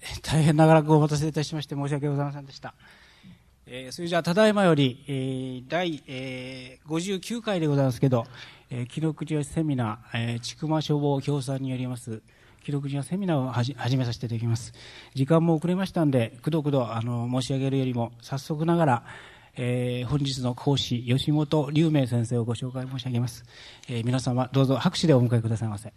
ー、大変長らくお待たせいたしまして申し訳ございませんでした。えー、それじゃあ、ただいまより、えー、第、えー、59回でございますけど、えー、記録上セミナー、えー、千曲消防協賛によります、記録上セミナーを始めさせていただきます。時間も遅れましたんで、くどくど、あの、申し上げるよりも、早速ながら、えー、本日の講師、吉本龍明先生をご紹介申し上げます。えー、皆様、どうぞ拍手でお迎えくださいませ。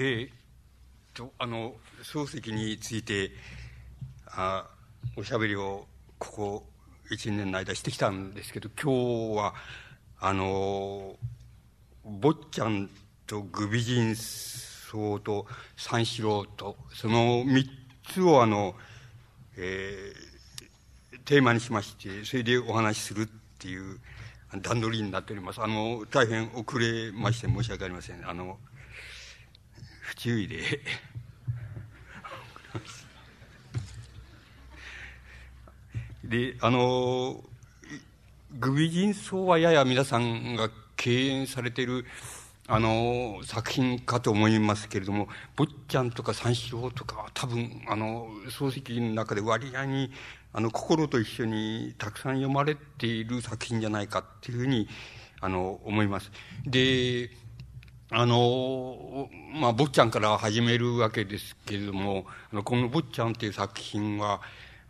えー、とあの漱石についてあおしゃべりをここ一年の間してきたんですけど今日はあの坊ちゃんとグビジンソウと三四郎とその三つをあの、えー、テーマにしましてそれでお話しするっていう段取りになっております。あの大変遅れまして申し訳ありません。あの不注意で。であのグビジンソウはやや皆さんが敬遠されているあの作品かと思いますけれども坊ちゃんとか三四郎とか多分あの漱石の中で割合にあの心と一緒にたくさん読まれている作品じゃないかっていうふうにあの思います。であの、まあ、坊ちゃんから始めるわけですけれども、あのこの坊ちゃんっていう作品は、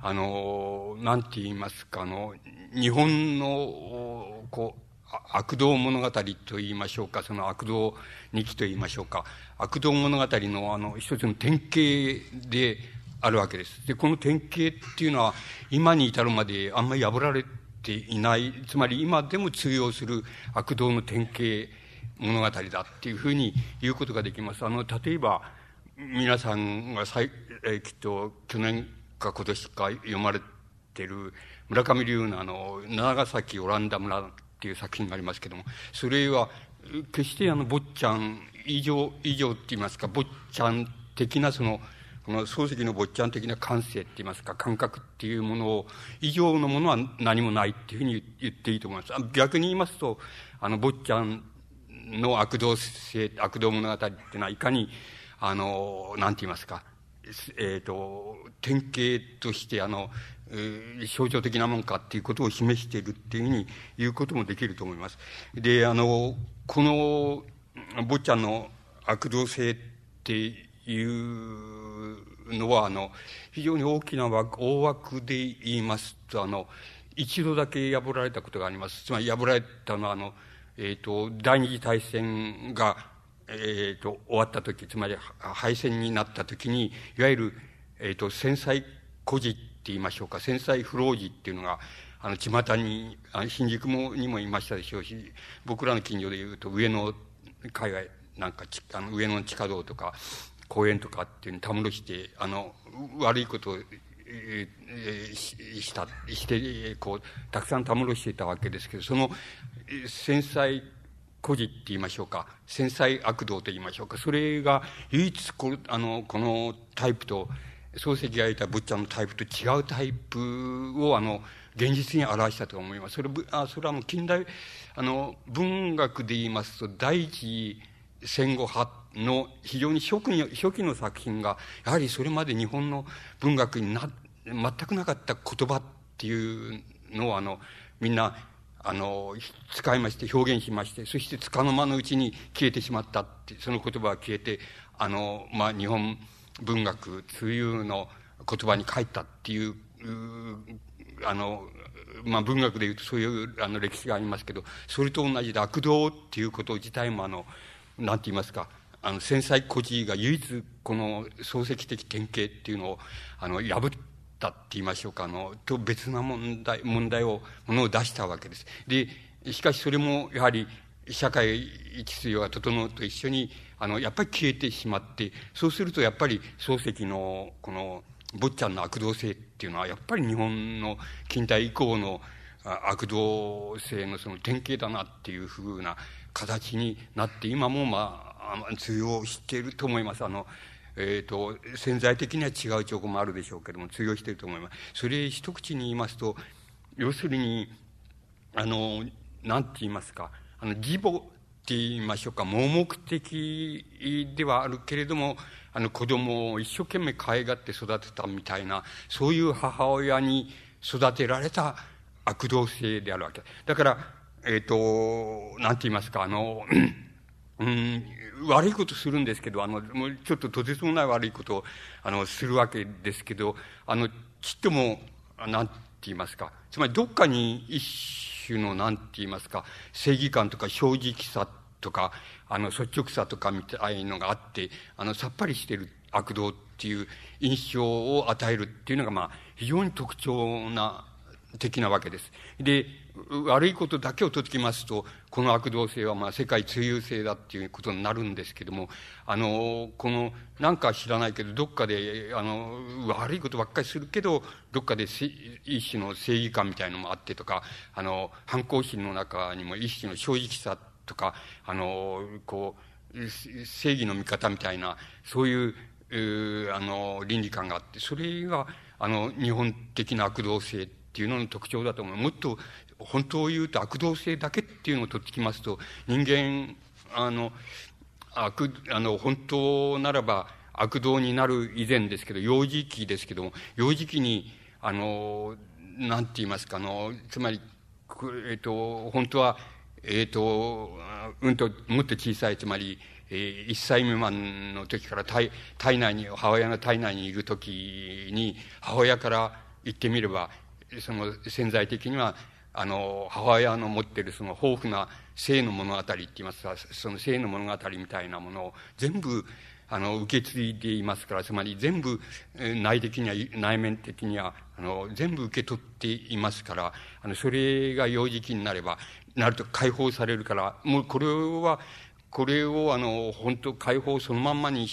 あの、なんて言いますか、あの、日本の、こう、悪道物語と言いましょうか、その悪道日記と言いましょうか、悪道物語のあの一つの典型であるわけです。で、この典型っていうのは今に至るまであんまり破られていない、つまり今でも通用する悪道の典型物語だっていうふうに言うことができます。あの、例えば、皆さんがさい、えー、きっと去年か今年か読まれてる村上龍のあの、長崎オランダ村っていう作品がありますけども、それは決してあの、坊ちゃん以上、以上って言いますか、坊ちゃん的なその、この漱石の坊ちゃん的な感性って言いますか、感覚っていうものを、以上のものは何もないっていうふうに言っていいと思います。逆に言いますと、あの、坊ちゃんの悪道性、悪道物語っていうのは、いかに、あの、なんて言いますか、えっ、ー、と、典型として、あの、えー、象徴的なもんかっていうことを示しているっていうふうに言うこともできると思います。で、あの、この、坊ちゃんの悪道性っていうのは、あの、非常に大きな枠、大枠で言いますと、あの、一度だけ破られたことがあります。つまり破られたのは、あの、えっ、ー、と、第二次大戦が、えっ、ー、と、終わった時、つまり敗戦になった時に、いわゆる、えっ、ー、と、戦災孤児って言いましょうか、戦災不老児っていうのが、あの、巷に、あの新宿もにもいましたでしょうし、僕らの近所で言うと、上野、海外、なんか、あの、上野の地下道とか、公園とかっていうのにたむろして、あの、悪いことを、えー、した、して、こう、たくさんたむろしていたわけですけど、その、繊細孤児って言いましょうか、繊細悪道と言いましょうか、それが唯一こあのこのタイプと、漱石が言ったブッチャのタイプと違うタイプをあの現実に表したと思います。それあそれはもう近代あの文学で言いますと第一戦後派の非常に初期初期の作品がやはりそれまで日本の文学にな全くなかった言葉っていうのをあのみんなあの、使いまして、表現しまして、そしてつかの間のうちに消えてしまったって、その言葉が消えて、あの、まあ、日本文学、通いうの言葉に書いたっていう、あの、まあ、文学で言うとそういうあの歴史がありますけど、それと同じで悪道っていうこと自体もあの、なんて言いますか、あの、繊細孤児が唯一この漱石的典型っていうのを、あの、破ったって言いましょうか、あの、と別な問題、問題を、ものを出したわけです。で、しかしそれも、やはり、社会秩序が整うと一緒に、あの、やっぱり消えてしまって、そうするとやっぱり漱石の、この、坊ちゃんの悪道性っていうのは、やっぱり日本の近代以降の悪道性のその典型だなっていうふうな形になって、今もまあ、通用していると思います。あの、えっ、ー、と、潜在的には違う兆候もあるでしょうけども、通用していると思います。それ一口に言いますと、要するに、あの、なんて言いますか、あの、義母って言いましょうか、盲目的ではあるけれども、あの子供を一生懸命可愛がって育てたみたいな、そういう母親に育てられた悪道性であるわけ。だから、えっ、ー、と、なんて言いますか、あの、うん、悪いことするんですけど、あの、もうちょっととてつもない悪いことを、あの、するわけですけど、あの、ちっとも、なんて言いますか、つまりどっかに一種の、なんて言いますか、正義感とか正直さとか、あの、率直さとかみたいのがあって、あの、さっぱりしてる悪道っていう印象を与えるっていうのが、まあ、非常に特徴な、的なわけです。で、悪いことだけを解きますと、この悪道性はまあ世界通用性だっていうことになるんですけども、あの、この、なんか知らないけど、どっかで、あの、悪いことばっかりするけど、どっかで一種の正義感みたいのもあってとか、あの、反抗心の中にも一種の正直さとか、あの、こう、正義の味方みたいな、そういう、うあの、倫理観があって、それが、あの、日本的な悪道性っていうのの特徴だと思う。もっと本当を言うと悪道性だけっていうのを取ってきますと、人間、あの、悪、あの、本当ならば悪道になる以前ですけど、幼児期ですけども、幼児期に、あの、なんて言いますか、あの、つまり、えっ、と、本当は、えっ、と、うんと、もっと小さい、つまり、えー、1歳未満の時から体体内に、母親の体内にいる時に、母親から言ってみれば、その潜在的には、あの、母親の持ってるその豊富な性の物語って言いますか、その性の物語みたいなものを全部、あの、受け継いでいますから、つまり全部、内的には、内面的には、あの、全部受け取っていますから、あの、それが幼児期になれば、なると解放されるから、もうこれは、これをあの、本当解放そのまんまに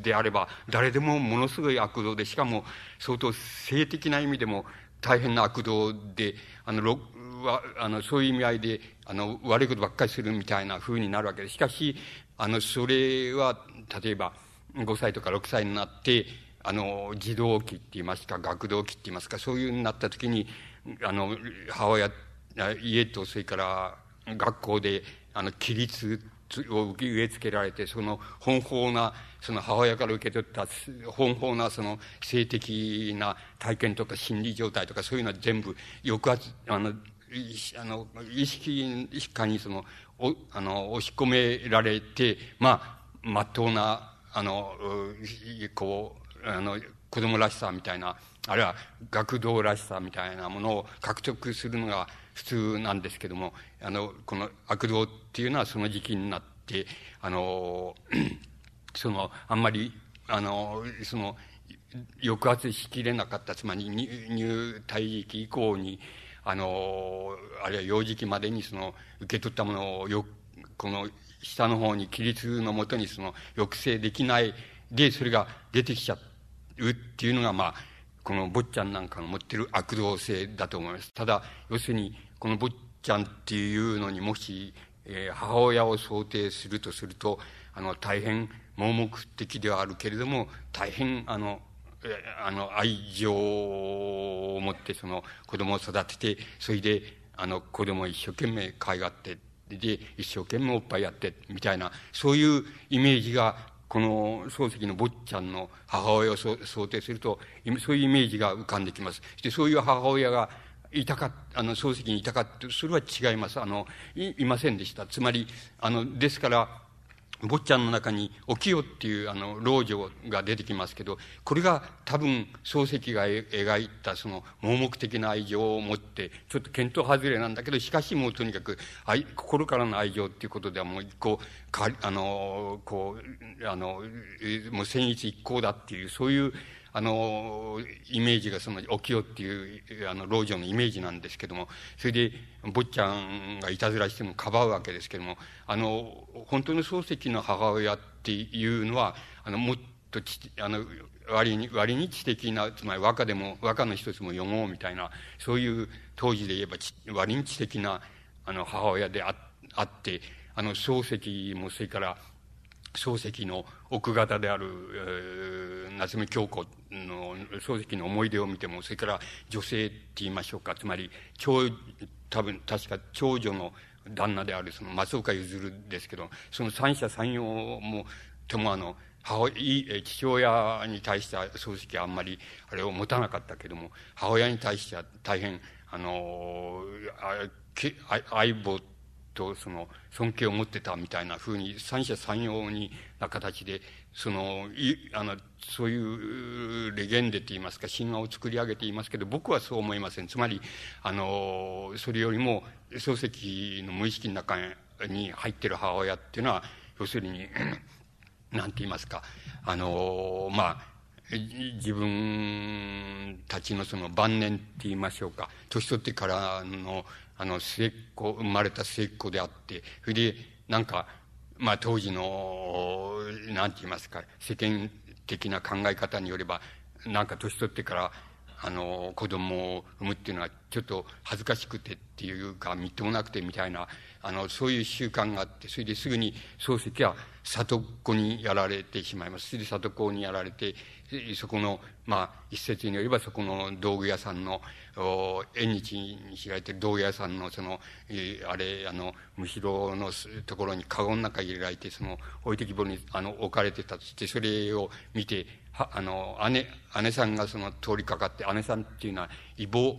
であれば、誰でもものすごい悪道で、しかも相当性的な意味でも大変な悪道で、あの、は、あの、そういう意味合いで、あの、悪いことばっかりするみたいな風になるわけです。しかし、あの、それは、例えば、5歳とか6歳になって、あの、児童期って言いますか、学童期って言いますか、そういうになった時に、あの、母親、家と、それから、学校で、あの、規律を植え付けられて、その、奔放な、その母親から受け取った奔放なその性的な体験とか心理状態とかそういうのは全部抑圧、あの、あの、意識下にその、お、あの、押し込められて、まあ、まっとうな、あの、こう、あの、子供らしさみたいな、あるいは学童らしさみたいなものを獲得するのが普通なんですけども、あの、この悪童っていうのはその時期になって、あの、その、あんまり、あの、その、抑圧しきれなかった、つまり入退域以降に、あの、あるいは幼児期までにその、受け取ったものをよ、この下の方に規律のもとにその、抑制できないで、それが出てきちゃうっていうのが、まあ、この坊ちゃんなんかの持ってる悪道性だと思います。ただ、要するに、この坊ちゃんっていうのにもし、えー、母親を想定するとすると、あの、大変盲目的ではあるけれども、大変、あの、あの、愛情を持ってその子供を育てて、それで、あの、子供を一生懸命可愛がって、で、一生懸命おっぱいやって、みたいな、そういうイメージが、この漱石の坊ちゃんの母親を想定すると、そういうイメージが浮かんできます。で、そういう母親がいたか、あの、漱石にいたかって、それは違います。あの、い、いませんでした。つまり、あの、ですから、坊ちゃんの中に、お清っていう、あの、老女が出てきますけど、これが多分、漱石が描いた、その、盲目的な愛情を持って、ちょっと見当外れなんだけど、しかしもうとにかく、愛、心からの愛情っていうことではもう一個、か、あの、こう、あの、もう戦一一行だっていう、そういう、あの、イメージがその、お清っていう、あの、老女のイメージなんですけども、それで、坊ちゃんがいたずらしてもかばうわけですけども、あの、本当の漱石の母親っていうのは、あの、もっとあの、割に、割に知的な、つまり和歌でも、和歌の一つも読もうみたいな、そういう当時で言えば割に知的な、あの、母親でああって、あの、漱石も、それから、漱石の奥方である、えー、夏目京子の漱石の思い出を見ても、それから女性って言いましょうか、つまり、長、多分、確か長女の旦那であるその松岡譲ですけど、その三者三様も、ともあの、母親、父親に対しては漱石はあんまりあれを持たなかったけども、母親に対しては大変、あのあ、相棒とその尊敬を持ってたみたいな風に三者三様にな形で、その、い、あの、そういうレゲンデと言いますか、神話を作り上げていますけど、僕はそう思いません。つまり、あの、それよりも、漱石の無意識の中に入ってる母親っていうのは、要するに、なんて言いますか、あの、まあ、自分たちのその晩年って言いましょうか、年取ってからの、あの、末っ子、生まれた末っ子であって、それで、なんか、まあ当時の、なんて言いますか、世間的な考え方によれば、なんか年取ってから、あの、子供を産むっていうのはちょっと恥ずかしくてっていうか、みっともなくてみたいな、あの、そういう習慣があって、それですぐに漱石は里子にやられてしまいます。それで里子にやられて、そこの、まあ、一説によればそこの道具屋さんの、縁日に開いてる道具屋さんのその、あれ、あの、むしろのところに籠の中に入れられて、その、置いてきぼりに、あの、置かれてたとして、それを見て、あの、姉、姉さんがその通りかかって、姉さんっていうのは、異母、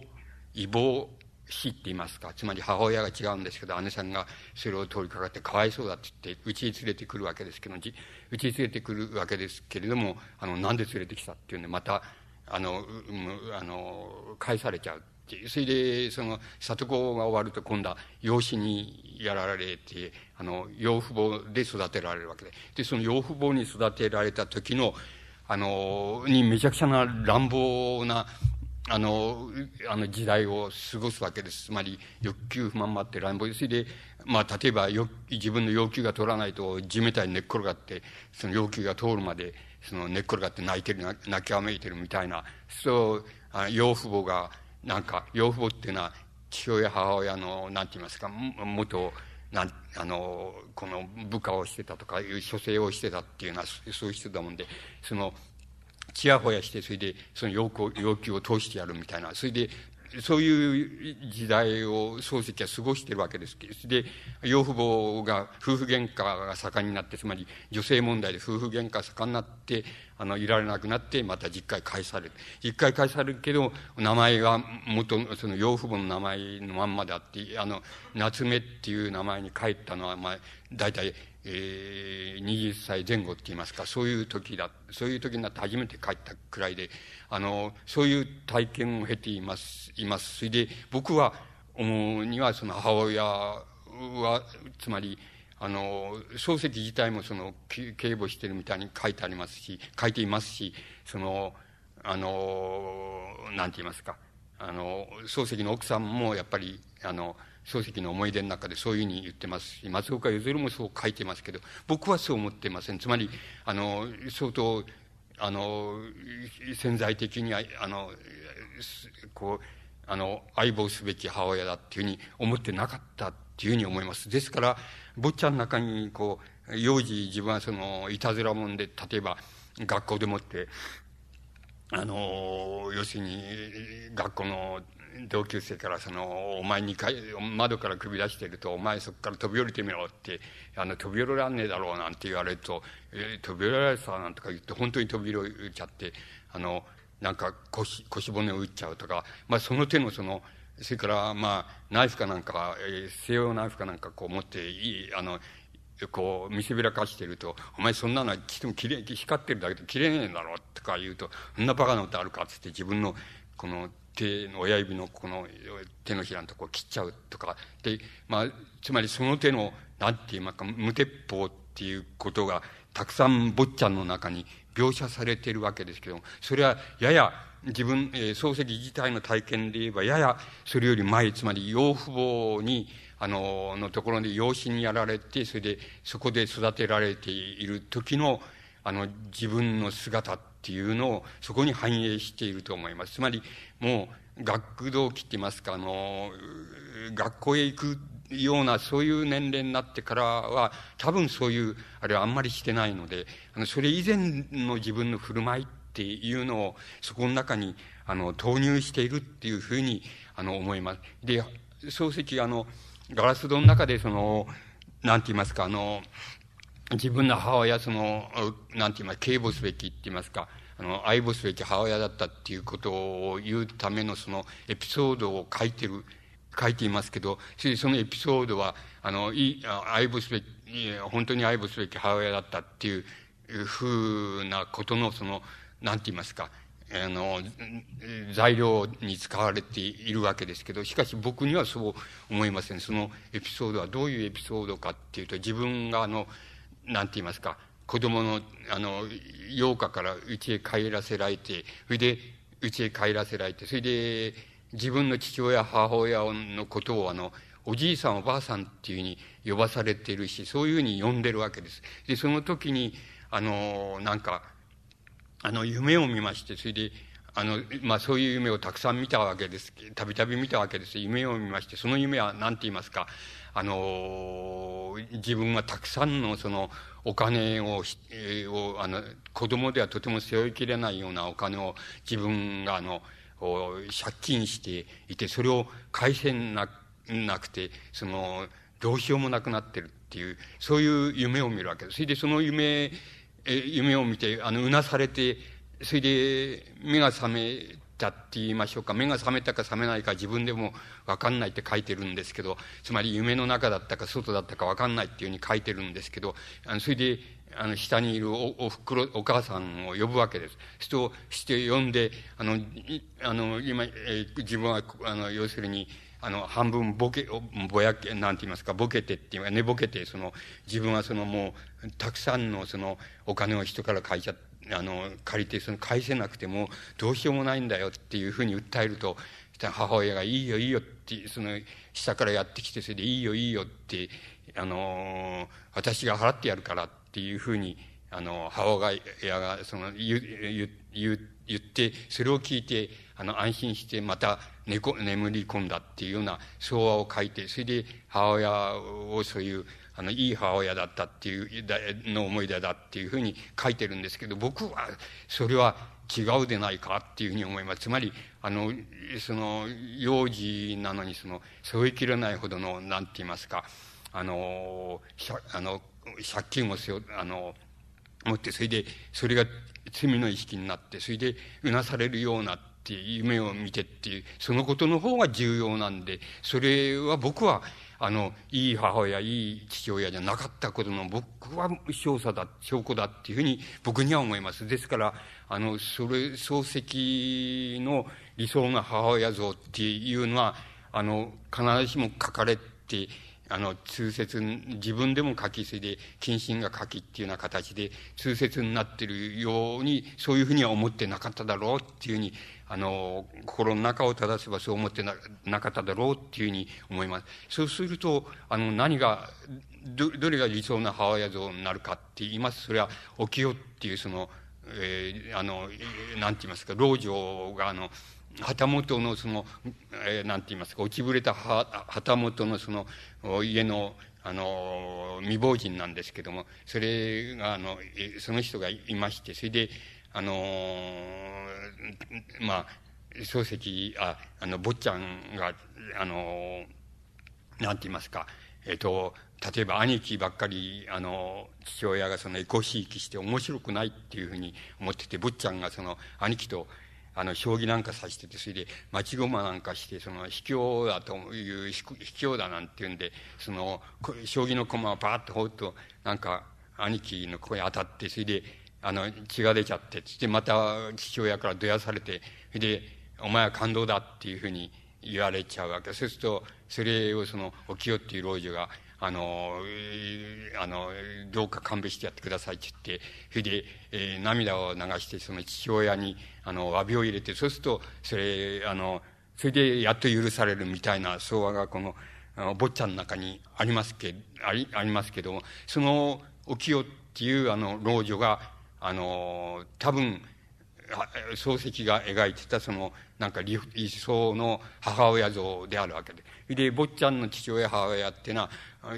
異母死って言いますか、つまり母親が違うんですけど、姉さんがそれを通りかかってかわいそうだって言って、うちに連れてくるわけですけど、うちに連れてくるわけですけれども、あの、なんで連れてきたっていうんで、また、あの、あの、返されちゃうってう。それで、その、里子が終わると今度は養子にやられて、あの、養父母で育てられるわけで。で、その養父母に育てられた時の、あの、にめちゃくちゃな乱暴な、あの、あの時代を過ごすわけです。つまり、欲求不満もあって乱暴で、それで、まあ、例えばよ、自分の要求が取らないと、地めたに寝っ転がって、その要求が通るまで、その寝っ転がって泣いてる、泣きわめいてるみたいな、そう、あ養父母が、なんか、養父母っていうのは、父親、母親の、なんて言いますか、元、な、あの、この部下をしてたとかいう書生をしてたっていうのは、そういう人だもんで、その、ちやほやして、それで、その要求要求を通してやるみたいな、それで、そういう時代を漱石は過ごしてるわけです、で、養父母が夫婦喧嘩が盛んになって、つまり女性問題で夫婦喧嘩が盛んになって、あの、いられなくなって、また実家へ返される。実家へ返されるけど、名前が元、その養父母の名前のまんまであって、あの、夏目っていう名前に帰ったのは、まあ、大体、えー、20歳前後って言いますか、そういう時だ、そういう時になって初めて帰ったくらいで、あの、そういう体験を経ています、います。それで、僕は、思うには、その母親は、つまり、あの、漱石自体もその、警護してるみたいに書いてありますし、書いていますし、その、あの、なんて言いますか、あの、漱石の奥さんもやっぱり、あの、漱石の思い出の中でそういうふうに言ってますし、松岡譲もそう書いてますけど、僕はそう思ってません。つまり、あの、相当、あの、潜在的に、あの、こう、あの、相棒すべき母親だっていうふうに思ってなかったっていうふうに思います。ですから、坊ちゃんの中に、こう、幼児自分はその、いたずらもんで、例えば、学校でもって、あの、要するに、学校の同級生からその、お前2階、窓から首出してると、お前そこから飛び降りてみろって、あの、飛び降りらんねえだろうなんて言われると、えー、飛び降りられたなんとか言って、本当に飛び降りちゃって、あの、なんか腰、腰骨を打っちゃうとか、まあその手のその、それからまあ、ナイフかなんか、えー、西洋ナイフかなんかこう持って、いい、あの、こう、見せびらかしてると、お前そんなのはきれい、光ってるだけで綺麗ねえんだろとか言うと、そんなバカなことあるかっつって自分の、この、手の親指のこの手のひらのとこ切っちゃうとか、で、まあ、つまりその手の、なんて言いますか、無鉄砲っていうことが、たくさん坊ちゃんの中に描写されてるわけですけども、それはやや自分、えー、漱石自体の体験で言えば、ややそれより前、つまり養父母に、あの、のところで養子にやられて、それでそこで育てられている時の、あの、自分の姿っていうのをそこに反映していると思います。つまり、もう、学童期って言いますか、あの、学校へ行くような、そういう年齢になってからは、多分そういう、あれはあんまりしてないので、あの、それ以前の自分の振る舞いっていうのを、そこの中に、あの、投入しているっていうふうに、あの、思います。で、漱石、あの、ガラス戸の中で、その、なんて言いますか、あの、自分の母親、その、なんて言いますか、警護すべきって言いますか、あの、愛護すべき母親だったっていうことを言うためのそのエピソードを書いてる、書いていますけど、それでそのエピソードは、あの、い愛護すべき、本当に愛護すべき母親だったっていうふうなことのその、なんて言いますか、あの、材料に使われているわけですけど、しかし僕にはそう思いません。そのエピソードはどういうエピソードかっていうと、自分があの、なんて言いますか、子供の、あの、洋歌から家へ帰らせられて、それで、家へ帰らせられて、それで、自分の父親、母親のことを、あの、おじいさん、おばあさんっていうふうに呼ばされているし、そういうふうに呼んでるわけです。で、その時に、あの、なんか、あの、夢を見まして、それで、あの、まあ、そういう夢をたくさん見たわけです。たびたび見たわけです。夢を見まして、その夢は何て言いますか、あの、自分はたくさんのそのお金を、えー、を、あの、子供ではとても背負いきれないようなお金を自分があの、借金していて、それを返せななくて、その、どうしようもなくなってるっていう、そういう夢を見るわけです。それでその夢、夢を見て、あの、うなされて、それで目が覚めたって言いましょうか。目が覚めたか覚めないか自分でもわかんないって書いてるんですけど、つまり夢の中だったか外だったかわかんないっていうふうに書いてるんですけど、あのそれで、あの、下にいるお、おふくろ、お母さんを呼ぶわけです。人して呼んで、あの、あの、今、えー、自分は、あの、要するに、あの、半分ボケ、ぼやけ、なんて言いますか、ボケてっていうか、寝ぼけて、その、自分はそのもう、たくさんのその、お金を人から借りちゃって、あの、借りて、その返せなくても、どうしようもないんだよっていうふうに訴えると、母親がいいよいいよって、その、下からやってきて、それでいいよいいよって、あの、私が払ってやるからっていうふうに、あの、母親が、その、言、言、言、言って、それを聞いて、あの、安心して、また寝こ、眠り込んだっていうような相話を書いて、それで母親をそういう、あの、いい母親だったっていう、の思い出だっていうふうに書いてるんですけど、僕は、それは違うでないかっていうふうに思います。つまり、あの、その、幼児なのに、その、背負いきれないほどの、なんて言いますか、あの、あの、借金を背負、あの、持って、それで、それが罪の意識になって、それで、うなされるようなっって夢を見てっていう、そのことの方が重要なんで、それは僕は、あの、いい母親、いい父親じゃなかったことの僕は証査だ、証拠だっていうふうに僕には思います。ですから、あの、それ、漱石の理想の母親像っていうのは、あの、必ずしも書かれて、あの、通説、自分でも書き、それで、謹慎が書きっていうような形で、通説になってるように、そういうふうには思ってなかっただろうっていうふうに、あの、心の中を正せばそう思ってななかっただろうっていうふうに思います。そうすると、あの、何が、ど、どれが理想な母親像になるかって言います。それは、起きよっていうその、えー、あの、なんて言いますか、老女があの、旗本のその、えー、なんて言いますか、落ちぶれた旗本のその、家の、あの、未亡人なんですけども、それが、あの、その人がいまして、それで、あの、まあ、漱石、あ、あの、坊ちゃんが、あの、なんて言いますか、えっ、と、例えば兄貴ばっかり、あの、父親がそのエコひいきして面白くないっていうふうに思ってて、坊ちゃんがその兄貴と、あの、将棋なんかさしてて、それで、待ち駒なんかして、その、卑怯だという、卑怯だなんて言うんで、その、将棋の駒をパーッと放ると、なんか、兄貴の声当たって、それで、あの、血が出ちゃって、そしてまた父親からどやされて、それで、お前は感動だっていうふうに言われちゃうわけ。そうすると、それをその、お清っていう老女が、あの、あの、どうか勘弁してやってくださいって言って、それで、えー、涙を流して、その父親に、あの、詫びを入れて、そうすると、それ、あの、それでやっと許されるみたいな相話がこの、あの坊ちゃんの中にありますけ、あり、ありますけども、その、お清っていうあの、老女が、あの、多分、漱石が描いてたその、なんか理想の母親像であるわけで。で、坊ちゃんの父親母親っていうのは、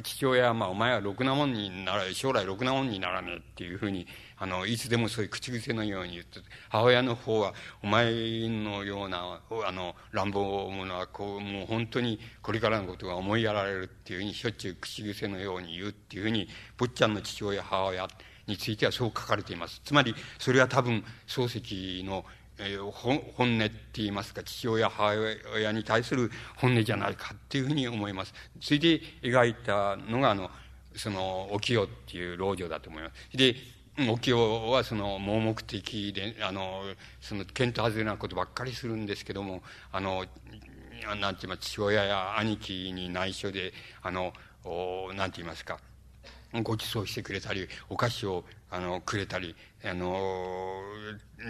父親はまあお前はろくなもんになら、将来ろくなもんにならねえっていうふうに、あの、いつでもそういう口癖のように言って、母親の方は、お前のような、あの、乱暴者は、こう、もう本当にこれからのことが思いやられるっていうふうに、しょっちゅう口癖のように言うっていうふうに、坊ちゃんの父親母親についてはそう書かれています。つまり、それは多分、漱石のえー、本音って言いますか、父親、母親に対する本音じゃないかっていうふうに思います。それで描いたのが、あの、その、お清っていう老女だと思います。で、お清はその盲目的で、あの、その、見当外れなことばっかりするんですけども、あの、なんて言います、父親や兄貴に内緒で、あの、おなんて言いますか、ご馳走してくれたり、お菓子を、あの、くれたり、あの、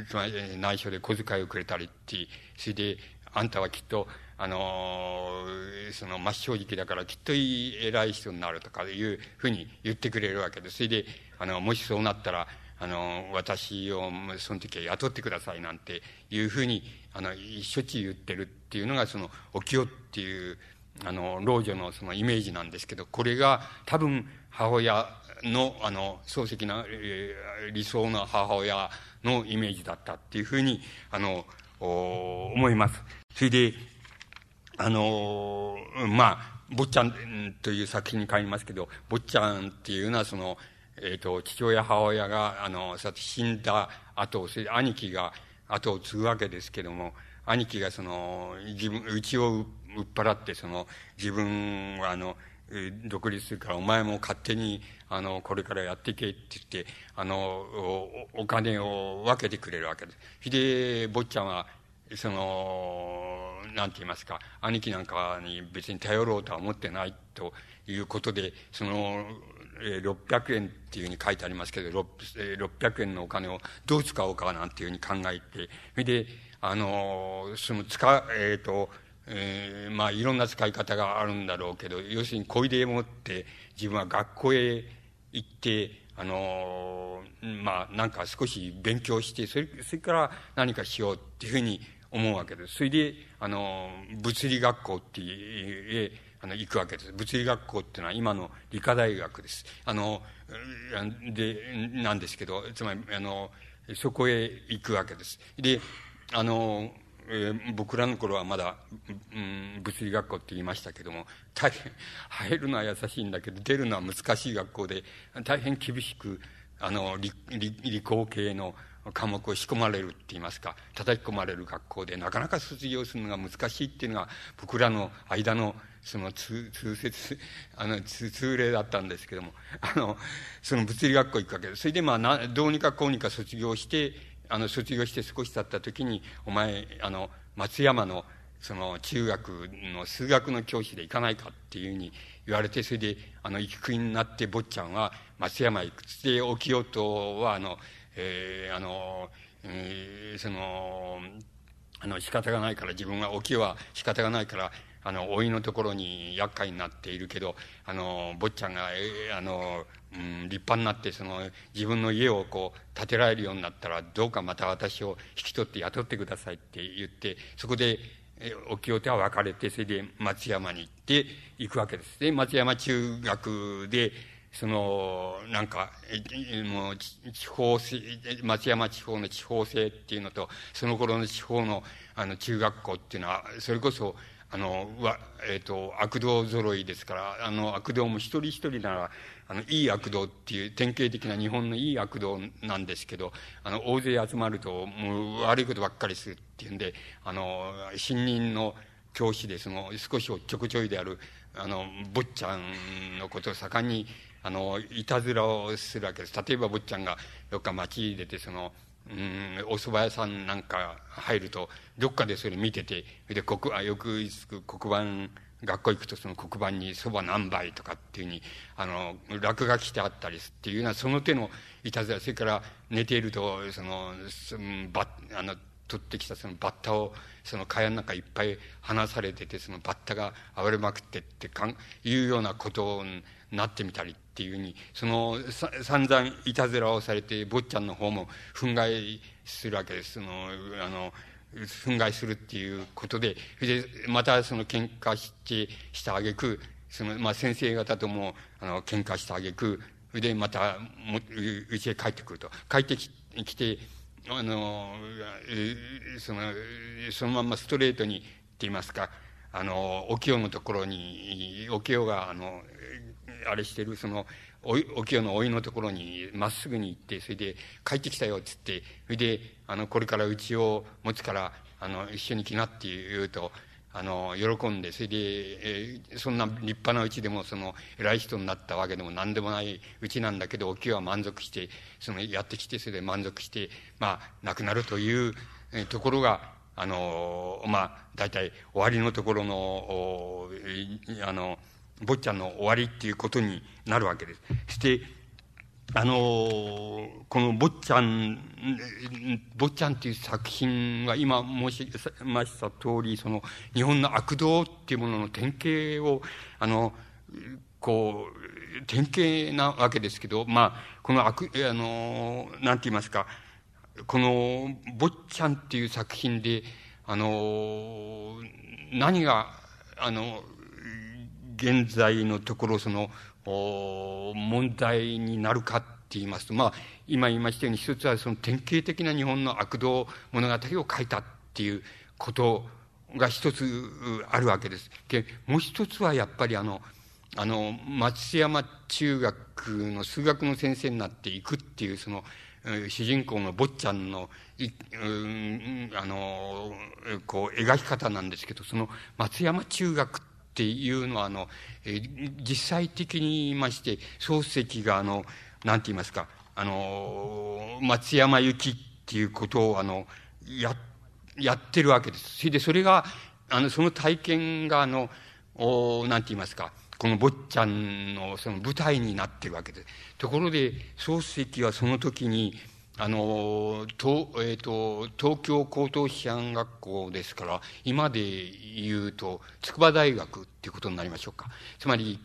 つまり内緒で小遣いをくれたりって、それで、あんたはきっと、あの、その、真正直だからきっと偉い人になるとかいうふうに言ってくれるわけです。それで、あの、もしそうなったら、あの、私をその時は雇ってくださいなんていうふうに、あの、しょっちゅう言ってるっていうのが、その、お清っていう、あの、老女のそのイメージなんですけど、これが多分母親の、あの、漱石の、えー、理想の母親のイメージだったっていうふうに、あの、思います。それで、あの、まあ、坊ちゃんという作品に帰りますけど、坊ちゃんっていうのはその、えっ、ー、と、父親、母親が、あの、さ死んだ後、それで兄貴が後を継ぐわけですけども、兄貴がその、自分、うちを売っ払って、その、自分はあの、独立するからお前も勝手に、あの、これからやっていけって言って、あの、お金を分けてくれるわけです。ひで、坊ちゃんは、その、なんて言いますか、兄貴なんかに別に頼ろうとは思ってないということで、その、えー、600円っていうふうに書いてありますけど、600円のお金をどう使おうかなんていうふうに考えて、それで、あの、その使、えっ、ー、と、えー、まあいろんな使い方があるんだろうけど、要するに小出でもって自分は学校へ行って、あのー、まあなんか少し勉強して、それ、それから何かしようっていうふうに思うわけです。それで、あのー、物理学校っていう、あの、行くわけです。物理学校っていうのは今の理科大学です。あの、で、なんですけど、つまり、あの、そこへ行くわけです。で、あの、えー、僕らの頃はまだ、うん、物理学校って言いましたけども、大変、入るのは優しいんだけど、出るのは難しい学校で、大変厳しく、あの、理、理、理工系の科目を仕込まれるって言いますか、叩き込まれる学校で、なかなか卒業するのが難しいっていうのが、僕らの間の、その通、通説、あの、通、通例だったんですけども、あの、その物理学校行くわけです。それでまあ、な、どうにかこうにか卒業して、あの、卒業して少し経った時に、お前、あの、松山の、その、中学の数学の教師で行かないかっていうふうに言われて、それで、あの、行くになって、坊ちゃんは松山行く。で、沖よとは、あの、えー、あの、えー、その、あの、仕方がないから、自分は、沖は仕方がないから、あの、老いのところに厄介になっているけど、あの、坊ちゃんが、えー、あの、うん、立派になって、その、自分の家をこう、建てられるようになったら、どうかまた私を引き取って雇ってくださいって言って、そこで、沖お手は別れて、それで松山に行って行くわけです。で、松山中学で、その、なんか、もう、地方、松山地方の地方性っていうのと、その頃の地方の、あの、中学校っていうのは、それこそ、あの、わ、え、ー、と、悪道揃いですから、あの、悪道も一人一人なら、あの、いい悪道っていう典型的な日本のいい悪道なんですけど、あの、大勢集まると、もう悪いことばっかりするっていうんで、あの、新任の教師で、その、少しおっちょこちょいである、あの、坊ちゃんのことを盛んに、あの、いたずらをするわけです。例えば坊ちゃんがどっか街に出て、その、うん、お蕎麦屋さんなんか入ると、どっかでそれ見てて、で、黒、あ、よく黒板、学校行くとその黒板に蕎麦何杯とかっていうふうに、あの、落書きしてあったりっていうような、その手のいたずら、それから寝ていると、その、そのバあの、取ってきたそのバッタを、その蚊帳の中いっぱい離されてて、そのバッタが暴れまくってってかん、いうようなことになってみたりってっていうふうに、その、さ、散々いたずらをされて、坊ちゃんの方も憤慨するわけです。その、あの、憤慨するっていうことで、で、またその喧嘩して、したあげく、その、まあ、先生方とも、あの、喧嘩したあげく、で、また、も、うちへ帰ってくると。帰ってきて、あの、その、そのままストレートに、って言いますか、あの、お清のところに、お清が、あの、あれしてる、その、お、お清のおいのところに、まっすぐに行って、それで、帰ってきたよ、っつって、それで、あの、これからうちを持つから、あの、一緒に来なって言うと、あの、喜んで、それで、えー、そんな立派なうちでも、その、偉い人になったわけでも何でもないうちなんだけど、お清は満足して、その、やってきて、それで満足して、まあ、亡くなるという、えー、ところが、あの、まあ、大体終わりのところの、おあの、坊ちゃんの終わりっていうことになるわけです。そして、あの、この坊ちゃん、坊ちゃんっていう作品は今申しました通り、その日本の悪道っていうものの典型を、あの、こう、典型なわけですけど、まあ、この悪、あの、なんて言いますか、この坊ちゃんっていう作品で、あの、何が、あの、現在のところその、問題になるかって言いますと、まあ、今言いましたように一つはその典型的な日本の悪道物語を書いたっていうことが一つあるわけです。で、もう一つはやっぱりあの、あの、松山中学の数学の先生になっていくっていうその、主人公の坊ちゃんの、あの、こう、描き方なんですけど、その松山中学っていうのは、あの、え実際的に言いまして、漱石が、あの、なんて言いますか、あの、松山行きっていうことを、あの、や、やってるわけです。それで、それが、あの、その体験が、あの、おなんて言いますか、この坊ちゃんのその舞台になってるわけです。ところで、漱石はその時に、あの、東、えっ、ー、と、東京高等師範学校ですから、今で言うと、筑波大学っていうことになりましょうか。つまり、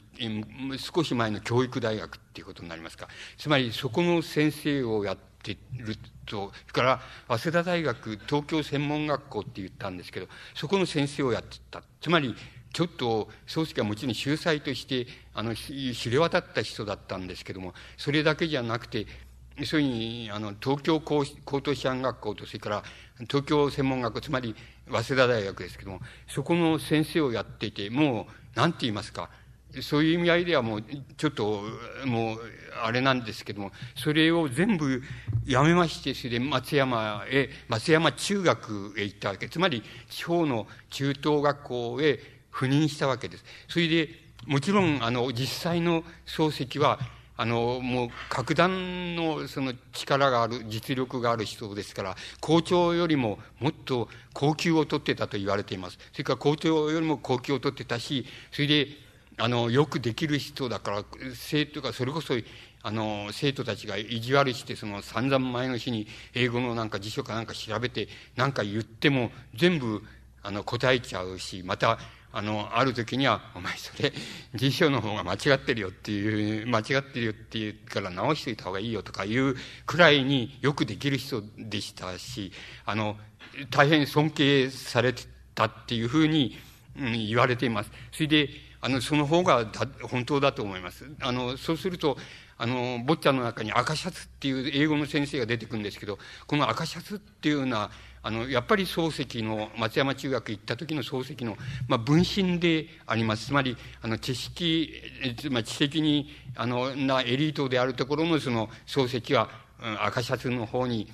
少し前の教育大学っていうことになりますか。つまり、そこの先生をやってると、それから、早稲田大学東京専門学校って言ったんですけど、そこの先生をやってた。つまり、ちょっと、漱石はもちろん秀才として、あの、知れ渡った人だったんですけども、それだけじゃなくて、そういうふうに、あの、東京高等師範学校と、それから東京専門学校、つまり早稲田大学ですけども、そこの先生をやっていて、もう、なんて言いますか、そういう意味合いではもう、ちょっと、もう、あれなんですけども、それを全部やめまして、それで松山へ、松山中学へ行ったわけ。つまり、地方の中等学校へ赴任したわけです。それで、もちろん、あの、実際の漱石は、あの、もう、格段のその力がある、実力がある人ですから、校長よりももっと高級を取ってたと言われています。それから校長よりも高級を取ってたし、それで、あの、よくできる人だから、生徒が、それこそ、あの、生徒たちが意地悪して、その散々前の日に英語のなんか辞書かなんか調べて、なんか言っても全部、あの、答えちゃうし、また、あの、ある時には、お前それ、辞書の方が間違ってるよっていう、間違ってるよっていうから直しといた方がいいよとかいうくらいによくできる人でしたし、あの、大変尊敬されてたっていうふうに、うん、言われています。それで、あの、その方が本当だと思います。あの、そうすると、あの、坊ちゃんの中に赤シャツっていう英語の先生が出てくるんですけど、この赤シャツっていうのは、あの、やっぱり漱石の、松山中学行った時の漱石の、まあ、分身であります。つまり、あの、知識、まり知的に、あの、なエリートであるところのその漱石は、うん、赤シャツの方に、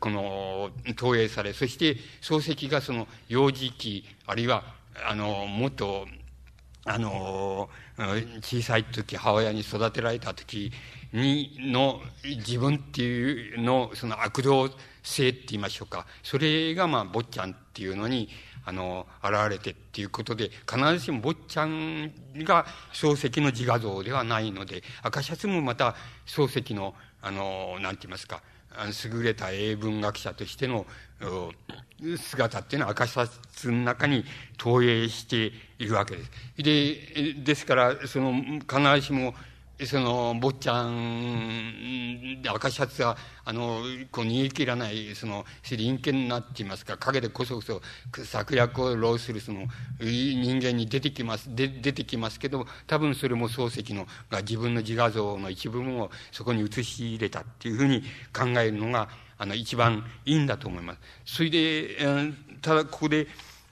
この、投影され、そして漱石がその幼児期、あるいは、あの、もっと、あの、小さい時、母親に育てられた時に、の自分っていうの、その悪道性って言いましょうか。それがまあ、坊ちゃんっていうのに、あの、現れてっていうことで、必ずしも坊ちゃんが漱石の自画像ではないので、赤シャツもまた漱石の、あの、なんて言いますか、優れた英文学者としての姿っていうのは赤シャツの中に投影しているわけです。で、ですから、その、必ずしも、その、坊ちゃん、赤シャツが、あの、こう逃げ切らない、その、陰険になっていますか、陰でこそこそ策略を浪する、その、人間に出てきます、で出てきます。けど、多分それも漱石の、が自分の自画像の一部分をそこに移し入れたっていうふうに考えるのが、あの、一番いいんだと思います。それで、ただここで、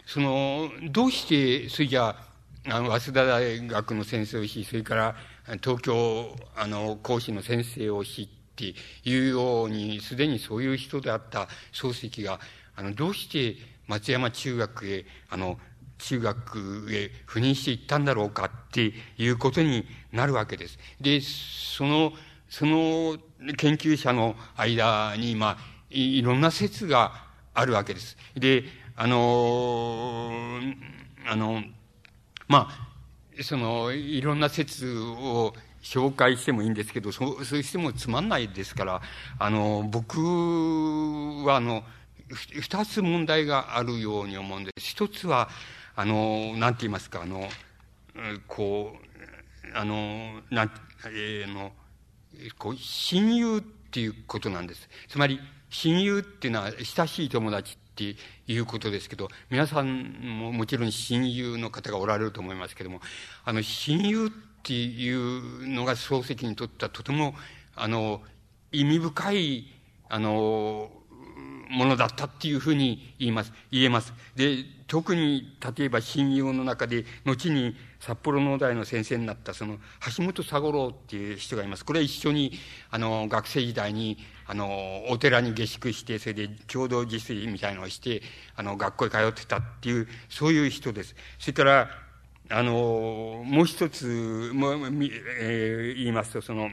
その、どうして、それじゃあ、あの、早稲田大学の先生をし、それから、東京、あの、講師の先生をしっていうように、すでにそういう人であった漱石が、あの、どうして松山中学へ、あの、中学へ赴任していったんだろうかっていうことになるわけです。で、その、その研究者の間に、まあ、いろんな説があるわけです。で、あの、あの、まあ、その、いろんな説を紹介してもいいんですけど、そう、そうしてもつまんないですから、あの、僕は、あの、二つ問題があるように思うんです。一つは、あの、なんて言いますか、あの、こう、あの、なん、えー、の、こう、親友っていうことなんです。つまり、親友っていうのは親しい友達っていうことですけど、皆さんももちろん親友の方がおられると思いますけども、あの、親友っていうのが漱石にとってはとても、あの、意味深い、あの、ものだったっていうふうに言います、言えます。で、特に、例えば親友の中で、後に札幌農大の先生になったその橋本三五郎っていう人がいます。これは一緒に、あの、学生時代に、あの、お寺に下宿して、それで共同自炊みたいのをして、あの、学校へ通ってたっていう、そういう人です。それから、あの、もう一つ、もう、えー、言いますと、その、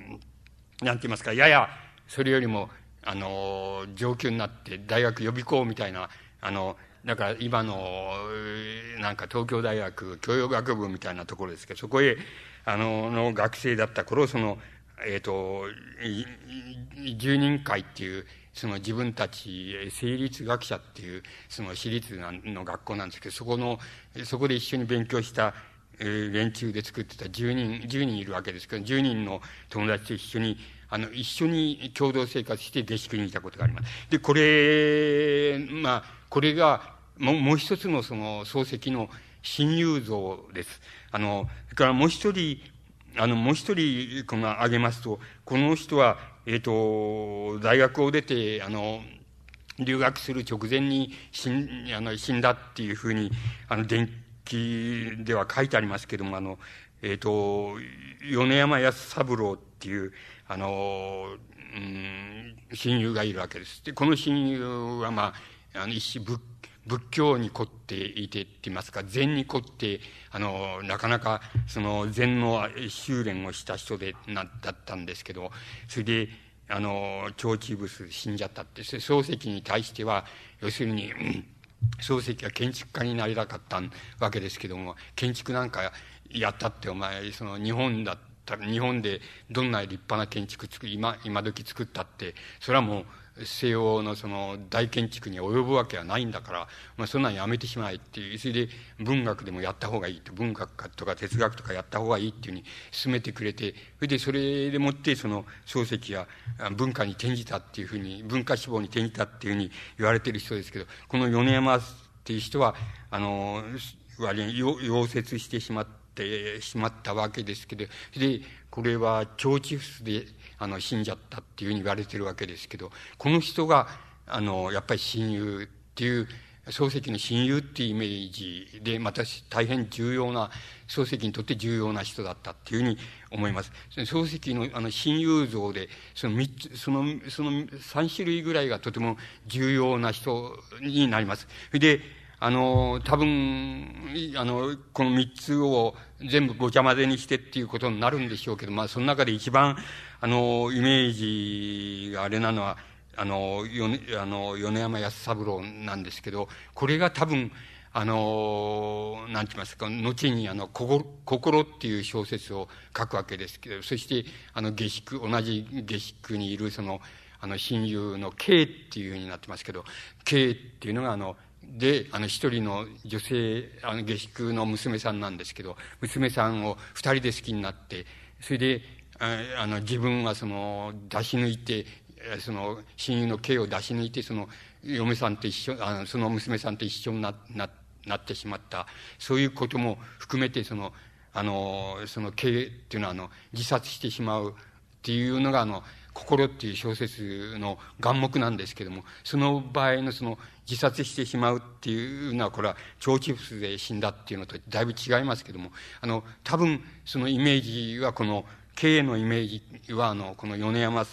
なんて言いますか、やや、それよりも、あの、上級になって大学予備校みたいな、あの、だから今の、なんか東京大学教養学部みたいなところですけど、そこへ、あの、の学生だった頃、その、えっ、ー、と、十人会っていう、その自分たち、成立学者っていう、その私立の学校なんですけど、そこの、そこで一緒に勉強した、え、連中で作ってた10人、10人いるわけですけど、10人の友達と一緒にあの、一緒に共同生活して下宿にいたことがあります。で、これ、まあ、これが、もう、もう一つのその、漱石の親友像です。あの、それからもう一人、あの、もう一人、この、挙げますと、この人は、えっ、ー、と、大学を出て、あの、留学する直前に死んあの死んだっていうふうに、あの、伝記では書いてありますけども、あの、えっ、ー、と、米山康三郎っていう、あの、うん、親友がいるわけです。で、この親友は、まあ、あの、一種仏、仏教に凝っていてって言いますか、禅に凝って、あの、なかなか、その、禅の修練をした人で、な、だったんですけど、それで、あの、長治ブス死んじゃったって、漱石に対しては、要するに、漱石は建築家になりたかったわけですけども、建築なんかやったってお前、その日本だっ、たら日本でどんな立派な建築作り今今時作ったってそれはもう西洋のその大建築に及ぶわけはないんだから、まあ、そんなんやめてしまえっていうそれで文学でもやった方がいいって文学とか哲学とかやった方がいいっていうふうに勧めてくれてそれでそれでもってその漱石や文化に転じたっていうふうに文化志望に転じたっていうふうに言われてる人ですけどこの米山っていう人はあの割に溶接してしまってしまったわけですけど、で、これは腸チフスで、あの、死んじゃったっていうふうに言われてるわけですけど、この人が、あの、やっぱり親友っていう、漱石の親友っていうイメージで、また大変重要な、漱石にとって重要な人だったっていうふうに思います。漱石のあの親友像で、その三つ、その、その三種類ぐらいがとても重要な人になります。で、あの、多分、あの、この三つを全部ごちゃ混ぜにしてっていうことになるんでしょうけど、まあ、その中で一番、あの、イメージがあれなのは、あの、よあの米山康三郎なんですけど、これが多分、あの、なんて言いますか、後にあの、心、心っていう小説を書くわけですけど、そして、あの、下宿、同じ下宿にいるその、あの、親友の K っていうふうになってますけど、K っていうのがあの、で、あの、一人の女性、あの、下宿の娘さんなんですけど、娘さんを二人で好きになって、それで、あの、自分はその、出し抜いて、その、親友の刑を出し抜いて、その、嫁さんと一緒、あの、その娘さんと一緒にな、な、なってしまった。そういうことも含めて、その、あの、その刑っていうのは、あの、自殺してしまうっていうのが、あの、心っていう小説の眼目なんですけども、その場合のその自殺してしまうっていうのは、これは腸チフスで死んだっていうのとだいぶ違いますけども、あの、多分そのイメージはこの、経営のイメージは、あの、この米山っ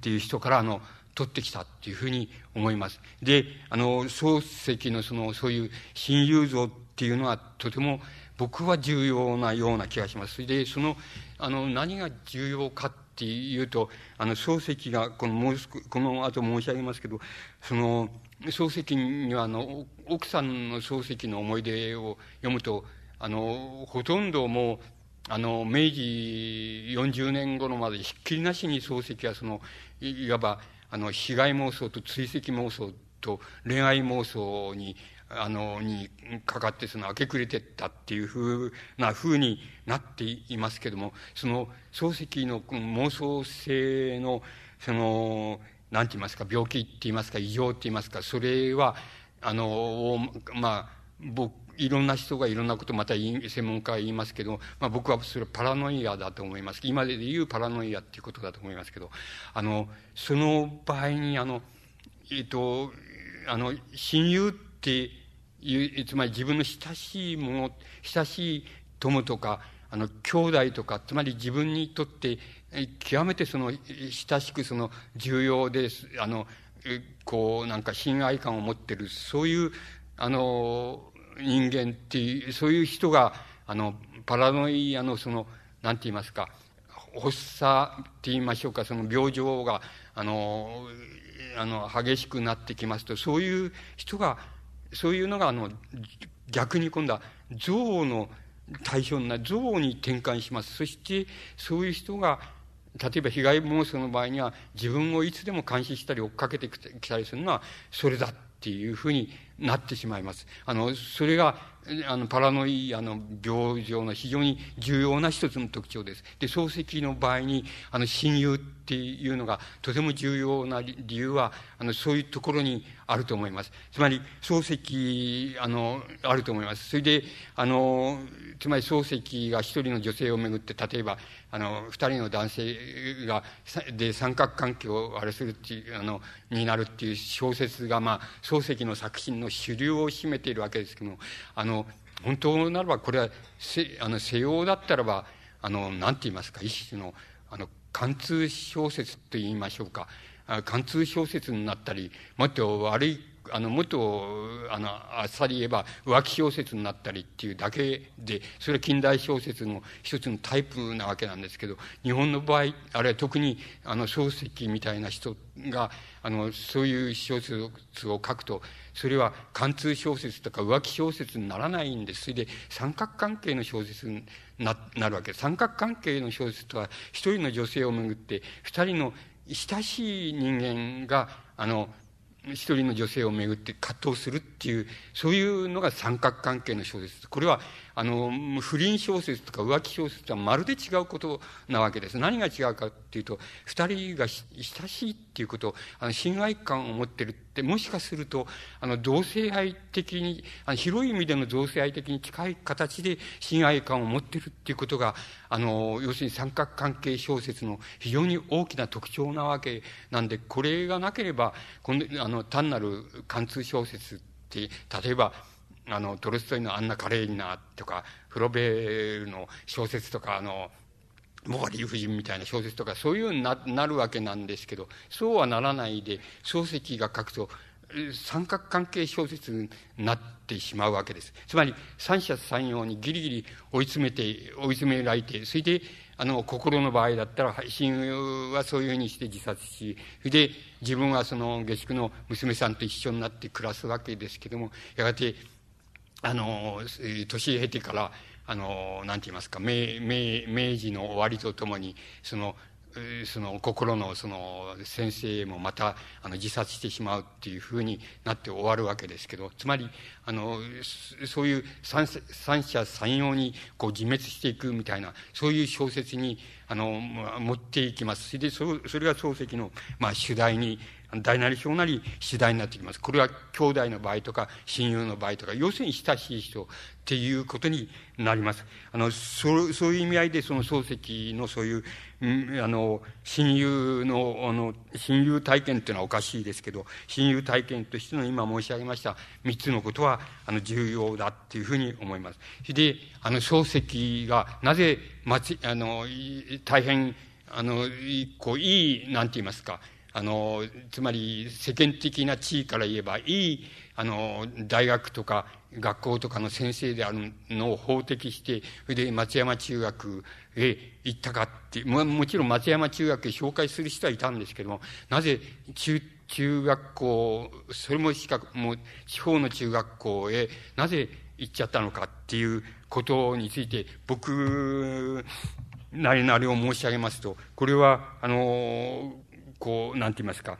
ていう人から、あの、取ってきたっていうふうに思います。で、あの、漱石のその、そういう親友像っていうのはとても僕は重要なような気がします。で、その、あの、何が重要かっていうと、あの、漱石が、この、もうこの後申し上げますけど、その、漱石には、あの、奥さんの漱石の思い出を読むと、あの、ほとんどもう、あの、明治40年頃までひっきりなしに漱石は、その、いわば、あの、被害妄想と追跡妄想と恋愛妄想にあの、にかかってその明け暮れてったっていうふうな風になっていますけども、その漱石の妄想性の、その、なんて言いますか、病気って言いますか、異常って言いますか、それは、あの、まあ、僕、いろんな人がいろんなことまた専門家は言いますけど、まあ僕はそれはパラノイアだと思います。今で言うパラノイアっていうことだと思いますけど、あの、その場合にあの、えっ、と、あの、親友っていう、つまり自分の親しいもの、親しい友とか、あの、兄弟とか、つまり自分にとって、極めてその、親しくその、重要です、あの、こう、なんか親愛感を持ってる、そういう、あの、人間っていう、そういう人が、あの、パラノイアのその、なんて言いますか、発作って言いましょうか、その病状が、あの、あの、激しくなってきますと、そういう人が、そういうのが、あの、逆に今度は、憎悪の対象になる、憎悪に転換します。そして、そういう人が、例えば被害妄想の場合には、自分をいつでも監視したり追っかけてきたりするのは、それだっていうふうになってしまいます。あの、それが、あの、パラノイアの病状の非常に重要な一つの特徴です。で、漱石の場合に、あの、親友っていうのがとても重要な理由は、あの、そういうところにあると思います。つまり、漱石、あの、あると思います。それで、あの、つまり漱石が一人の女性をめぐって、例えば、あの、二人の男性が、で三角関係をあれするっていう、あの、になるっていう小説が、まあ、漱石の作品の主流を占めているわけですけども、あの、本当ならば、これは、あの、西洋だったらば、あの、なんて言いますか、一種の、あの、貫通小説と言いましょうか。貫通小説になったり、もっと悪い、あの、もっと、あの、あっさり言えば浮気小説になったりっていうだけで、それは近代小説の一つのタイプなわけなんですけど、日本の場合、あるいは特に、あの、漱石みたいな人が、あの、そういう小説を書くと、それは貫通小説とか浮気小説にならないんです。それで三角関係の小説にななるわけ。三角関係の小説とは、一人の女性をめぐって、二人の親しい人間が、あの、一人の女性をめぐって葛藤するっていう、そういうのが三角関係の小説。これは、あの、不倫小説とか浮気小説とはまるで違うことなわけです。何が違うかっていうと、二人が親しいっていうこと、あの、親愛感を持ってるって、もしかすると、あの、同性愛的に、あの広い意味での同性愛的に近い形で親愛感を持ってるっていうことが、あの、要するに三角関係小説の非常に大きな特徴なわけなんで、これがなければ、今度、あの、単なる貫通小説って、例えば、あの、トルストイのアンナ・カレーニナとか、フロベールの小説とか、あの、モーリー夫人みたいな小説とか、そういうななるわけなんですけど、そうはならないで、漱石が書くと、三角関係小説になってしまうわけです。つまり、三者三様にギリギリ追い詰めて、追い詰められて、それで、あの、心の場合だったら、親友はそういうふうにして自殺し、それで、自分はその下宿の娘さんと一緒になって暮らすわけですけども、やがて、あの、年経てから、あの、なんて言いますか、明、明、明治の終わりとともに、その、その心のその先生もまたあの自殺してしまうっていうふうになって終わるわけですけどつまりあのそういう三三者三様にこう自滅していくみたいなそういう小説にあの、持っていきます。それで、そそれが漱石の、まあ、主題に、大なり小なり主題になってきます。これは兄弟の場合とか、親友の場合とか、要するに親しい人っていうことになります。あの、そ、そういう意味合いで、その漱石のそういう、あの、親友の、あの、親友体験っていうのはおかしいですけど、親友体験としての今申し上げました三つのことは、あの、重要だっていうふうに思います。で、あの、漱石が、なぜ、まち、あの、大変、あの、こう、いい、なんて言いますか、あの、つまり世間的な地位から言えば、いい、あの、大学とか学校とかの先生であるのを法的して、それで松山中学へ行ったかっても、もちろん松山中学へ紹介する人はいたんですけども、なぜ中、中学校、それもしか、もう地方の中学校へなぜ行っちゃったのかっていうことについて、僕なりなりを申し上げますと、これは、あの、こう、なんて言いますか、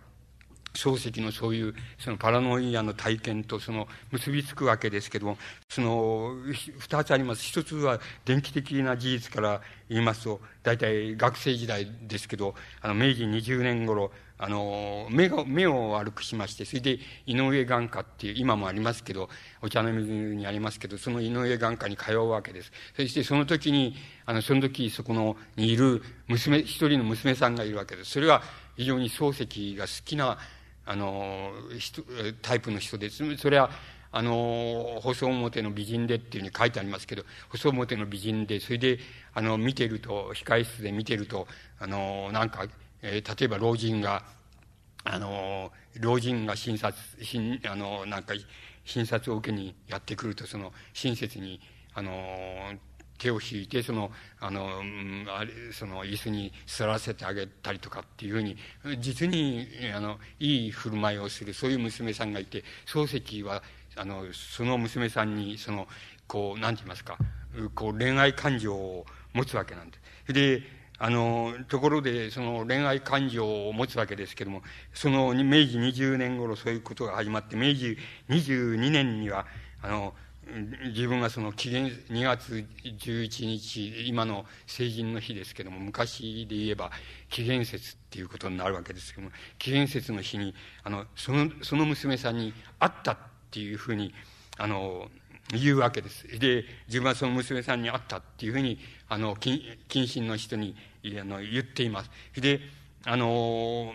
漱石のそういう、そのパラノイアの体験とその結びつくわけですけども、その、二つあります。一つは電気的な事実から言いますと、大体学生時代ですけど、あの、明治20年頃、あの、目が、目を悪くしまして、それで井上眼科っていう、今もありますけど、お茶の水にありますけど、その井上眼科に通うわけです。そしてその時に、あの、その時そこの、にいる娘、一人の娘さんがいるわけです。それは非常に漱石が好きな、あの、タイプの人です。それは、あの、細表の美人でっていうふうに書いてありますけど、細表の美人で、それで、あの、見てると、控室で見てると、あの、なんか、えー、例えば老人が、あの、老人が診察、診、あの、なんか、診察を受けにやってくると、その、親切に、あの、手を引いて、その、あの、あれ、その、椅子に座らせてあげたりとかっていうふうに、実に、あの、いい振る舞いをする、そういう娘さんがいて、漱石は、あの、その娘さんに、その、こう、なんて言いますか、こう、恋愛感情を持つわけなんです。で、あの、ところで、その恋愛感情を持つわけですけども、その明治20年頃そういうことが始まって、明治22年には、あの、自分がその紀元2月11日今の成人の日ですけども昔で言えば紀元節っていうことになるわけですけども紀元節の日にあのそのその娘さんに会ったっていうふうにあの言うわけです。で自分はその娘さんに会ったっていうふうにあの近親の人にあの言っています。であの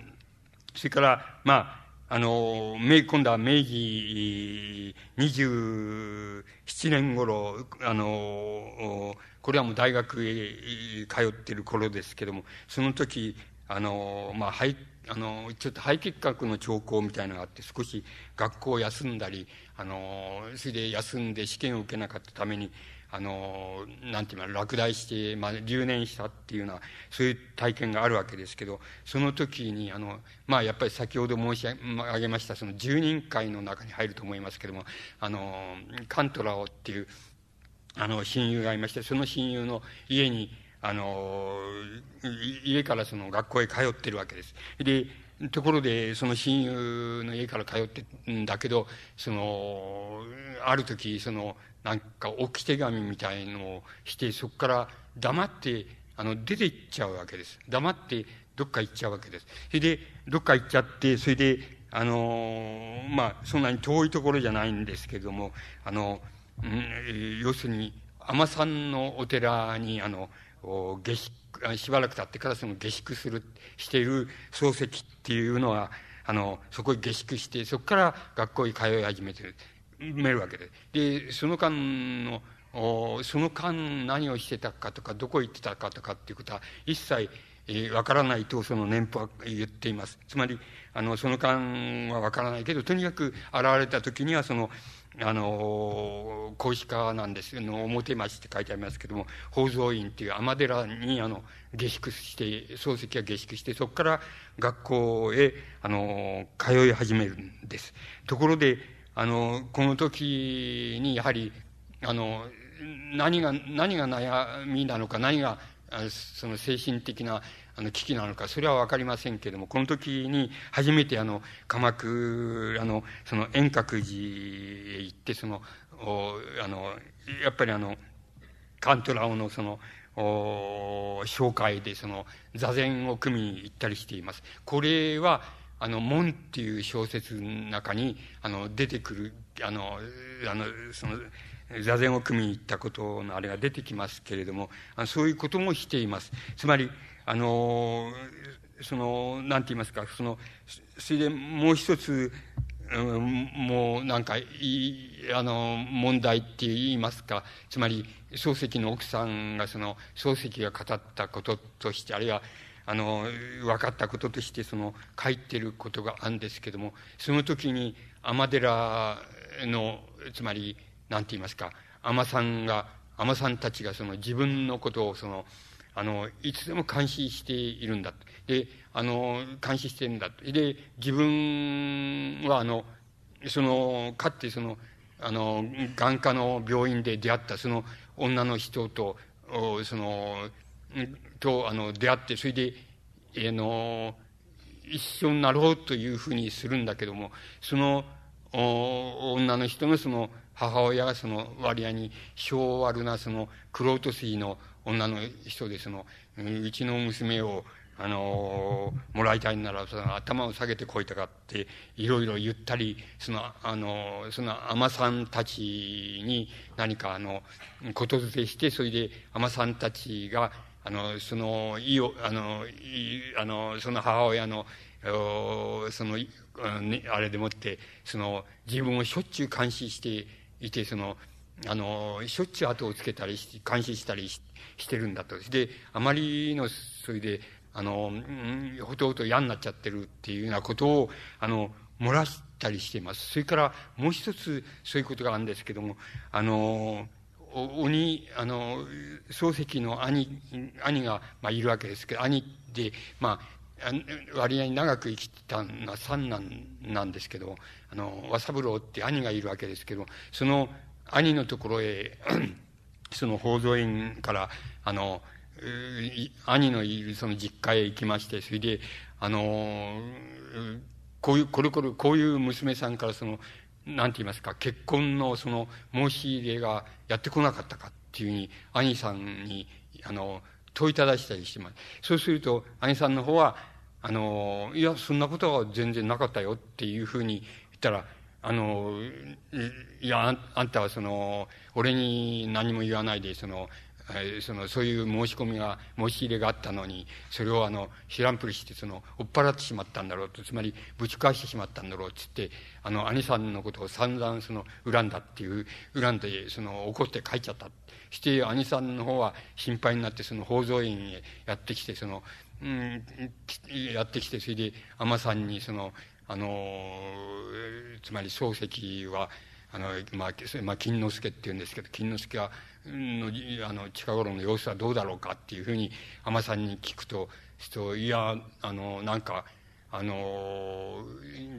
それからまああの、今度は明治27年頃、あの、これはもう大学へ通ってる頃ですけども、その時、あの、まあ、肺、あの、ちょっと肺結核の兆候みたいなのがあって、少し学校を休んだり、あの、それで休んで試験を受けなかったために、あの、なんていうの、落第して、まあ、留年したっていうような、そういう体験があるわけですけど、その時に、あの、まあ、やっぱり先ほど申し上げました、その10人会の中に入ると思いますけども、あの、カントラオっていう、あの、親友がいまして、その親友の家に、あの、家からその学校へ通ってるわけです。で、ところで、その親友の家から通ってんだけど、その、ある時、その、なんか置き手紙みたいのをしてそこから黙ってあの出て行っちゃうわけです。黙ってどっか行っちゃうわけです。それでどっか行っちゃってそれであのまあそんなに遠いところじゃないんですけれどもあの、うん、要するに海さんのお寺にあの下宿しばらく経ってからその下宿するしている漱石っていうのはあのそこへ下宿してそこから学校に通い始めてる。めるわけで。で、その間の、その間何をしてたかとか、どこ行ってたかとかっていうことは一切えー、わからないとその年俸は言っています。つまり、あの、その間はわからないけど、とにかく現れた時にはその、あの、孔子家なんですの、表町って書いてありますけども、宝蔵院っていう尼寺に、あの、下宿して、漱石は下宿して、そこから学校へ、あの、通い始めるんです。ところで、あの、この時にやはり、あの、何が、何が悩みなのか、何が、その精神的なあの危機なのか、それはわかりませんけれども、この時に初めてあの、鎌倉の、その遠隔寺へ行って、その、おあの、やっぱりあの、カントラオのその、お紹介でその座禅を組みに行ったりしています。これは、あの、門っていう小説の中に、あの、出てくる、あの、あの、その、座禅を組みに行ったことのあれが出てきますけれども、あそういうこともしています。つまり、あの、その、なんて言いますか、その、それでもう一つ、うん、もうなんかい、あの、問題って言いますか、つまり、漱石の奥さんがその、漱石が語ったこととして、あるいは、あの、分かったこととして、その、書いてることがあるんですけども、その時に、尼寺の、つまり、なんて言いますか、尼さんが、尼さんたちがその自分のことをその、あの、いつでも監視しているんだ。で、あの、監視してるんだ。で、自分はあの、その、かってその、あの、眼科の病院で出会ったその女の人と、その、と、あの、出会って、それで、あの、一緒になろうというふうにするんだけども、その、女の人のその母親がその割合に性悪なその玄人筋の女の人でその、うちの娘をあのもらいたいなら、その頭を下げてこいとかって、いろいろ言ったり、その、あの、その、尼さんたちに何かあの、ことづてして、それで、尼さんたちが、あの、その、いいあの、いあの、その母親の、その、あれでもって、その、自分をしょっちゅう監視していて、その、あの、しょっちゅう後をつけたりし、監視したりししてるんだと。で、あまりの、それで、あの、ほとほと嫌になっちゃってるっていうようなことを、あの、漏らしたりしています。それからもう一つそういうことがあるんですけども、あの、鬼、あの、漱石の兄、兄が、まあ、いるわけですけど、兄で、まあ、割合長く生きてたのは三男なんですけど、あの、和三郎って兄がいるわけですけど、その兄のところへ その宝蔵院から、あの、兄のいるその実家へ行きまして、それで、あの、こういう、これこれ、こういう娘さんからその、なんて言いますか、結婚のその申し入れがやってこなかったかっていうふうに、兄さんに、あの、問いただしたりしてます。そうすると、兄さんの方は、あの、いや、そんなことは全然なかったよっていうふうに言ったら、あの、いや、あんたはその、俺に何も言わないで、その、その、そういう申し込みが、申し入れがあったのに、それをあの、知らんぷりして、その、追っ払ってしまったんだろうと、つまり、ぶち返してしまったんだろうっつって、あの、兄さんのことを散々、その、恨んだっていう、恨んで、その、怒って帰っちゃったそ。して、兄さんの方は心配になって、その、宝蔵院へやってきて、その、うん、やってきて、それで、尼さんに、その、あの、つまり漱石は、あの、まあ、まあ、金之助って言うんですけど、金之助は、の、あの、近頃の様子はどうだろうかっていうふうに、海さんに聞くと、と、いや、あの、なんか、あの、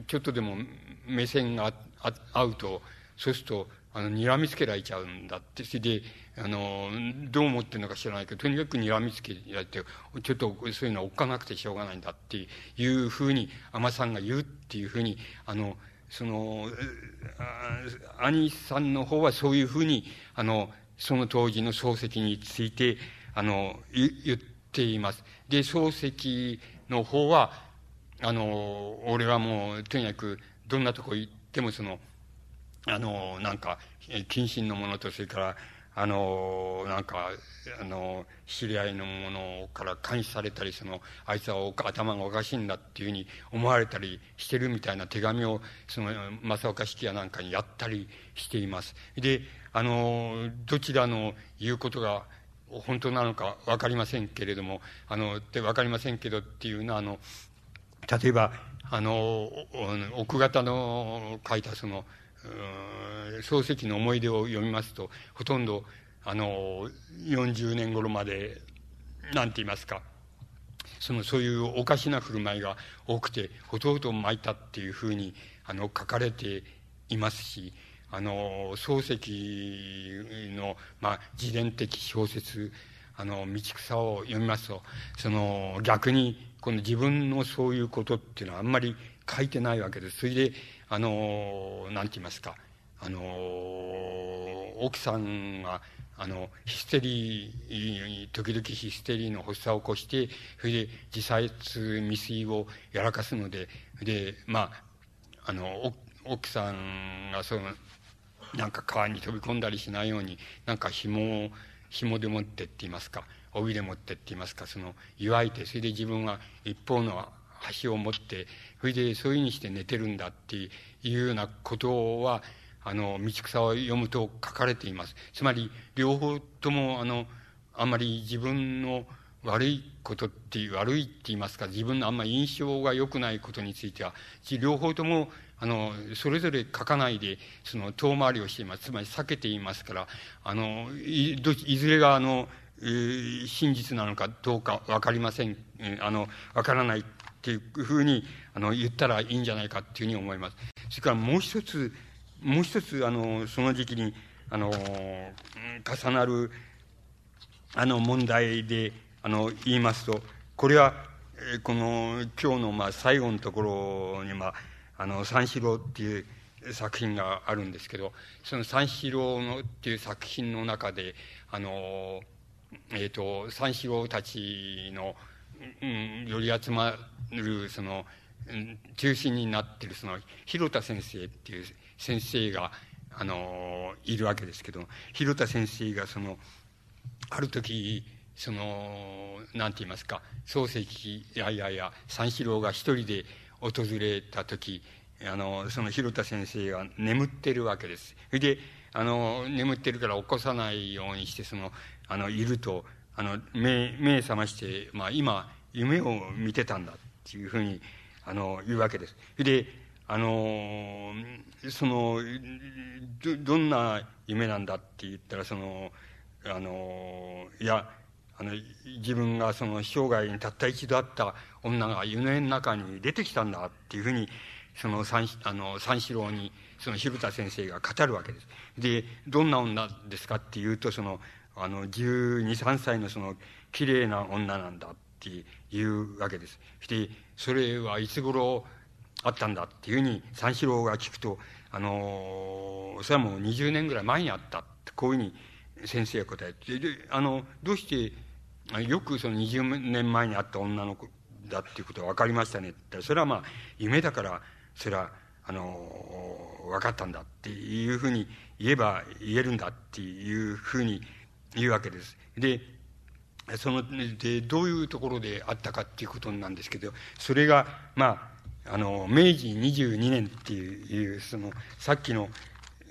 ちょっとでも目線が合うと、そうすると、あの、睨みつけられちゃうんだって。それで、あの、どう思ってるのか知らないけど、とにかく睨みつけられて、ちょっとそういうのはおっかなくてしょうがないんだっていうふうに、海さんが言うっていうふうに、あの、その、兄さんの方はそういうふうに、あの、その当時の漱石について、あの、言っています。で、漱石の方は、あの、俺はもう、とにかく、どんなとこ行っても、その、あの、なんか、謹慎のものと、それから、あの、なんか、あの、知り合いのものから監視されたり、その、あいつは頭がおかしいんだっていうふうに思われたりしてるみたいな手紙を、その、正岡式やなんかにやったりしています。で、あの、どちらの言うことが本当なのかわかりませんけれども、あの、ってわかりませんけどっていうのは、あの、例えば、あの、奥方の書いたその、漱石の思い出を読みますと、ほとんど、あの、40年頃まで、なんて言いますか、その、そういうおかしな振る舞いが多くて、ほとんど巻いたっていうふうに、あの、書かれていますし、あの、漱石の、まあ、自伝的小説、あの、道草を読みますと、その、逆に、この自分のそういうことっていうのはあんまり書いてないわけです。それで、あの、なんて言いますか、あの、奥さんが、あの、ヒステリー、時々ヒステリーの発作を起こして、それで自殺未遂をやらかすので、で、まあ、あの、奥さんがその、なんか川に飛び込んだりしないように、なんか紐を、紐で持ってって言いますか、帯で持ってって言いますか、その、祝いて、それで自分は一方の橋を持って、それでそういうふうにして寝てるんだっていうようなことは、あの、道草を読むと書かれています。つまり、両方とも、あの、あんまり自分の悪いことっていう、悪いって言いますか、自分のあんまり印象が良くないことについては、両方とも、あの、それぞれ書かないで、その、遠回りをしています。つまり避けていますから、あの、い、どいずれが、あの、真実なのかどうかわかりません。あの、わからないっていうふうに、あの、言ったらいいんじゃないかっていうふうに思います。それからもう一つ、もう一つ、あの、その時期に、あの、重なる、あの、問題で、あの、言いますと、これは、この、今日の、まあ、最後のところに、まあ、あの、三四郎っていう作品があるんですけど、その三四郎のっていう作品の中で、あの、えっ、ー、と、三四郎たちの、うん、より集まる、その、中心になってる、その、広田先生っていう先生が、あの、いるわけですけど、広田先生がその、ある時、その、なんて言いますか、漱石、いやいやいや、三四郎が一人で訪れた時、あの、その広田先生が眠ってるわけです。それで、あの、眠ってるから起こさないようにして、その、あの、いると、あの、目、目覚まして、まあ今、夢を見てたんだっていうふうに、あの、言うわけです。で、あのそのどどんな夢なんだって言ったらそのあのいやあの自分がその生涯にたった一度会った女が夢の中に出てきたんだっていうふうにその三あの三四郎にその蛭田先生が語るわけです。でどんな女ですかっていうとそのあの12、3歳のその綺麗な女なんだっていうわけです。でそれはいつ頃あったんだっていうふうに三四郎が聞くと、あのそれはもう20年ぐらい前にあったってこういうふうに先生が答えて、で、あの、どうして、よくその20年前にあった女の子だっていうことが分かりましたねって言ったら、それはまあ、夢だから、それは、あの分かったんだっていうふうに言えば言えるんだっていうふうに言うわけです。で、その、で、どういうところであったかっていうことなんですけど、それが、まあ、あの、明治22年っていう、その、さっきの、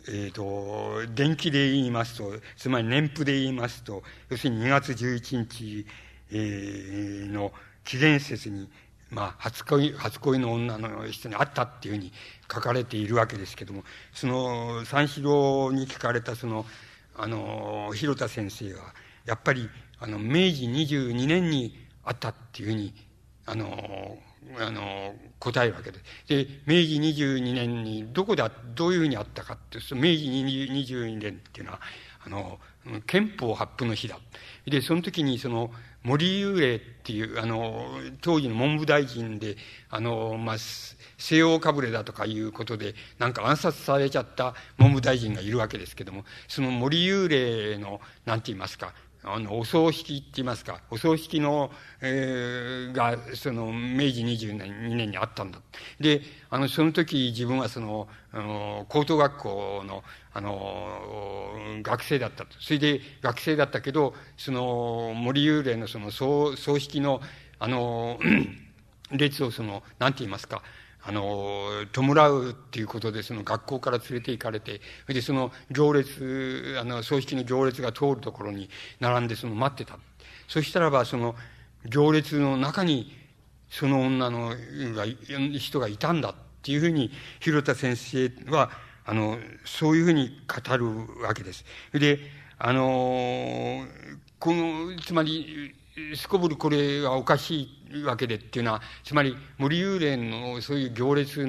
えっ、ー、と、電気で言いますと、つまり年譜で言いますと、要するに2月11日、えー、の紀元節に、まあ、初恋、初恋の女の人に会ったっていうふうに書かれているわけですけども、その、三四郎に聞かれたその、あの、広田先生は、やっぱり、あの、明治22年に会ったっていうふうに、あの、あの、答えるわけです。で、明治22年にどこで、どういうふうにあったかって、明治22年っていうのは、あの、憲法発布の日だ。で、その時にその、森幽霊っていう、あの、当時の文部大臣で、あの、まあ、西洋かぶれだとかいうことで、なんか暗殺されちゃった文部大臣がいるわけですけども、その森幽霊の、なんて言いますか、あの、お葬式って言いますか、お葬式の、えー、が、その、明治22年年にあったんだ。で、あの、その時自分はその、あの、高等学校の、あの、学生だったと。それで、学生だったけど、その、森幽霊のその葬、葬式の、あの、列をその、なんて言いますか、あの、弔うっていうことで、その学校から連れて行かれて、それでその行列、あの、葬式の行列が通るところに並んでその待ってた。そしたらば、その行列の中に、その女の、人がいたんだっていうふうに、広田先生は、あの、そういうふうに語るわけです。で、あの、この、つまり、すこぶるこれはおかしいわけでっていうのは、つまり森幽霊のそういう行列、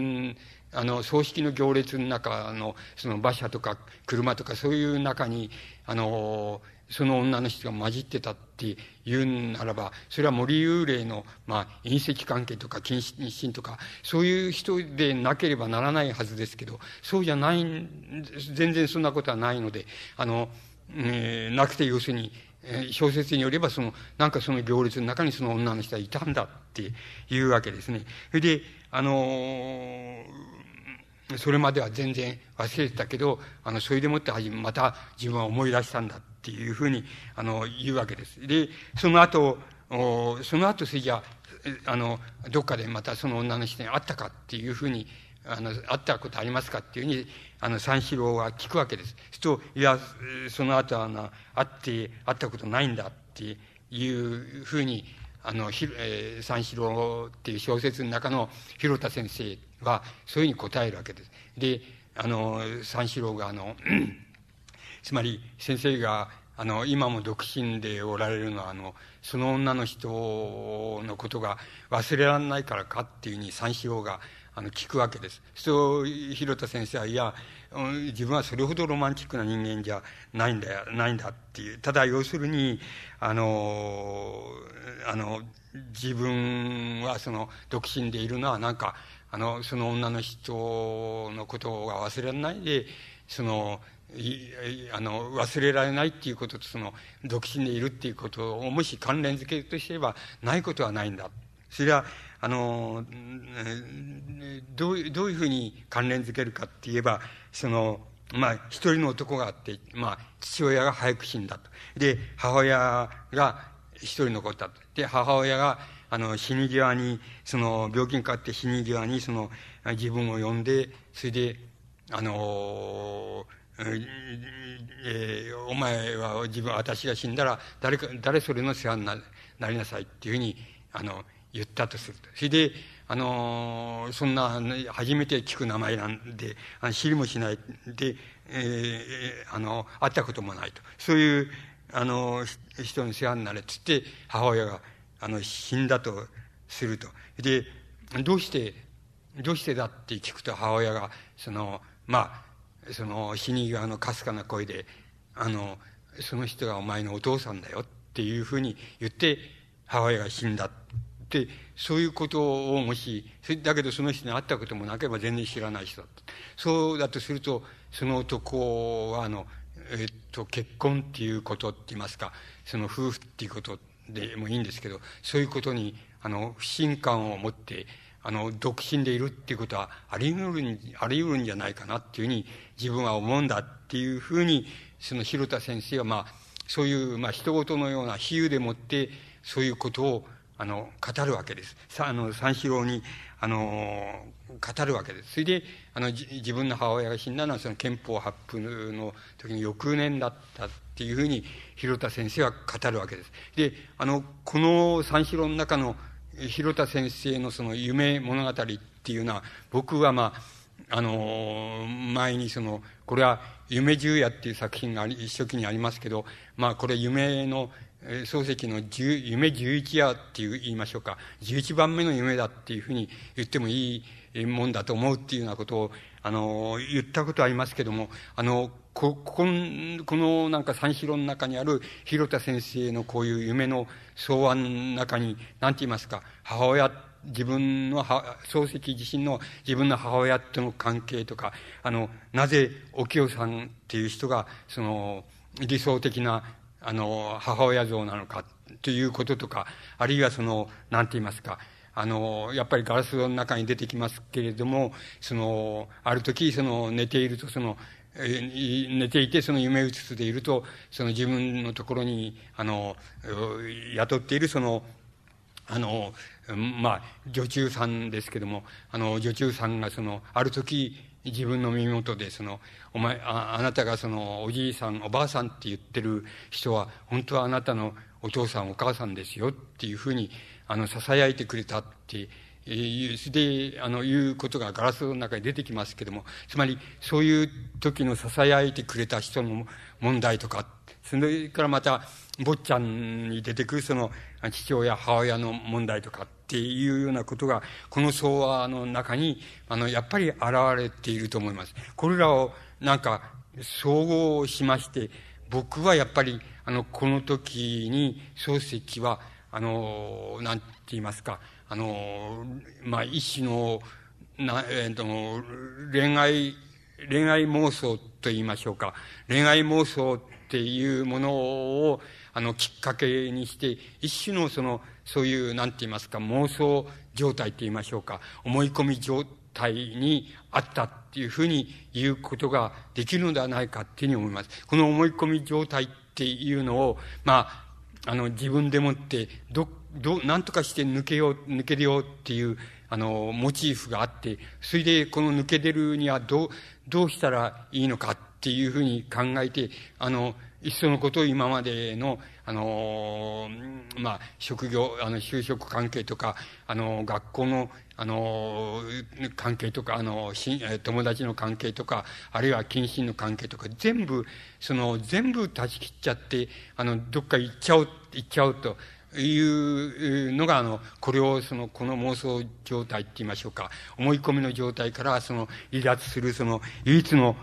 あの、葬式の行列の中の、その馬車とか車とかそういう中に、あの、その女の人が混じってたって言うならば、それは森幽霊の、まあ、隕石関係とか近親とか、そういう人でなければならないはずですけど、そうじゃない、全然そんなことはないので、あの、えー、なくて要するに、え、小説によればその、なんかその行列の中にその女の人はいたんだっていうわけですね。それで、あのー、それまでは全然忘れてたけど、あの、それでもってまた自分は思い出したんだっていうふうに、あの、言うわけです。で、その後、その後、それじゃあの、どっかでまたその女の人に会ったかっていうふうに、あの、会ったことありますかっていうふうに、あの、三四郎は聞くわけです。すると、いや、その後、あの、会って、会ったことないんだっていうふうに、あの、ひえー、三四郎っていう小説の中の広田先生は、そういうふうに答えるわけです。で、あの、三四郎が、あの、つまり、先生が、あの、今も独身でおられるのは、あの、その女の人のことが忘れられないからかっていうふうに三四郎が、あの、聞くわけです。そう、広田先生は、いや、自分はそれほどロマンチックな人間じゃないんだよ、ないんだっていう。ただ、要するに、あの、あの、自分はその、独身でいるのはなんか、あの、その女の人のことが忘れられないで、その、あの、忘れられないっていうことと、その、独身でいるっていうことを、もし関連づけるとすれば、ないことはないんだ。それは、あの、どうどういうふうに関連づけるかって言えば、その、まあ、一人の男があって、まあ、父親が早く死んだと。で、母親が一人残ったと。で、母親が、あの、死に際に、その、病気にかかって死に際に、その、自分を呼んで、それで、あのえー、お前は自分、私が死んだら、誰か、誰それの世話になりなさいっていうふうに、あの、言ったとすると。それで、あのそんな、初めて聞く名前なんで、あの知りもしないで、えー、あの、会ったこともないと。そういう、あの、人の世話になれっつって、母親が、あの、死んだとすると。で、どうして、どうしてだって聞くと母親が、その、まあ、その死に際のかすかな声で、あの、その人がお前のお父さんだよっていうふうに言って、母親が死んだ。で、そういうことをもし、だけどその人に会ったこともなければ全然知らない人だった。そうだとすると、その男は、あの、えっと、結婚っていうことって言いますか、その夫婦っていうことでもいいんですけど、そういうことに、あの、不信感を持って、あの、独身でいるっていうことはあり得るん、あり得るんじゃないかなっていうふうに自分は思うんだっていうふうに、その広田先生はまあ、そういう、まあ、人事のような比喩でもって、そういうことをあの、語るわけです。さ、あの、三四郎に、あの、語るわけです。それで、あの、自分の母親が死んだのはその憲法発布の時に翌年だったっていうふうに、広田先生は語るわけです。で、あの、この三四郎の中の広田先生のその夢物語っていうのは、僕はまあ、あの、前にその、これは夢十夜っていう作品があり、一初期にありますけど、まあこれ夢の漱石の夢十一夜っていう言いましょうか、十一番目の夢だっていうふうに言ってもいいもんだと思うっていうようなことを、あの、言ったことありますけども、あの、こ、この、このなんか三四郎の中にある広田先生のこういう夢の草案の中に、なんて言いますか、母親自分の漱石自身の自分の母親との関係とか、あの、なぜお清さんっていう人が、その、理想的なあの、母親像なのかということとか、あるいはその、なんて言いますか、あの、やっぱりガラスの中に出てきますけれども、その、ある時、その、寝ていると、その、寝ていて、その夢うつつでいると、その自分のところに、あの、雇っているその、あの、まあ、女中さんですけども、あの、女中さんがその、ある時、自分の耳元で、その、お前、ああなたがその、おじいさん、おばあさんって言ってる人は、本当はあなたのお父さん、お母さんですよっていうふうに、あの、囁いてくれたっていう、で、あの、いうことがガラスの中に出てきますけども、つまり、そういう時の囁いてくれた人の問題とか、それからまた、坊ちゃんに出てくるその、父親、母親の問題とかっていうようなことが、この相話の中に、あの、やっぱり現れていると思います。これらをなんか総合しまして、僕はやっぱり、あの、この時に漱石は、あの、なんて言いますか、あの、まあ、一種の、な、えっ、ー、と、恋愛、恋愛妄想と言いましょうか、恋愛妄想っていうものを、あの、きっかけにして、一種のその、そういう、なんて言いますか、妄想状態と言いましょうか、思い込み状態にあったっていうふうに言うことができるのではないかっていうふうに思います。この思い込み状態っていうのを、まあ、あの、自分でもって、ど、ど、なんとかして抜けよう、抜け出ようっていう、あの、モチーフがあって、それでこの抜け出るにはどう、どうしたらいいのかっていうふうに考えて、あの、いっそのことを今までの、あのまあ、職業、あの、就職関係とか、あの、学校の、あの関係とか、あの、友達の関係とか、あるいは謹慎の関係とか、全部、その、全部断ち切っちゃって、あの、どっか行っちゃおう、行っちゃおうと。いうのが、あの、これを、その、この妄想状態って言いましょうか、思い込みの状態から、その、離脱する、その、唯一の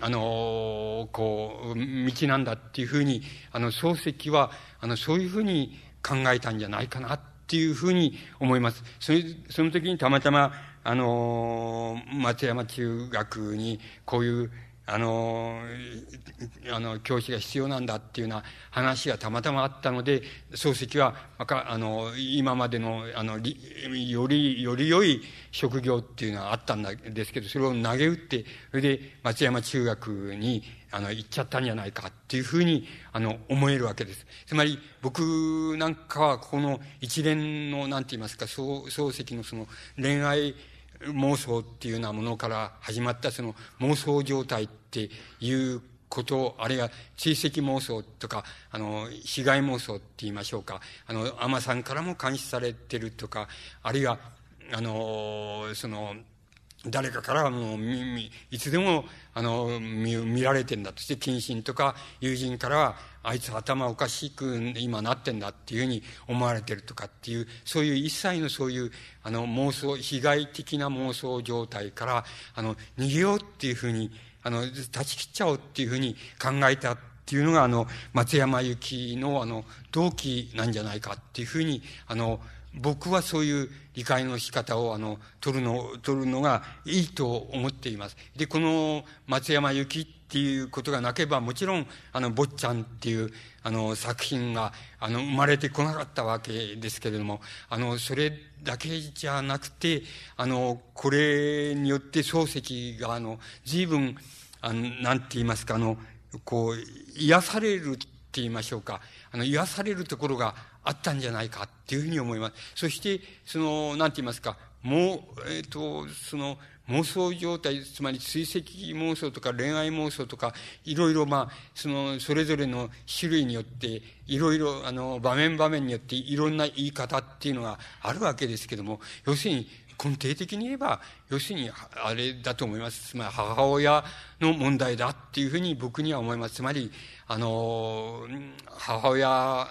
あの、こう、道なんだっていうふうに、あの、漱石は、あの、そういうふうに考えたんじゃないかなっていうふうに思います。そ、その時にたまたま、あの、松山中学にこういうあの、あの、教師が必要なんだっていうような話がたまたまあったので、漱石は、あの、今までの、あの、より、より良い職業っていうのはあったんですけど、それを投げ打って、それで松山中学に、あの、行っちゃったんじゃないかっていうふうに、あの、思えるわけです。つまり、僕なんかは、この一連の、なんて言いますか、漱石のその恋愛、妄想っていうようなものから始まったその妄想状態っていうことあるいは追跡妄想とか、あの、被害妄想って言いましょうか、あの、海さんからも監視されてるとか、あるいは、あの、その、誰かからもう、いつでも、あの、見見られてんだとして、謹慎とか友人からは、あいつ頭おかしく今なってんだっていうふうに思われてるとかっていう、そういう一切のそういう、あの、妄想、被害的な妄想状態から、あの、逃げようっていうふうに、あの、断ち切っちゃおうっていうふうに考えたっていうのが、あの、松山由紀の、あの、動機なんじゃないかっていうふうに、あの、僕はそういう理解の仕方を、あの、取るの、取るのがいいと思っています。で、この松山由紀っていうことがなければ、もちろん、あの、坊ちゃんっていう、あの、作品が、あの、生まれてこなかったわけですけれども、あの、それだけじゃなくて、あの、これによって漱石が、あの、随分、あの、なんて言いますか、あの、こう、癒されるって言いましょうか。あの、癒されるところがあったんじゃないかっていうふうに思います。そして、その、なんて言いますか、もう、えっ、ー、と、その、妄想状態、つまり追跡妄想とか恋愛妄想とか、いろいろまあ、その、それぞれの種類によって、いろいろ、あの、場面場面によっていろんな言い方っていうのがあるわけですけども、要するに、根底的に言えば、要するに、あれだと思います。つまり、母親の問題だっていうふうに僕には思います。つまり、あの、母親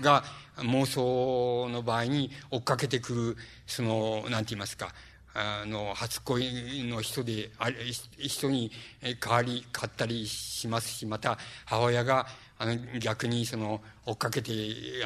が妄想の場合に追っかけてくる、その、なんて言いますか、あの、初恋の人で、あ人に変わり、買ったりしますし、また母親が、あの、逆にその、追っかけて、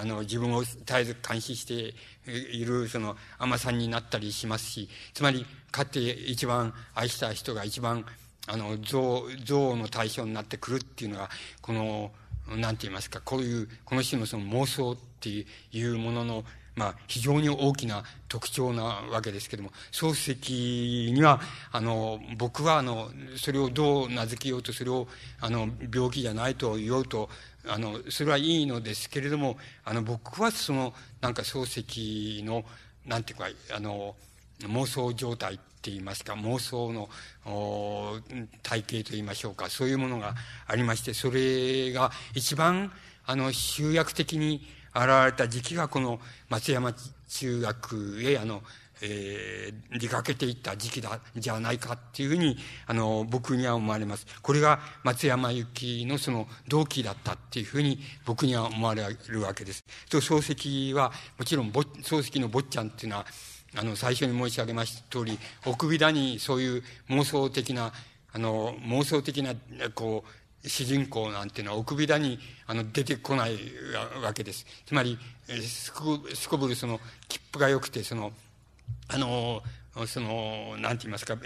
あの、自分を絶えず監視している、その、甘さんになったりしますし、つまり、かって一番愛した人が一番、あの、憎悪の対象になってくるっていうのが、この、なんて言いますか、こういう、この人のその妄想っていうものの、まあ、非常に大きな特徴なわけですけども、漱石には、あの、僕は、あの、それをどう名付けようと、それを、あの、病気じゃないと言おうと、あの、それはいいのですけれども、あの、僕はその、なんか漱石の、なんていうか、あの、妄想状態って言いますか、妄想の体系と言いましょうか、そういうものがありまして、それが一番、あの、集約的に現れた時期がこの松山中学へあの、えー、出かけていった時期だ、じゃないかっていうふうに、あの、僕には思われます。これが松山由紀のその同期だったっていうふうに僕には思われるわけです。と、漱石は、もちろん、漱石の坊ちゃんっていうのは、あの、最初に申し上げました通り、奥びだにそういう妄想的な、あの、妄想的な、こう、主人公なんていうのは奥びだにあの出てこないわけです。つまり、すこぶるその切符が良くて、その、あの、その、なんて言いますか、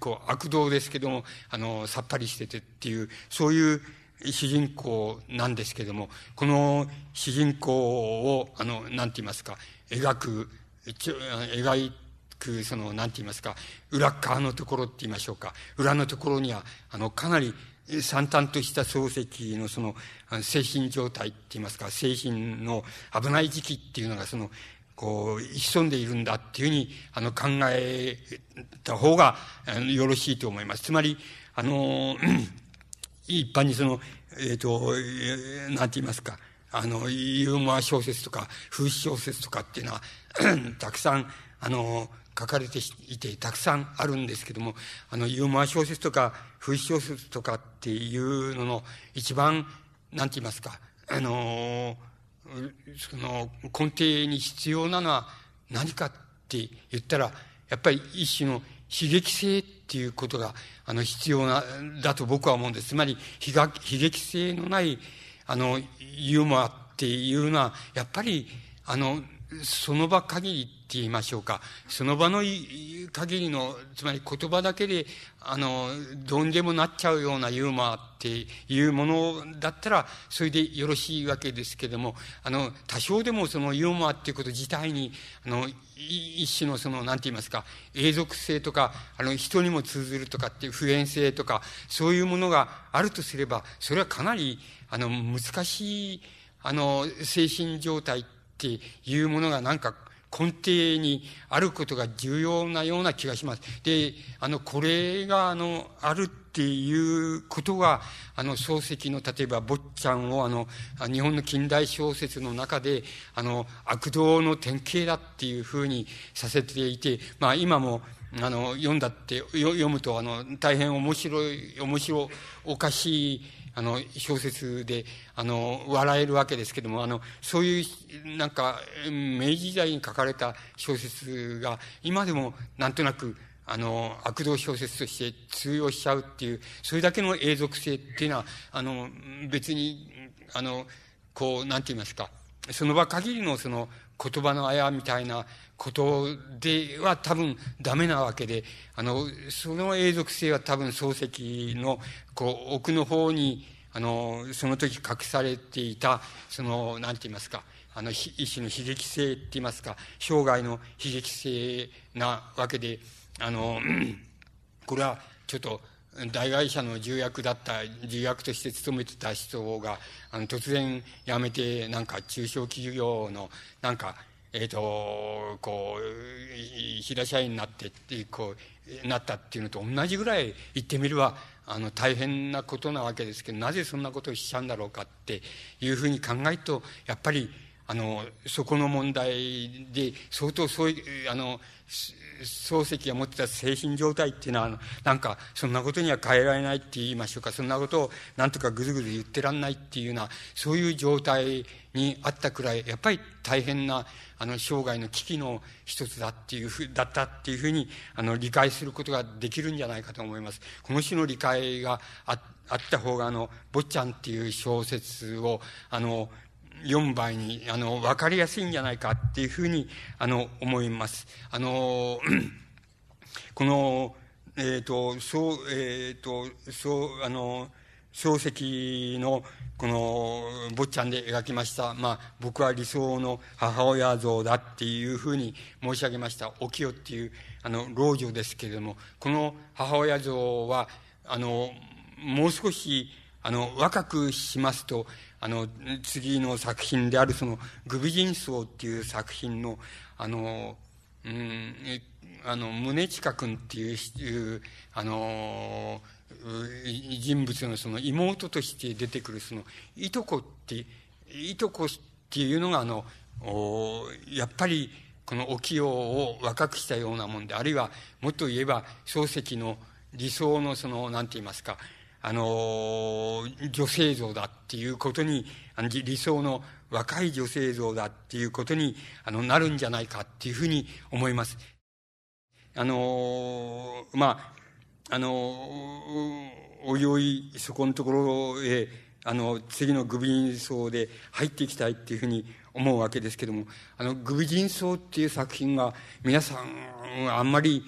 こう、悪道ですけども、あの、さっぱりしててっていう、そういう主人公なんですけども、この主人公を、あの、なんて言いますか、描く、描く、その、なんて言いますか、裏側のところって言いましょうか、裏のところには、あの、かなり、惨憺とした漱石のその精神状態って言いますか、精神の危ない時期っていうのがそのこう、潜んでいるんだっていうふうに、あの、考えた方が、よろしいと思います。つまり、あの、一般にその、えっ、ー、と、なんて言いますか、あの、ユーモア小説とか、風刺小説とかっていうのは、たくさん、あの、書かれていて、たくさんあるんですけども、あの、ユーモア小説とか、風刺小説とかっていうのの、一番、なんて言いますか、あの、その根底に必要なのは何かって言ったら、やっぱり一種の悲劇性っていうことが、あの、必要な、だと僕は思うんです。つまり、悲劇性のない、あの、ユーモアっていうのは、やっぱり、あの、その場限りって言いましょうか。その場の限りの、つまり言葉だけで、あの、どうにでもなっちゃうようなユーモアっていうものだったら、それでよろしいわけですけども、あの、多少でもそのユーモアっていうこと自体に、あの、一種のその、なんて言いますか、永続性とか、あの、人にも通ずるとかっていう普遍性とか、そういうものがあるとすれば、それはかなり、あの、難しい、あの、精神状態っていうものがなんか根底にあることが重要なような気がします。で、あの、これが、あの、あるっていうことが、あの、漱石の、例えば、坊ちゃんを、あの、日本の近代小説の中で、あの、悪道の典型だっていうふうにさせていて、まあ、今も、あの、読んだって、読むと、あの、大変面白い、面白おかしい、あの、小説で、あの、笑えるわけですけども、あの、そういう、なんか、明治時代に書かれた小説が、今でも、なんとなく、あの、悪道小説として通用しちゃうっていう、それだけの永続性っていうのは、あの、別に、あの、こう、なんて言いますか、その場限りのその言葉のあやみたいなことでは多分ダメなわけで、あの、その永続性は多分漱石の、こう、奥の方に、あの、その時隠されていた、その、なんて言いますか、あの、一種の悲劇性って言いますか、生涯の悲劇性なわけで、あの、これはちょっと、大会社の重役だった重役として勤めてた人があの突然辞めてなんか中小企業のなんかえっ、ー、とこう平社員になってってこうなったっていうのと同じぐらい言ってみればあの大変なことなわけですけどなぜそんなことをしちゃうんだろうかっていうふうに考えるとやっぱりあのそこの問題で相当そういうあの漱石が持ってた精神状態っていうのは、なんか、そんなことには変えられないって言いましょうか、そんなことをなんとかぐずぐず言ってらんないっていうような、そういう状態にあったくらい、やっぱり大変な、あの、生涯の危機の一つだっていうふ、だったっていうふうに、あの、理解することができるんじゃないかと思います。この種の理解がああった方が、あの、坊ちゃんっていう小説を、あの、4倍に、あの、わかりやすいんじゃないかっていうふうに、あの、思います。あの、この、えっ、ー、と、そう、えっ、ー、と、そう、あの、漱石の、この、坊ちゃんで描きました、まあ、僕は理想の母親像だっていうふうに申し上げました、お清っていう、あの、老女ですけれども、この母親像は、あの、もう少し、あの、若くしますと、あの、次の作品であるその、グビジンソウっていう作品の、あの、うん、あの、宗近君っていう、あの、人物のその妹として出てくるその、いとこって、いとこっていうのがあの、やっぱり、このお清を若くしたようなもんで、あるいは、もっと言えば、漱石の理想のその、なんて言いますか、あの、女性像だっていうことに、理想の若い女性像だっていうことに、あの、なるんじゃないかっていうふうに思います。あの、まあ、あの、おいおい、そこのところへ、あの、次のグビーン層で入っていきたいっていうふうに思うわけですけども、あの、グビ人層っていう作品が皆さんあんまり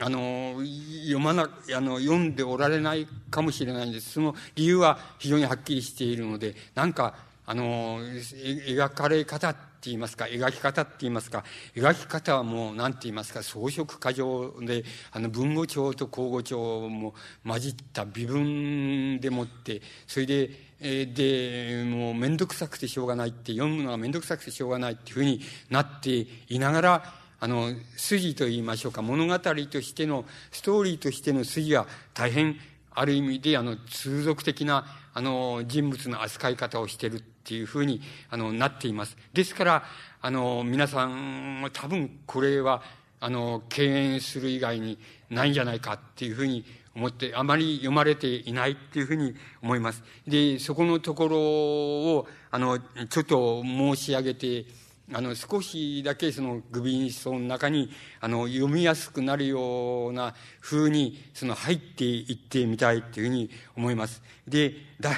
あの、読まな、あの、読んでおられないかもしれないんです。その理由は非常にはっきりしているので、なんか、あの、描かれ方って言いますか、描き方って言いますか、描き方はもう、なんて言いますか、装飾過剰で、あの、文語帳と口語帳も混じった微分でもって、それで、え、で、もうめんどくさくてしょうがないって、読むのがめんどくさくてしょうがないっていうふうになっていながら、あの、筋と言いましょうか、物語としての、ストーリーとしての筋は大変、ある意味で、あの、通俗的な、あの、人物の扱い方をしているっていうふうに、あの、なっています。ですから、あの、皆さん、多分これは、あの、敬遠する以外にないんじゃないかっていうふうに思って、あまり読まれていないっていうふうに思います。で、そこのところを、あの、ちょっと申し上げて、あの、少しだけそのグビンソの中に、あの、読みやすくなるような風に、その入っていってみたいっていうふうに思います。で、だい、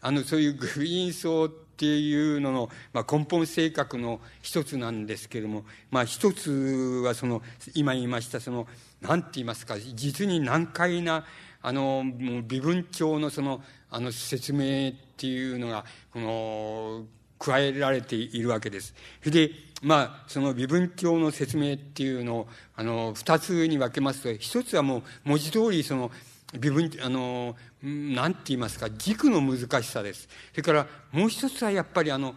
あの、そういうグビンソっていうのの、まあ、根本性格の一つなんですけれども、まあ、一つはその、今言いました、その、なんて言いますか、実に難解な、あの、もう微分帳のその、あの、説明っていうのが、この、加えられているわけです。それで、まあ、その微分帳の説明っていうのを、あの、二つに分けますと、一つはもう文字通りその、微分、あの、なんて言いますか、軸の難しさです。それからもう一つはやっぱりあの、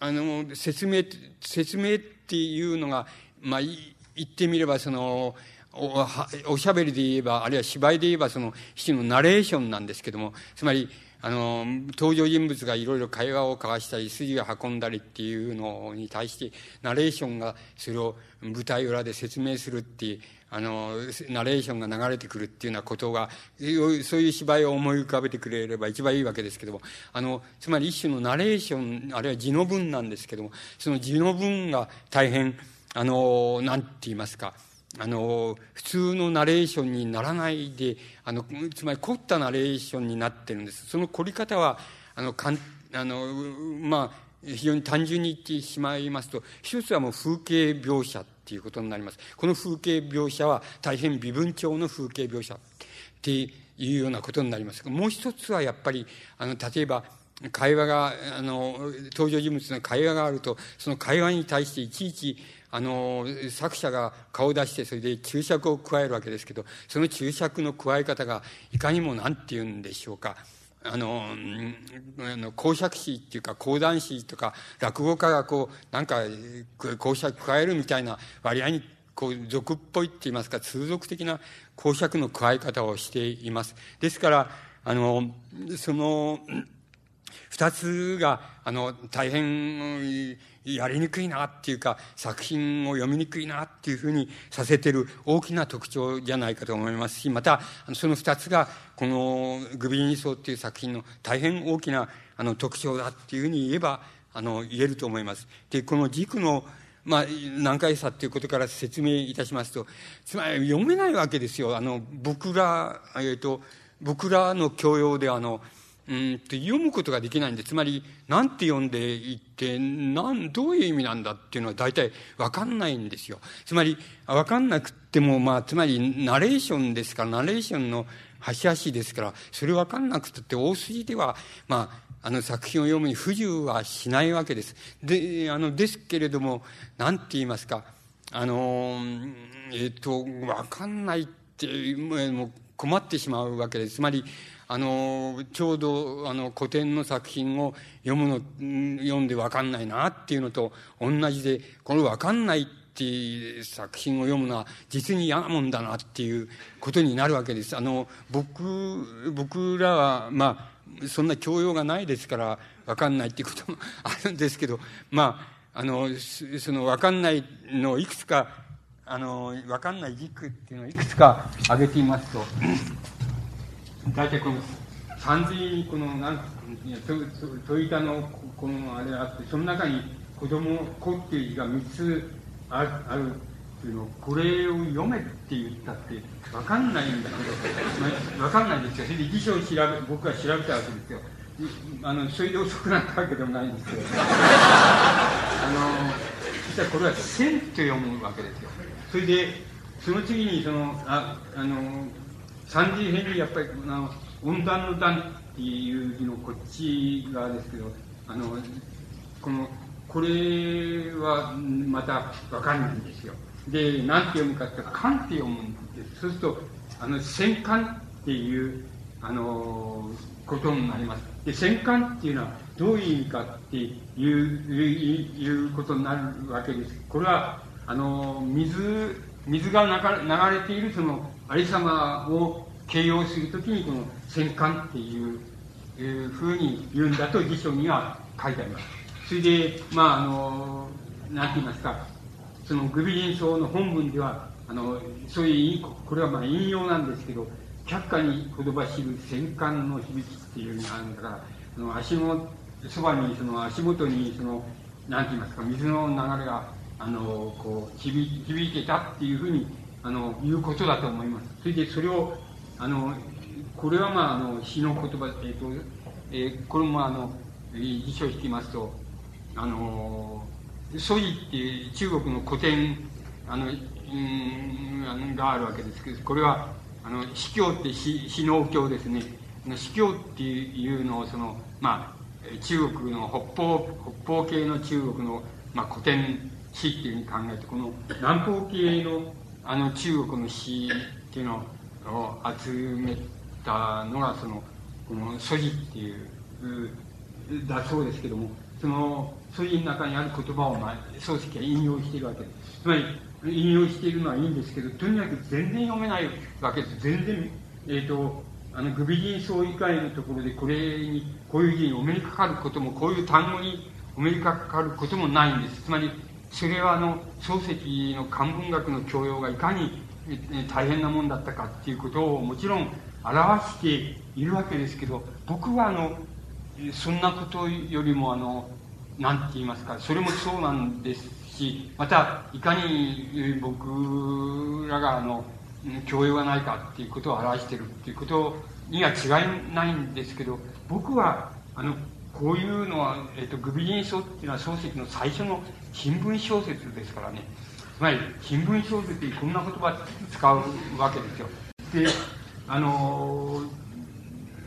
あの、説明、説明っていうのが、まあ、言ってみればその、おおしゃべりで言えば、あるいは芝居で言えば、その、一種のナレーションなんですけども、つまり、あの、登場人物がいろいろ会話を交わしたり、筋を運んだりっていうのに対して、ナレーションがそれを舞台裏で説明するっていう、あの、ナレーションが流れてくるっていうようなことが、そういう芝居を思い浮かべてくれれば一番いいわけですけども、あの、つまり一種のナレーション、あるいは字の文なんですけども、その字の文が大変、あの、なんて言いますか、あの、普通のナレーションにならないで、あの、つまり凝ったナレーションになってるんです。その凝り方は、あの、かん、あの、まあ、非常に単純に言ってしまいますと、一つはもう風景描写っていうことになります。この風景描写は大変微分調の風景描写っていうようなことになります。もう一つはやっぱり、あの、例えば、会話が、あの、登場人物の会話があると、その会話に対していちいち、あの、作者が顔を出して、それで注釈を加えるわけですけど、その注釈の加え方が、いかにもなんて言うんでしょうか。あの、あの公爵士っていうか講談師とか落語家がこう、なんか公爵加えるみたいな割合にこう俗っぽいって言いますか通俗的な公爵の加え方をしています。ですから、あの、その、二つが、あの、大変やりにくいなっていうか、作品を読みにくいなっていうふうにさせてる大きな特徴じゃないかと思いますし、また、その二つが、このグビーニソーっていう作品の大変大きなあの特徴だっていうふうに言えば、あの、言えると思います。で、この軸の、まあ、難解さっていうことから説明いたしますと、つまり読めないわけですよ。あの、僕ら、えっ、ー、と、僕らの教養であの、うんと読むことができないんで、つまり、なんて読んでいって、なん、どういう意味なんだっていうのは大体わかんないんですよ。つまり、わかんなくっても、まあ、つまり、ナレーションですから、ナレーションの端々ですから、それわかんなくって、大筋では、まあ、あの作品を読むに不自由はしないわけです。で、あの、ですけれども、なんて言いますか、あの、えっ、と、わかんないって、もう困ってしまうわけです。つまり、あの、ちょうど、あの、古典の作品を読むの、読んでわかんないなっていうのと同じで、このわかんないっていう作品を読むのは実に嫌なもんだなっていうことになるわけです。あの、僕、僕らは、まあ、そんな教養がないですから、わかんないっていうこともあるんですけど、まあ、あの、そのわかんないのをいくつか、あの、わかんない軸っていうのをいくつか挙げてみますと、大体この三髄このなんトイタのこのあれがあってその中に子供子っていう字が3つあるあるっていうのこれを読めって言ったって分かんないんだけど分かんないんですよそれで辞書を調べ僕が調べたわけですよあの、それで遅くなったわけでもないんですけど、あの、実はこれは線と読むわけですよ。それで、その次に、その、あ、あの、三次編にやっぱり、あの、温暖の段っていう字のこっち側ですけど、あの、この、これはまたわかんないんですよ。で、なんて読むかって、漢って読むんです。そうすると、あの、戦艦っていう、あの、ことになります。で、戦艦っていうのはどういう意味かっていう、いうことになるわけです。これは、あの、水、水が流れているそのありさまを形容するときに、この戦艦っていう、いうふうに言うんだと辞書には書いてあります。それで、まあ、あの、なんて言いますか、そのグビリン書の本文では、あの、そういう、これはまあ引用なんですけど、却下にほどばしる戦艦の響きっていうのがあるんだから、その足の、そばに、その足元に、その、なんて言いますか、水の流れが、あの、こう、響響いてたっていうふうに、あの、いうことだと思います。それで、それを、あの、これはまあ、あの、詩の言葉、えっ、ー、と、えー、これもあの、辞書を引きますと、あの、ソイっていう中国の古典、あの、うん、があるわけですけど、これは、あの、司教って死死能教ですね。司教っていうのを、その、まあ、中国の北方、北方系の中国の、まあ、古典詩っていうふうに考えて、この南方系の、あの、中国の詩っていうのを集めたのが、その、この、祖字っていう、だそうですけども、その、そういう中にある言葉を、まあ、漱石は引用しているわけです。つまり、引用しているのはいいんですけど、とにかく全然読めないわけです。全然、えっ、ー、と、あの、グビ人相以外のところで、これに、こういう字にお目にかかることも、こういう単語にお目にかかることもないんです。つまり、それはあの、漱石の漢文学の教養がいかに大変なもんだったかっていうことをもちろん表しているわけですけど、僕はあの、そんなことよりもあの、なんて言いますか、それもそうなんですし、また、いかに僕らがあの、教養がないかっていうことを表してるっていうことには違いないんですけど、僕は、あの、こういうのは、えっ、と、グビリン書っていうのは漱石の最初の新聞小説ですからね。つまり、新聞小説ってこんな言葉使うわけですよ。で、あの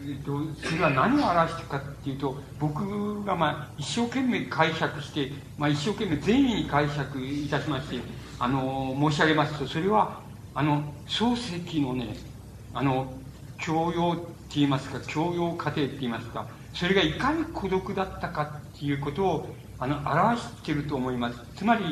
えっと、それは何を表してるかっていうと、僕がまあ一生懸命解釈して、まあ一生懸命善意に解釈いたしまして、あの、申し上げますと、それは、あの、漱石のね、あの、教養って言いますか、教養過程って言いますか、それがいかに孤独だったかっていうことを、あの、表してると思います。つまり、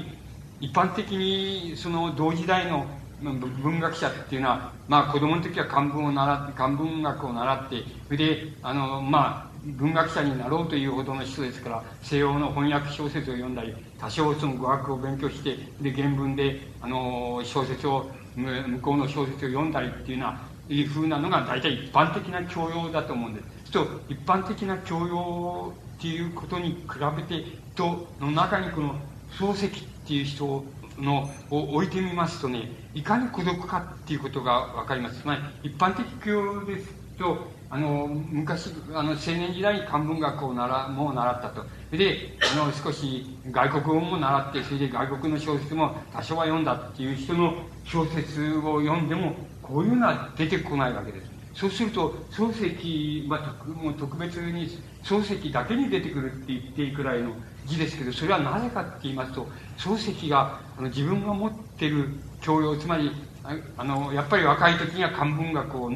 一般的に、その、同時代の文学者っていうのは、まあ子供の時は漢文を習って、漢文学を習って、それで、あの、まあ、文学者になろうというほどの人ですから、西洋の翻訳小説を読んだり、多少その語学を勉強して、で、原文で、あの、小説を、向こうの小説を読んだりっていうような、いうふうなのが大体一般的な教養だと思うんです。と、一般的な教養っていうことに比べて、と、の中にこの、漱石っていう人のを置いてみますとね、いかに孤独かっていうことがわかります。つまり、一般的教ですと、あの、昔、あの、青年時代に漢文学を習、もう習ったと。で、あの、少し外国語も習って、それで外国の小説も多少は読んだっていう人の小説を読んでも、こういうのは出てこないわけです。そうすると、漱石、まあ、もう特別に漱石だけに出てくるって言っていいくらいの字ですけど、それはなぜかって言いますと、漱石があの自分が持ってる教養、つまり、あの、やっぱり若い時には漢文学を、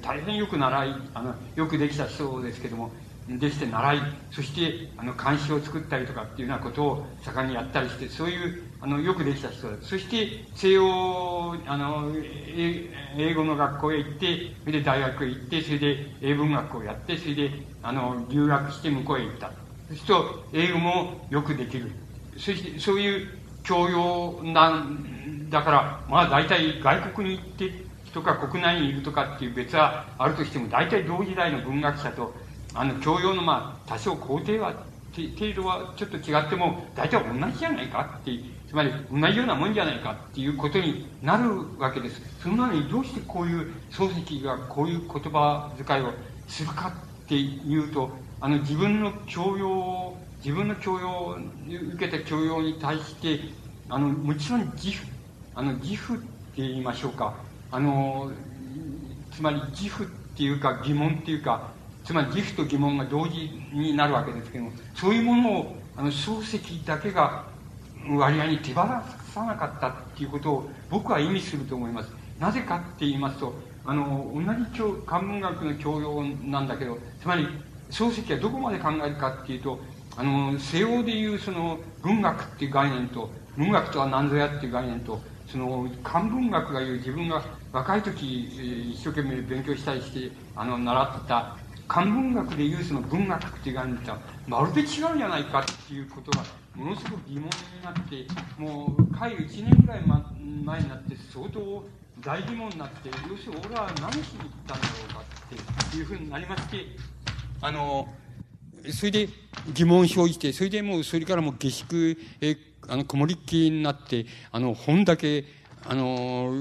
大変よく習い、あの、よくできた人ですけども、でして習い、そして、あの、漢詩を作ったりとかっていうようなことを盛んにやったりして、そういう、あの、よくできた人だ。そして、西洋、あの、英語の学校へ行って、それで大学へ行って、それで英文学をやって、それで、あの、留学して向こうへ行った。そうすると、英語もよくできる。そして、そういう教養なんだから、まあ大体外国に行ってとか国内にいるとかっていう別はあるとしても、大体同時代の文学者と、あの、教養のまあ多少工程は、程度はちょっと違っても、大体同じじゃないかって、つまり同じようなもんじゃないかっていうことになるわけです。そのなのにどうしてこういう漱石がこういう言葉遣いをするかっていうと、あの、自分の教養を、自分の教養を、受けた教養に対して、あの、もちろん自負、あの、自負って言いましょうか。あの、つまり自負っていうか疑問っていうか、つまり自負と疑問が同時になるわけですけども、そういうものを、あの、漱石だけが割合に手放さなかったっていうことを僕は意味すると思います。なぜかって言いますと、あの、同じ教漢文学の教養なんだけど、つまり、漱石はどこまで考えるかっていうと、あの、西洋でいうその文学っていう概念と、文学とは何ぞやっていう概念と、その漢文学が言う自分が若い時一生懸命勉強したりしてあの習った漢文学でいうその文学っていう概念とはまるで違うんじゃないかっていうことがものすごく疑問になってもう帰る1年ぐらい前になって相当大疑問になって要するに俺は何しに行ったんだろうかっていうふうになりましてあのそれで疑問を生じてそれでもうそれからもう下宿へあの、曇りっきりになって、あの、本だけ、あの、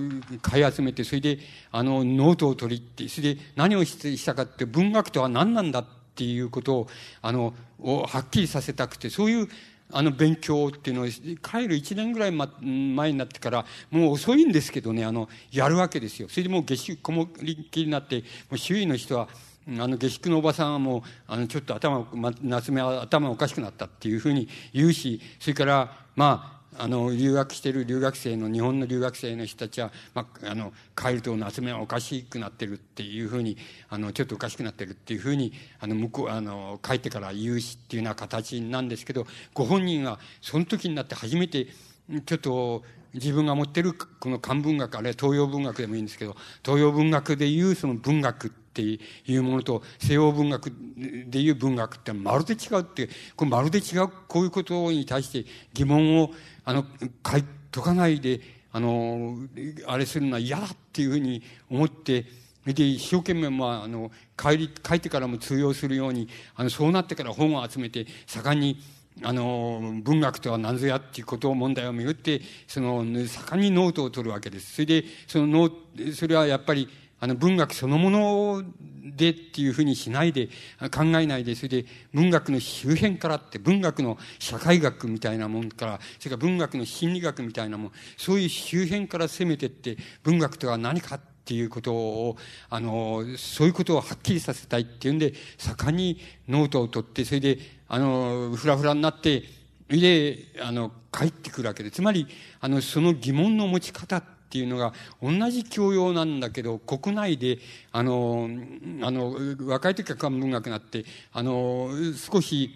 買い集めて、それで、あの、ノートを取りって、それで何をしたかって、文学とは何なんだっていうことを、あの、をはっきりさせたくて、そういう、あの勉強っていうのを帰る1年ぐらい前になってからもう遅いんですけどねあのやるわけですよ。それでもう下宿こもりっきりになってもう周囲の人はあの下宿のおばさんはもうあのちょっと頭、夏目は頭おかしくなったっていうふうに言うしそれからまあ、あの、留学してる留学生の、日本の留学生の人たちは、まあ、あの、帰ると夏目はおかしくなってるっていうふうに、あの、ちょっとおかしくなってるっていうふうに、あの、向こう、あの、帰ってから言うしっていうような形なんですけど、ご本人は、その時になって初めて、ちょっと、自分が持ってるこの漢文学、あるいは東洋文学でもいいんですけど、東洋文学でいうその文学っていうものと西洋文学でいう文学ってまるで違うって、これまるで違うこういうことに対して疑問を、あの、解かないで、あの、あれするのは嫌だっていうふうに思って、で、一生懸命、まあ、あの、帰り、帰ってからも通用するように、あの、そうなってから本を集めて、盛んに、あの、文学とは何ぞやっていうことを問題をめぐって、その、盛んにノートを取るわけです。それで、そのノー、それはやっぱり、あの、文学そのものでっていうふうにしないで、考えないで、それで文学の周辺からって、文学の社会学みたいなもんから、それから文学の心理学みたいなもん、そういう周辺から攻めてって、文学とは何かっていうことを、あの、そういうことをはっきりさせたいっていうんで、盛んにノートを取って、それで、あの、ふらふらになって、で、あの、帰ってくるわけで、つまり、あの、その疑問の持ち方っっていうのが、同じ教養なんだけど、国内で、あの、あの、若い時は漢文学になって、あの、少し、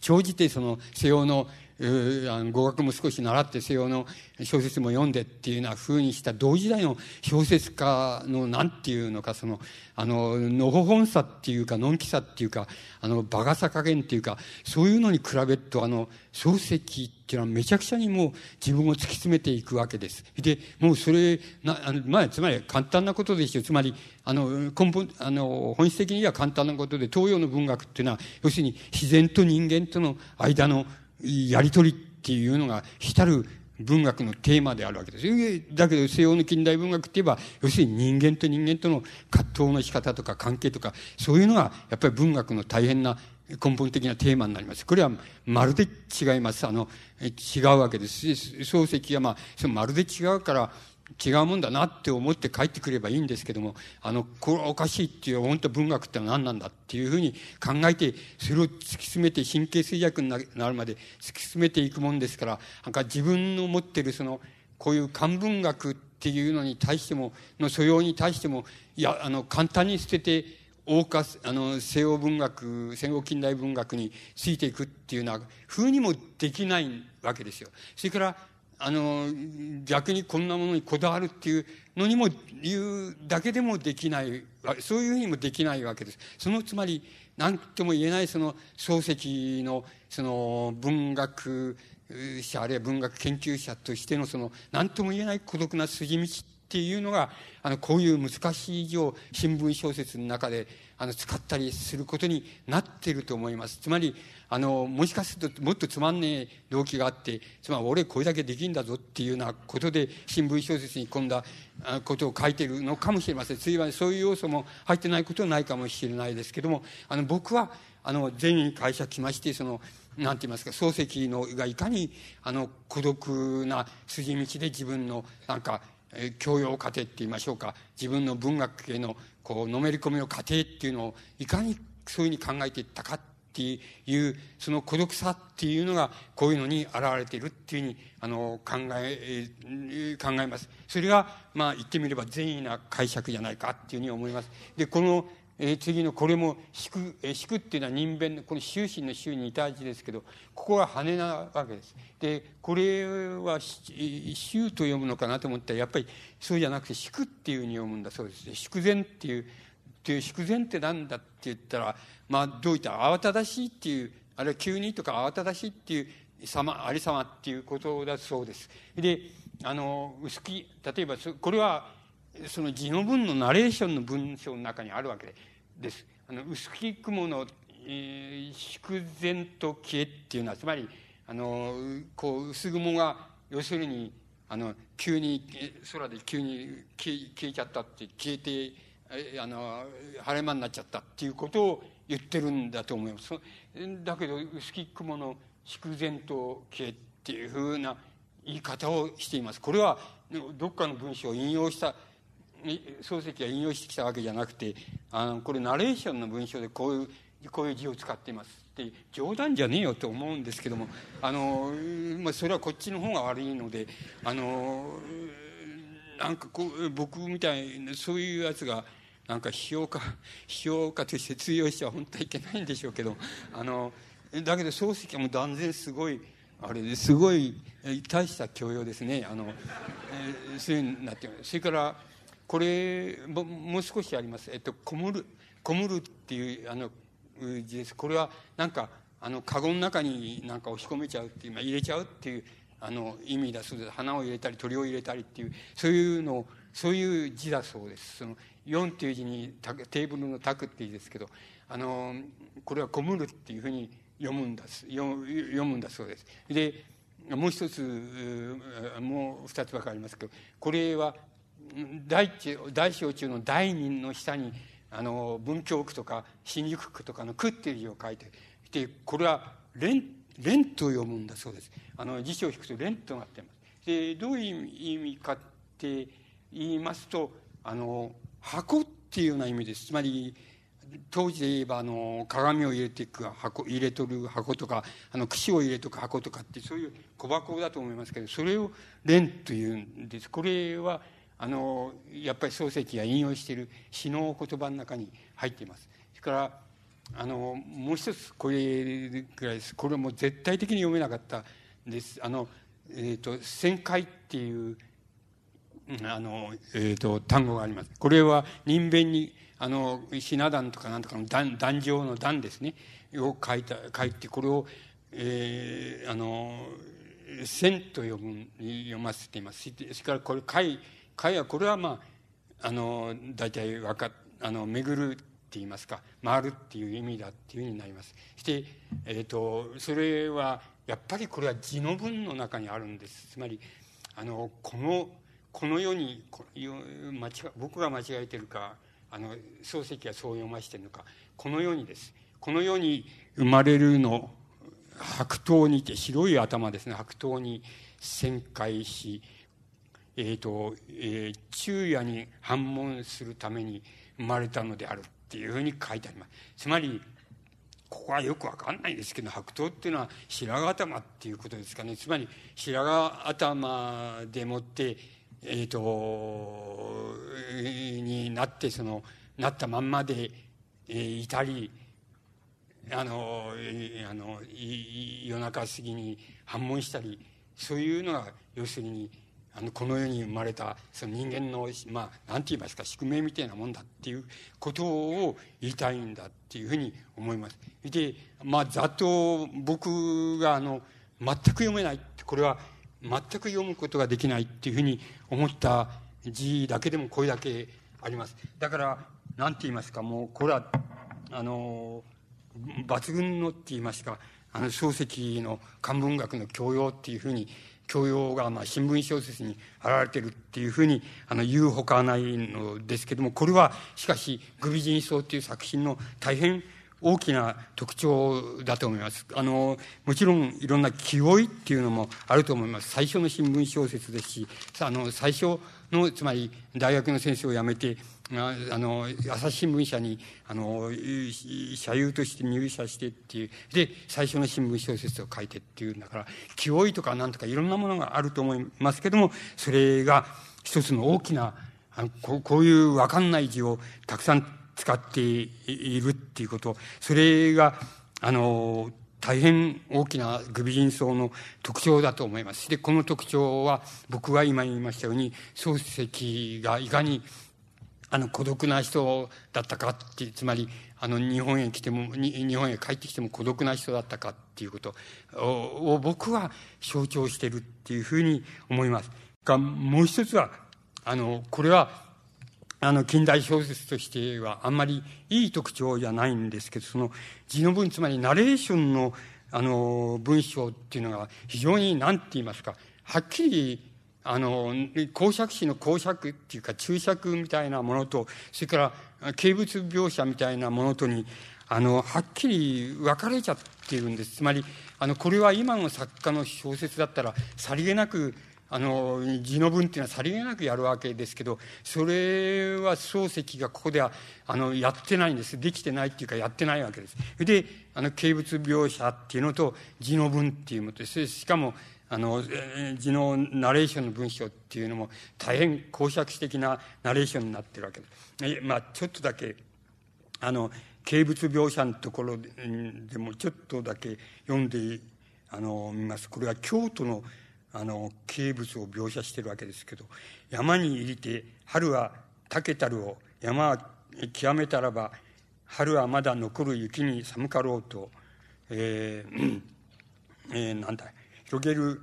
長じてその西洋のあの語学も少し習って西洋の小説も読んでっていうような風にした同時代の小説家のなんていうのかそのあののほほんさっていうかのんきさっていうかあの馬鹿さ加減っていうかそういうのに比べるとあの漱石っていうのはめちゃくちゃにもう自分を突き詰めていくわけです。でもうそれなあの、まあ、つまり簡単なことですよつまりあの根本あの本質的には簡単なことで東洋の文学っていうのは要するに自然と人間との間のやりとりっていうのが浸る文学のテーマであるわけです。だけど西洋の近代文学って言えば、要するに人間と人間との葛藤の仕方とか関係とか、そういうのがやっぱり文学の大変な根本的なテーマになります。これはまるで違います。あの、違うわけです。漱石はまあ、まるで違うから、違うもんだなって思って帰ってくればいいんですけども、あの、これはおかしいっていう、本当文学って何なんだっていうふうに考えて、それを突き詰めて神経衰弱になるまで突き進めていくもんですから、なんか自分の持ってるその、こういう漢文学っていうのに対しても、の素養に対しても、いや、あの、簡単に捨てて、大化、あの、西洋文学、戦後近代文学についていくっていうような風にもできないわけですよ。それから、あの、逆にこんなものにこだわるっていうのにも言うだけでもできない、そういうふうにもできないわけです。そのつまり、何とも言えないその漱石のその文学者あるいは文学研究者としてのその何とも言えない孤独な筋道っていうのが、あの、こういう難しい以上、新聞小説の中で、あの、使ったりすることになっていると思います。つまり、あの、もしかするともっとつまんねえ動機があって、つまり俺これだけできんだぞっていうようなことで、新聞小説に込んだことを書いているのかもしれません。ついはそういう要素も入ってないことはないかもしれないですけども、あの、僕は、あの、善意に会社来まして、その、なんて言いますか、漱石のがいかに、あの、孤独な筋道で自分の、なんか、教養過程って言いましょうか、自分の文学への、こう、のめり込みの過程っていうのを、いかにそういうふうに考えていったかっていう、その孤独さっていうのが、こういうのに現れているっていうふうに、あの、考え、考えます。それが、まあ、言ってみれば善意な解釈じゃないかっていうふうに思います。で、この、えー、次のこれも引く、えー、引くっていうのは人弁のこの終身の終に似た字ですけどここは羽なわけです。でこれは終と読むのかなと思ったらやっぱりそうじゃなくて引くっていうふうに読むんだそうです。祝前っていうっていう祝前って何だって言ったらまあどういった慌ただしいっていうあるいは急にとか慌ただしいっていう様ありさまっていうことだそうです。であの薄き例えばこれはその字の文のナレーションの文章の中にあるわけでです。あの薄き雲の、えー、縮然と消えっていうのはつまりあのこう薄雲が要するにあの急に空で急に消え消えちゃったって消えてあの晴れ間になっちゃったっていうことを言ってるんだと思います。だけど薄き雲の縮然と消えっていうふうな言い方をしています。これはどっかの文章を引用した漱石が引用してきたわけじゃなくてあのこれナレーションの文章でこういうこういう字を使っていますって冗談じゃねえよと思うんですけどもあの、まあ、それはこっちの方が悪いのであのなんかこう僕みたいなそういうやつがなんか批評家批評家として通用しては本当はいけないんでしょうけどあのだけど漱石はもう断然すごいあれですごい大した教養ですね。あの、えー、そういうになってそれからこれももう少しあります。えっと、こむる、こむるっていう、あの、字です。これは、なんか、あの、カゴの中になんか押し込めちゃうっていう、まあ、入れちゃうっていう、あの、意味だそうです。花を入れたり、鳥を入れたりっていう、そういうのそういう字だそうです。その、4っていう字に、テーブルのタクっていう字ですけど、あの、これはこむるっていうふうに読むんだ、読むんだそうです。で、もう一つ、もう二つばかりありますけど、これは、大大小中の大人の下にあの文京区とか新宿区とかの区っていう字を書いてでこれは連連と読むんだそうです。あの辞書を引くと連となってます。でどういう意味かって言いますとあの箱っていうような意味です。つまり当時で言えばあの鏡を入れていく箱入れとる箱とかあの櫛を入れとく箱とかってそういう小箱だと思いますけどそれを「連」というんです。これはあのやっぱり漱石が引用している詩の言葉の中に入っています。それからあのもう一つこれぐらいです。これも絶対的に読めなかったです。あの、えーと「旋回」っていうあの、えーと、単語があります。これは人弁にあのひな壇とかなんとかの壇壇上の壇ですね。を書いた書いてこれを、えー、あの「線」と読む読ませています。それからこれ「回」会はこれはまああの大体わかあの巡るって言いますか回るっていう意味だっていうふうになります。して、えーと、それはやっぱりこれは字の文の中にあるんです。つまりあのこのこの世にこ間違僕が間違えてるかあの漱石はそう読ましてるのかこの世にです。この世に生まれるの白桃にて白い頭ですね。白桃に旋回しえーとえー、昼夜に反問するために生まれたのであるっていうふうに書いてあります。つまりここはよくわかんないですけど白桃っていうのは白髪頭っていうことですかね。つまり白髪頭でもってえっ、ー、とになってそのなったまんまで、えー、いたりあの,、ー、あの夜中過ぎに反問したりそういうのが要するにあのこの世に生まれたその人間のまあ何て言いますか宿命みたいなもんだっていうことを言いたいんだっていうふうに思います。でまあざっと僕があの全く読めないこれは全く読むことができないっていうふうに思った字だけでもこれだけあります。だから、なんて言いますか、もう、これは、あの、抜群のって言いますか、あの、漱石の漢文学の教養っていうふうに、教養が、まあ、新聞小説に現れてるっていうふうに、あの、言うほかないのですけども、これは、しかし、グビ人相っていう作品の大変大きな特徴だと思います。あの、もちろんいろんな気負いっていうのもあると思います。最初の新聞小説ですし、あの、最初の、つまり大学の先生を辞めて、あの、朝日新聞社に、あの、社友として入社してっていう、で、最初の新聞小説を書いてっていうんだから、気負いとかなんとかいろんなものがあると思いますけども、それが一つの大きな、あのこうこういうわかんない字をたくさん使っているっていうこと、それが、あの、大変大きなグビ人層の特徴だと思います。で、この特徴は、僕が今言いましたように、漱石がいかに、あの、孤独な人だったかって、つまり、あの、日本へ来ても、日本へ帰ってきても孤独な人だったかっていうことを僕は象徴してるっていうふうに思います。が、もう一つは、あの、これは、あの、近代小説としてはあんまりいい特徴じゃないんですけど、その字の文、つまりナレーションの、あの、文章っていうのが非常に何て言いますか、はっきり、あの、公爵詞の公爵っていうか注釈みたいなものと、それから形物描写みたいなものとに、あの、はっきり分かれちゃってるんです。つまり、あの、これは今の作家の小説だったら、さりげなく、あの、字の文っていうのはさりげなくやるわけですけど、それは漱石がここでは、あの、やってないんです。できてないっていうかやってないわけです。で、あの、形物描写っていうのと字の文っていうもので。しかも、あの、字のナレーションの文章っていうのも大変公爵的なナレーションになってるわけです。まあ、ちょっとだけ、あの、形物描写のところでもちょっとだけ読んで、あの、見ます。これは京都のあの、景物を描写してるわけですけど、山に入りて、春は竹たるを、山は極めたらば、春はまだ残る雪に寒かろうと、えー、えー、なんだ、広げる、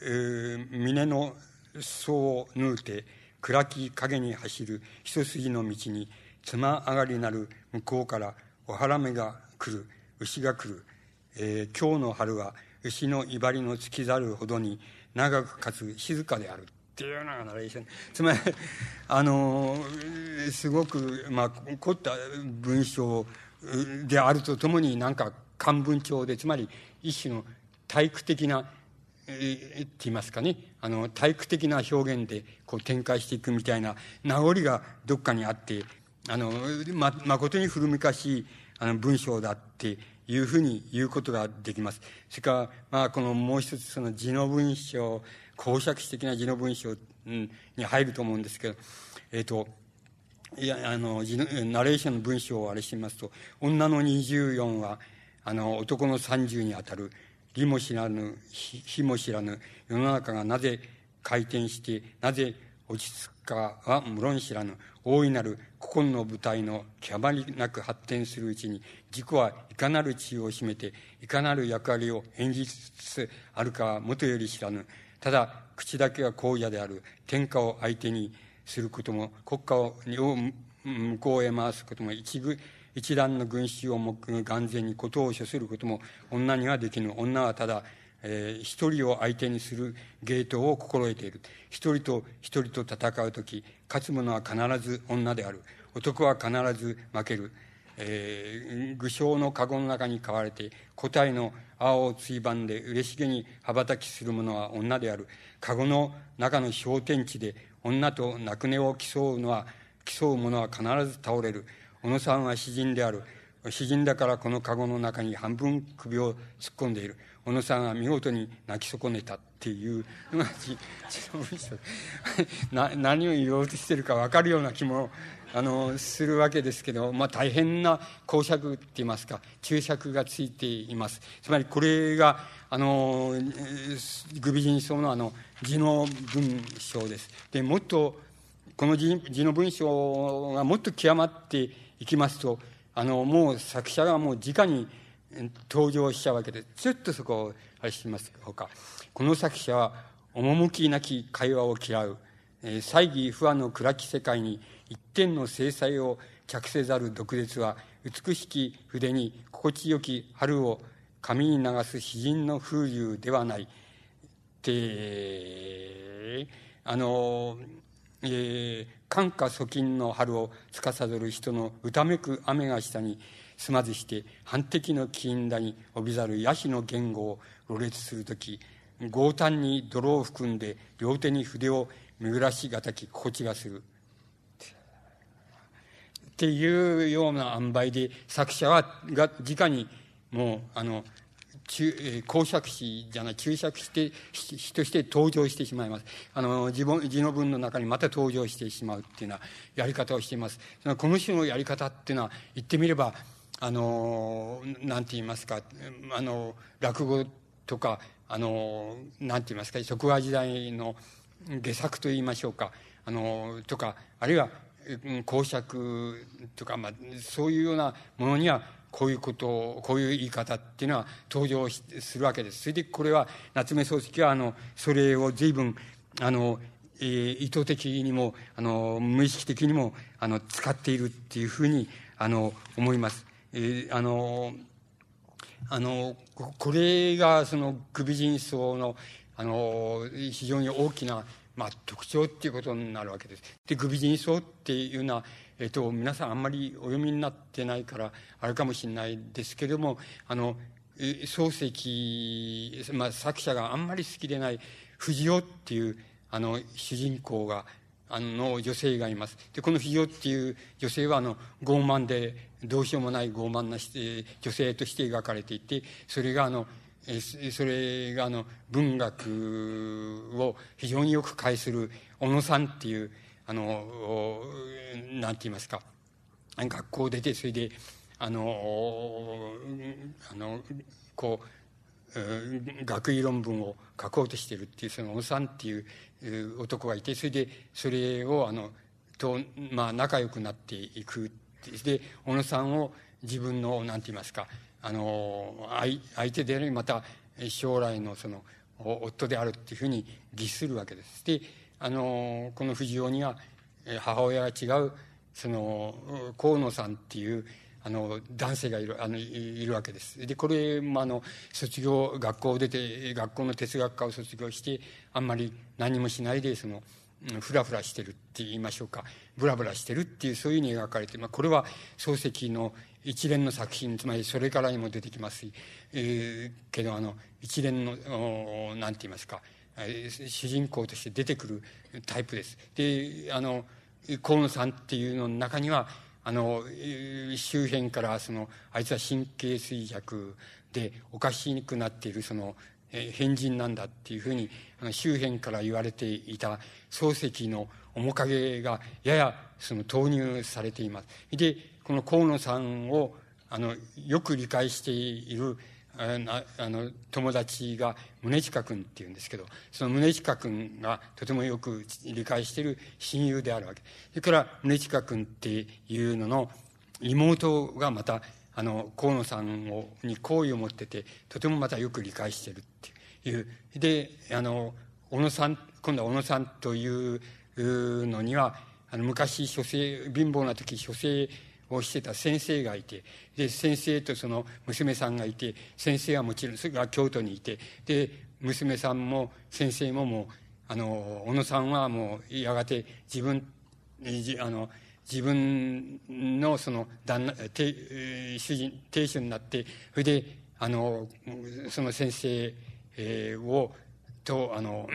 えー、峰の裾を縫うて、暗き影に走る一筋の道に、妻上がりなる向こうからお腹目が来る、牛が来る、えー、今日の春は牛の威張りの尽きざるほどに長くかつ静かである。っていうようなナレーション。つまりあのすごくまあ凝った文章であるとともになんか漢文帳でつまり一種の体育的なえー、って言いますかね、あの、体育的な表現でこう展開していくみたいな名残がどっかにあって、あの、ま、誠に古めかしいあの文章だっていうふうに言うことができます。それから、まあ、このもう一つその字の文章、公爵史的な字の文章に入ると思うんですけど、えっ、ー、と、いや、あの、ナレーションの文章をあれしてみますと、女の24は、あの、男の30にあたる、理も知らぬ、非も知らぬ、世の中がなぜ回転して、なぜ落ち着くかは無論知らぬ、大いなる古今の舞台の極まりなく発展するうちに、自己はいかなる地位を占めて、いかなる役割を演じつつあるかはもとより知らぬ。ただ、口だけが公者である天下を相手にすることも、国家を向こうへ回すことも、一具、一段の群衆を目眼前にことを処することも女にはできぬ。女はただ、一人を相手にするゲートを心得ている。一人と一人と戦うとき、勝つ者は必ず女である。男は必ず負ける。えー、具象の籠の中に飼われて、個体の青をついばんで嬉しげに羽ばたきする者は女である。籠の中の小天地で女と泣く寝を競うのは、競う者は必ず倒れる。小野さんは詩人である。詩人だからこの籠の中に半分首を突っ込んでいる。小野さんは見事に泣き損ねたっていうのが 何を言おうとしてるか分かるような気もあのするわけですけど、まあ、大変な公爵って言いますか注釈がついています。つまりこれがあのグビジンソのあの字の文章です。でもっとこの字字の文章がもっと極まっていきますとあのもう作者がもう直に登場しちゃうわけで、ちょっとそこをあれしますほか。この作者は、趣なき会話を嫌う。えー、猜疑不安の暗き世界に一点の制裁を着せざる毒舌は美しき筆に心地よき春を髪に流す詩人の風流ではないってあのえー、感化粗金の春を司る人の歌めく雨が下に住まずして反敵の金田に帯びざるヤシの言語を羅列する時強胆に泥を含んで両手に筆を巡らしがたき心地がする。っていうような塩梅で作者はが直にもうあの中公爵士じゃない注釈して詩として登場してしまいます。あの自分字の文の中にまた登場してしまうっていうようなやり方をしています。そのこの種のやり方っていうのは言ってみればあのなんて言いますかあの落語とかあのなんて言いますか職場時代の下作と言いましょうかあのとかあるいは公爵とか、まあ、そういうようなものにはこういうことをこういう言い方っていうのは登場するわけですそれでこれは夏目漱石はあのそれを随分あの、えー、意図的にもあの無意識的にもあの使っているっていうふうにあの思います。えー、あのあのこれがその首人層のあの非常に大きなまあ、特徴っていうことになるわけです。で、グビジンソっていうのは、えっと、皆さんあんまりお読みになってないからあるかもしれないですけれども、あの、漱石、まあ、作者があんまり好きでない藤尾っていう、あの、主人公が、あの、女性がいます。で、この藤尾っていう女性は、あの、傲慢で、どうしようもない傲慢な女性として描かれていて、それが、あの、それがあの文学を非常によく介する小野さんっていうあのなんて言いますか学校出てそれであのあのこう学位論文を書こうとしているっていうその小野さんっていう男がいてそれでそれをあのとまあ仲良くなっていくで小野さんを自分のなんて言いますかあの相手でありまた将来のその夫であるっていうふうに儀するわけです。であのこの藤尾には母親が違うその河野さんっていうあの男性がいるあのいるわけです。でこれもあの卒業学校を出て学校の哲学科を卒業してあんまり何もしないでそのふらふらしてるって言いましょうかブラブラしてるっていうそういうふうに描かれて、まあ、これは漱石の一連の作品つまりそれからにも出てきますし、えー、けどあの一連の何て言いますか主人公として出てくるタイプです。であの河野さんっていうのの中にはあの周辺からそのあいつは神経衰弱でおかしくなっているその変人なんだっていうふうに周辺から言われていた漱石の面影がややその投入されています。でこの河野さんをあのよく理解しているあの友達が宗近君っていうんですけどその宗近君がとてもよく理解している親友であるわけ。それから宗近君っていうのの妹がまたあの河野さんをに好意を持っててとてもまたよく理解してるっていう。であの小野さん今度は小野さんというのにはあの昔書生貧乏な時書生をしてた先生がいてで先生とその娘さんがいて先生はもちろんそれが京都にいてで娘さんも先生ももうあの小野さんはもうやがて自分あの自分のその旦那主人亭主になってそれであのその先生をとあの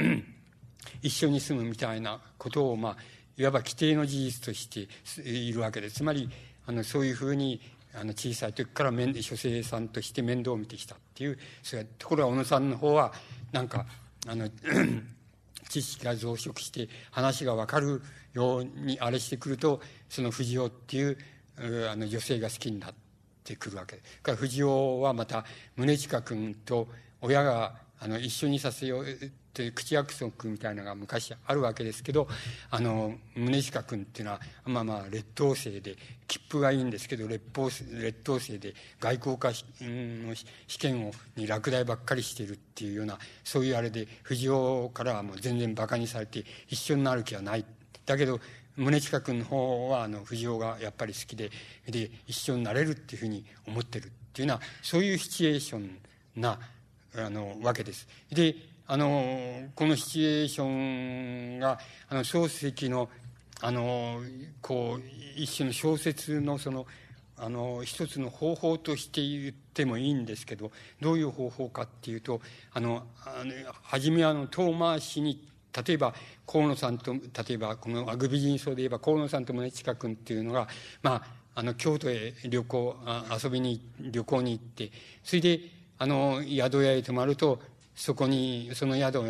一緒に住むみたいなことをまあいわば規定の事実としているわけです。つまりあのそういうふうにあの小さい時から書生さんとして面倒を見てきたっていうそれところが小野さんの方はなんかあの 知識が増殖して話が分かるようにあれしてくるとその藤尾っていうあの女性が好きになってくるわけです。から藤尾はまた宗近君と親があの、一緒にさせようっていう口約束みたいなのが昔あるわけですけど、あの、宗近君っていうのは、まあまあ、劣等生で、切符がいいんですけど、劣等劣等生で、外交科の試験を、に落第ばっかりしてるっていうような、そういうあれで、藤尾からはもう全然馬鹿にされて、一緒になる気はない。だけど、宗近君の方は、あの、藤尾がやっぱり好きで、で、一緒になれるっていうふうに思ってるっていうのは、そういうシチュエーションな、あの、わけです。で、あの、このシチュエーションが、あの、漱石の、あの、こう、一種の小説のその、あの、一つの方法として言ってもいいんですけど、どういう方法かっていうと、あの、あの初めはあの、遠回しに、例えば、河野さんと、例えば、このアグビジン層で言えば、河野さんと宗近君っていうのが、まあ、あの、京都へ旅行あ、遊びに、旅行に行って、それで、あの、宿屋へ泊まると、そこに、その宿、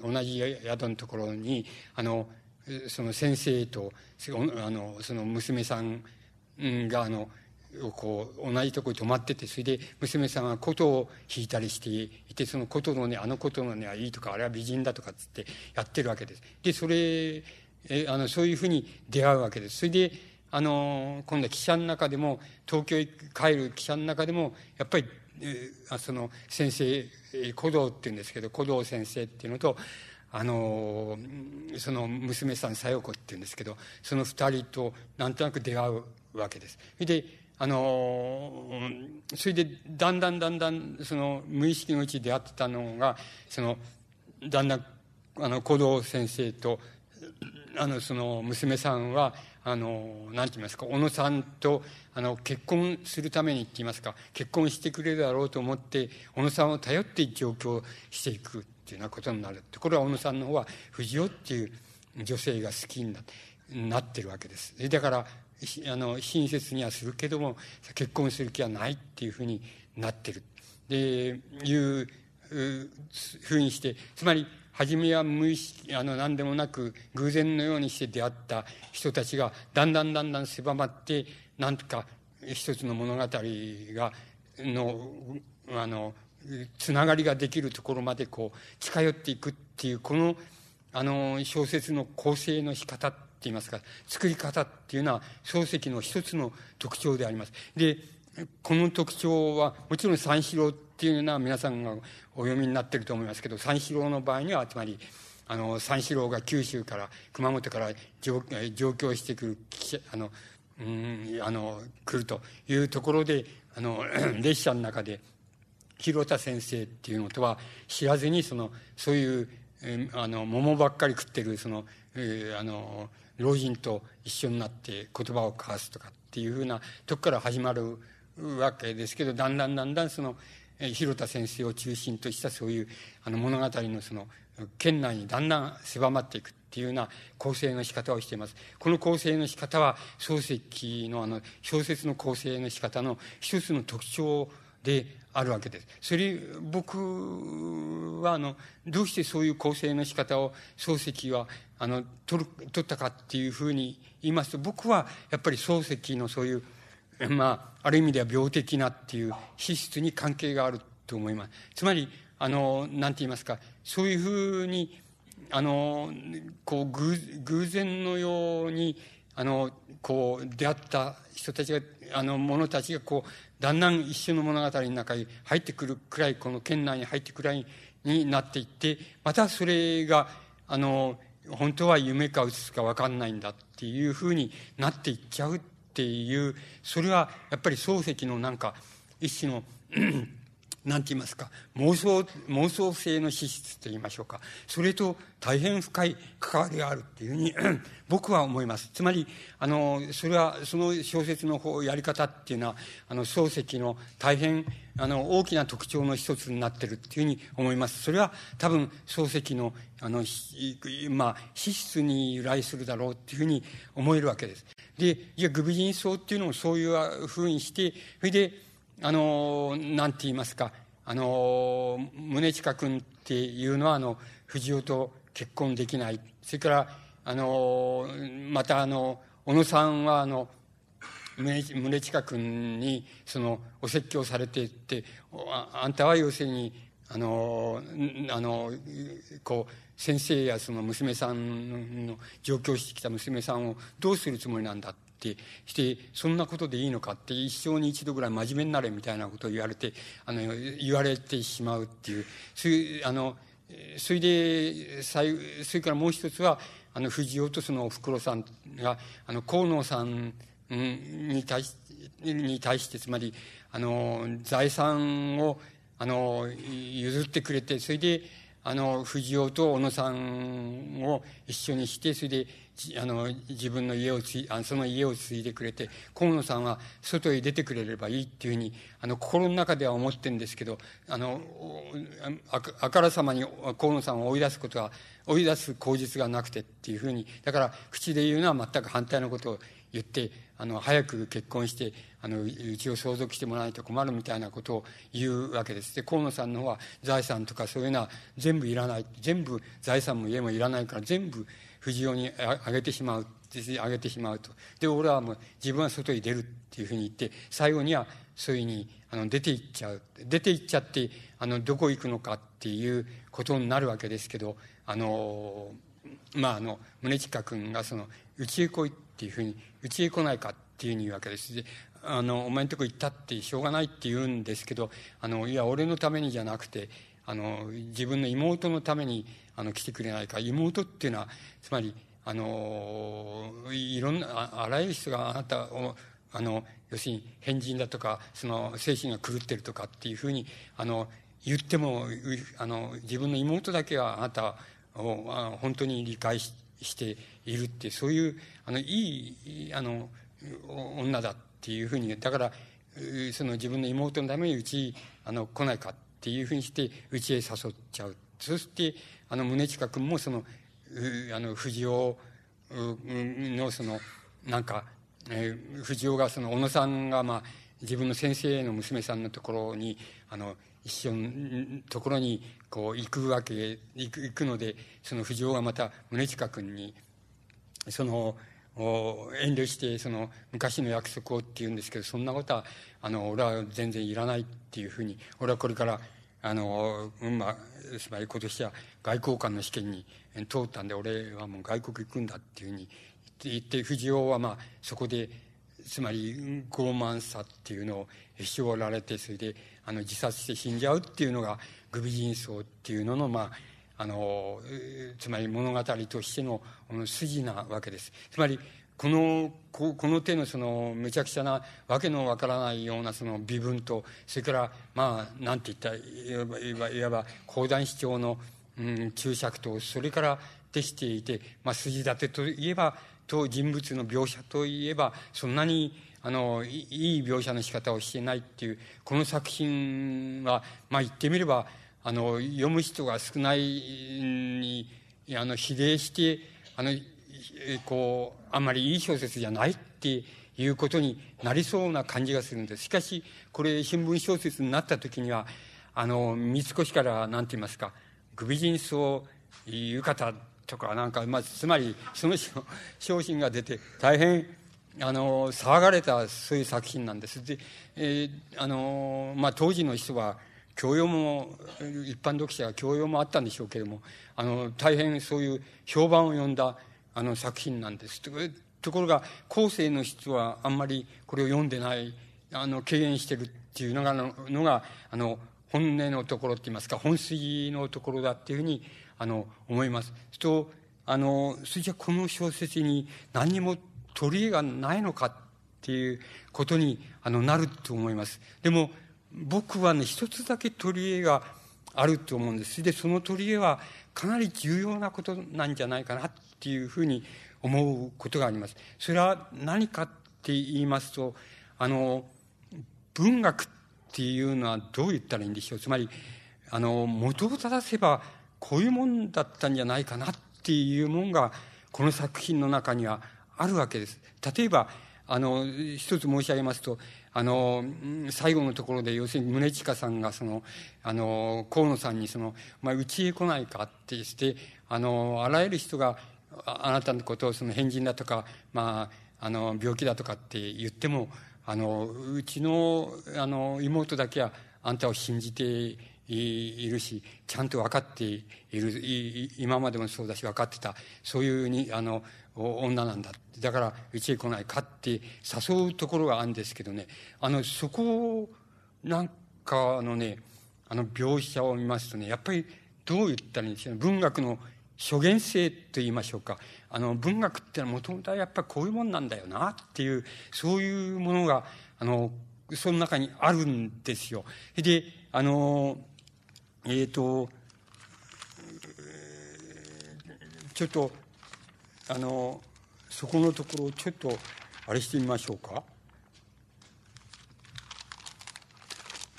同じ宿のところに、あの、その先生と、あの、その娘さんが、あの、こう、同じところに泊まってて、それで娘さんが琴を弾いたりしていて、その琴のね、あの琴のねいいとか、あれは美人だとかつってやってるわけです。で、それ、え、あの、そういうふうに出会うわけです。それで、あの、今度は汽車の中でも、東京へ帰る汽車の中でも、やっぱり、その先生古道っていうんですけど古道先生っていうのとあのその娘さん小夜子っていうんですけどその二人となんとなく出会うわけです。であのそれでだんだんだんだんその無意識のうち出会ってたのがそのだんだんあの古道先生とあのその娘さんはあの何て言いますか小野さんとあの結婚するためにって言いますか結婚してくれるだろうと思って小野さんを頼って上京していくっていうようなことになるところは小野さんの方は藤尾っていう女性が好きになってるわけです。だからあの親切にはするけども結婚する気はないっていうふうになってる。でいうふうにしてつまり初めは無意識、あの、何でもなく、偶然のようにして出会った人たちが、だんだんだんだん狭まって、なんとか、一つの物語が、の、あの、つながりができるところまでこう、近寄っていくっていう、この、あの、小説の構成の仕方って言いますか、作り方っていうのは、漱石の一つの特徴であります。で、この特徴は、もちろん三四郎っていうのは皆さんがお読みになってると思いますけど、三四郎の場合には、つまり、あの、三四郎が九州から、熊本から上上京してくる、あの、うん、あの、来るというところで、あの、列車の中で、広田先生っていうのとは知らずに、その、そういう、あの、桃ばっかり食ってる、その、あの、老人と一緒になって言葉を交わすとかっていうふうなとこから始まるわけですけど、だんだんだんだんその、広田先生を中心としたそういうあの物語のその県内にだんだん狭まっていくっていうような構成の仕方をしています。この構成の仕方は漱石のあの小説の構成の仕方の一つの特徴であるわけです。それ、僕はあの、どうしてそういう構成の仕方を漱石はあの、取る、取ったかっていうふうに言いますと、僕はやっぱり漱石のそういうまあ、ある意味では病的なっていう資質に関係があると思います。つまり、あの、なんて言いますか、そういうふうに、あの、こう、偶偶然のように、あの、こう、出会った人たちが、あの、者たちが、こう、だんだん一緒の物語の中に入ってくるくらい、この県内に入ってくらいになっていって、またそれが、あの、本当は夢かうつつか分かんないんだっていうふうになっていっちゃうっていうそれはやっぱり漱石のなんか一種のなんて言いますか妄想妄想性の資質と言いましょうか。それと大変深い関わりがあるっていうふうに 僕は思います。つまりあのそれはその小説の方やり方っていうのはあの漱石の大変あの大きな特徴の一つになってるっていうふうに思います。それは多分漱石のあの、まあ、資質に由来するだろうっていうふうに思えるわけです。でいやグビジンソウっていうのもそういうふうにしてそれであの、なんて言いますか、あの、宗近君っていうのは、あの、藤尾と結婚できない。それから、あの、またあの、小野さんは、あの、宗近君に、その、お説教されていって、ああんたは要するに、あの、あの、こう、先生やその娘さんの上京してきた娘さんをどうするつもりなんだってして、そんなことでいいのかって一生に一度ぐらい真面目になれみたいなことを言われて、あの、言われてしまうっていう、そういう、あの、それで、それからもう一つは、あの、藤尾とそのおふくろさんが、あの、河野さんに対し、に対して、つまり、あの、財産を、あの、譲ってくれて、それで、あの、藤尾と小野さんを一緒にして、それで、あの、自分の家をつい、あその家を継いでくれて、河野さんは外へ出てくれればいいっていうふうに、あの、心の中では思ってるんですけど、あの、ああからさまに河野さんを追い出すことは、追い出す口実がなくてっていうふうに、だから口で言うのは全く反対のことを言って、あの、早く結婚して、あの、うちを相続してもらわないと困るみたいなことを言うわけです。で、河野さんの方は財産とかそういうのは全部いらない。全部財産も家もいらないから全部藤尾にあげてしまう。あげてしまうと。で、俺はもう自分は外に出るっていうふうに言って、最後にはそういうふうにあの出て行っちゃう。出て行っちゃって、あの、どこ行くのかっていうことになるわけですけど、あの、まあ、あの、宗近君がその、うちへ来いっていうふうに、うちへ来ないかっていうふうに言うわけです。で、あの、お前んとこ行ったってしょうがないって言うんですけど、あの、いや、俺のためにじゃなくて、あの、自分の妹のために、あの、来てくれないか。妹っていうのは、つまり、あの、いろんな、あらゆる人があなたを、あの、要するに変人だとか、その、精神が狂ってるとかっていうふうに、あの、言っても、あの、自分の妹だけはあなたを本当に理解ししているって、そういう、あの、いい、あの、女だっていうふうに、だから、その自分の妹のためにうち、あの、来ないかっていうふうにして、うちへ誘っちゃう。そして、あの、宗近君もその、あの、藤尾のその、なんか、えー、藤尾がその、小野さんが、まあ、自分の先生の娘さんのところに、あの、一緒のところに、こう、行くわけ、行く、行くので、その藤尾がまた、宗近君に、その、遠慮して、その、昔の約束をって言うんですけど、そんなことは、あの、俺は全然いらないっていうふうに、俺はこれから、あの、まあ、つまり今年は外交官の試験に通ったんで、俺はもう外国行くんだっていうふうに言って、藤尾はまあ、そこで、つまり傲慢さっていうのをへし折られて、それで、あの、自殺して死んじゃうっていうのが、グビ人相っていうのの、まあ、あの、つまり物語としての筋なわけです。つまり、この、この手のその、むちゃくちゃな、わけのわからないようなその微分と、それから、まあ、なんて言ったら、いわば、いわば、講談主張の、うん、注釈と、それからできていて、まあ、筋立てといえば、と人物の描写といえば、そんなに、あの、いい描写の仕方をしてないっていう、この作品は、まあ、言ってみれば、あの、読む人が少ないに、あの、比例して、あの、こう、あんまりいい小説じゃないっていうことになりそうな感じがするんです。しかし、これ新聞小説になった時には、あの、三越から、なんて言いますか、グビジンスを浴衣とか、なんか、まあ、つまり、その商 品が出て、大変、あの、騒がれた、そういう作品なんです。で、えー、あの、まあ、当時の人は、教養も、一般読者は教養もあったんでしょうけれども、あの、大変そういう評判を呼んだ、あの作品なんです。ところが、後世の人はあんまりこれを読んでない、あの、敬遠してるっていうのが、のが、あの、本音のところって言いますか、本筋のところだっていうふうに、あの、思います。と、あの、それじゃこの小説に何にも取り柄がないのかっていうことに、あの、なると思います。でも、僕はね、一つだけ取り柄があると思うんです。で、その取り柄はかなり重要なことなんじゃないかなっていうふうに思うことがあります。それは何かって言いますと、あの、文学っていうのはどう言ったらいいんでしょう。つまり、あの、元を正せばこういうもんだったんじゃないかなっていうもんが、この作品の中にはあるわけです。例えば、あの、一つ申し上げますと、あの、最後のところで、要するに宗近さんが、その、あの、河野さんに、その、まあ、うちへ来ないかってして、あの、あらゆる人が、あなたのことを、その変人だとか、まあ、あの、病気だとかって言っても、あの、うちの、あの、妹だけは、あんたを信じているし、ちゃんと分かっている、今までもそうだし分かってた、そういうに、あの、女なんだ。だから、うちへ来ないかって誘うところがあるんですけどね、あの、そこをなんかのね、あの描写を見ますとね、やっぱりどう言ったらいいんでしょうね。文学の諸言性と言いましょうか。あの、文学ってのはもともとはやっぱりこういうもんなんだよなっていう、そういうものが、あの、その中にあるんですよ。で、あの、えっ、ー、と、ちょっと、あの、そこのところをちょっと、あれしてみましょうか。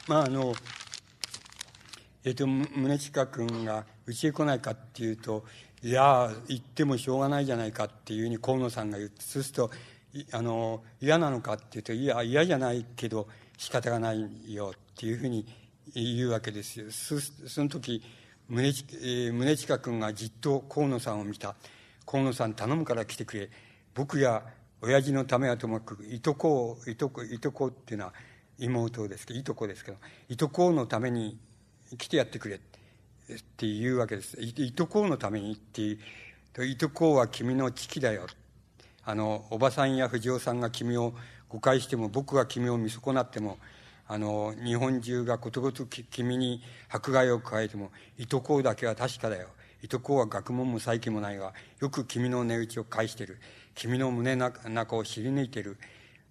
まあ、あの、えっ、ー、と、宗近君がうちへ来ないかっていうと、いや、行ってもしょうがないじゃないかっていうふうに河野さんが言って、そうすると、あの、嫌なのかっていうと、いや、嫌じゃないけど仕方がないよっていうふうに言うわけですよ。その時、宗近、えー、近君がじっと河野さんを見た。河野さん頼むから来てくれ。僕や親父のためはともかく、いとこいとこ、いとこっていうのは妹ですけど、いとこですけど、いとこのために来てやってくれって言うわけです。いとこのためにっていう、いとこは君の父だよ。あの、おばさんや藤尾さんが君を誤解しても、僕が君を見損なっても、あの、日本中がことごとく君に迫害を加えても、いとこだけは確かだよ。いとこは学問も再起もないが、よく君の値打ちを返してる。君の胸の中を知り抜いてる。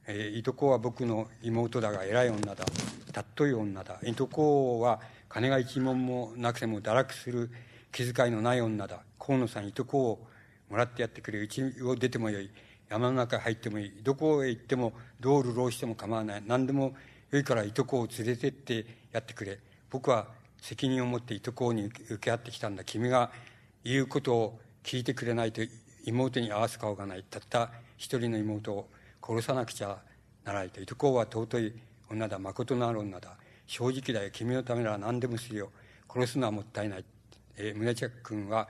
えー、いとこは僕の妹だが偉い女だ。たっとい女だ。いとこは金が一文もなくても堕落する気遣いのない女だ。河野さんいとこをもらってやってくれ。うちを出てもよい。山の中へ入ってもいい。どこへ行っても、道路浪しても構わない。何でもよいからいとこを連れてってやってくれ。僕は責任を持っていとこに受け合ってきたんだ。君が言うことを聞いてくれないと妹に合わす顔がない。たった一人の妹を殺さなくちゃならないと。いとこは尊い女だ。誠のある女だ。正直だよ。君のためなら何でもするよ。殺すのはもったいない。えー、宗近君は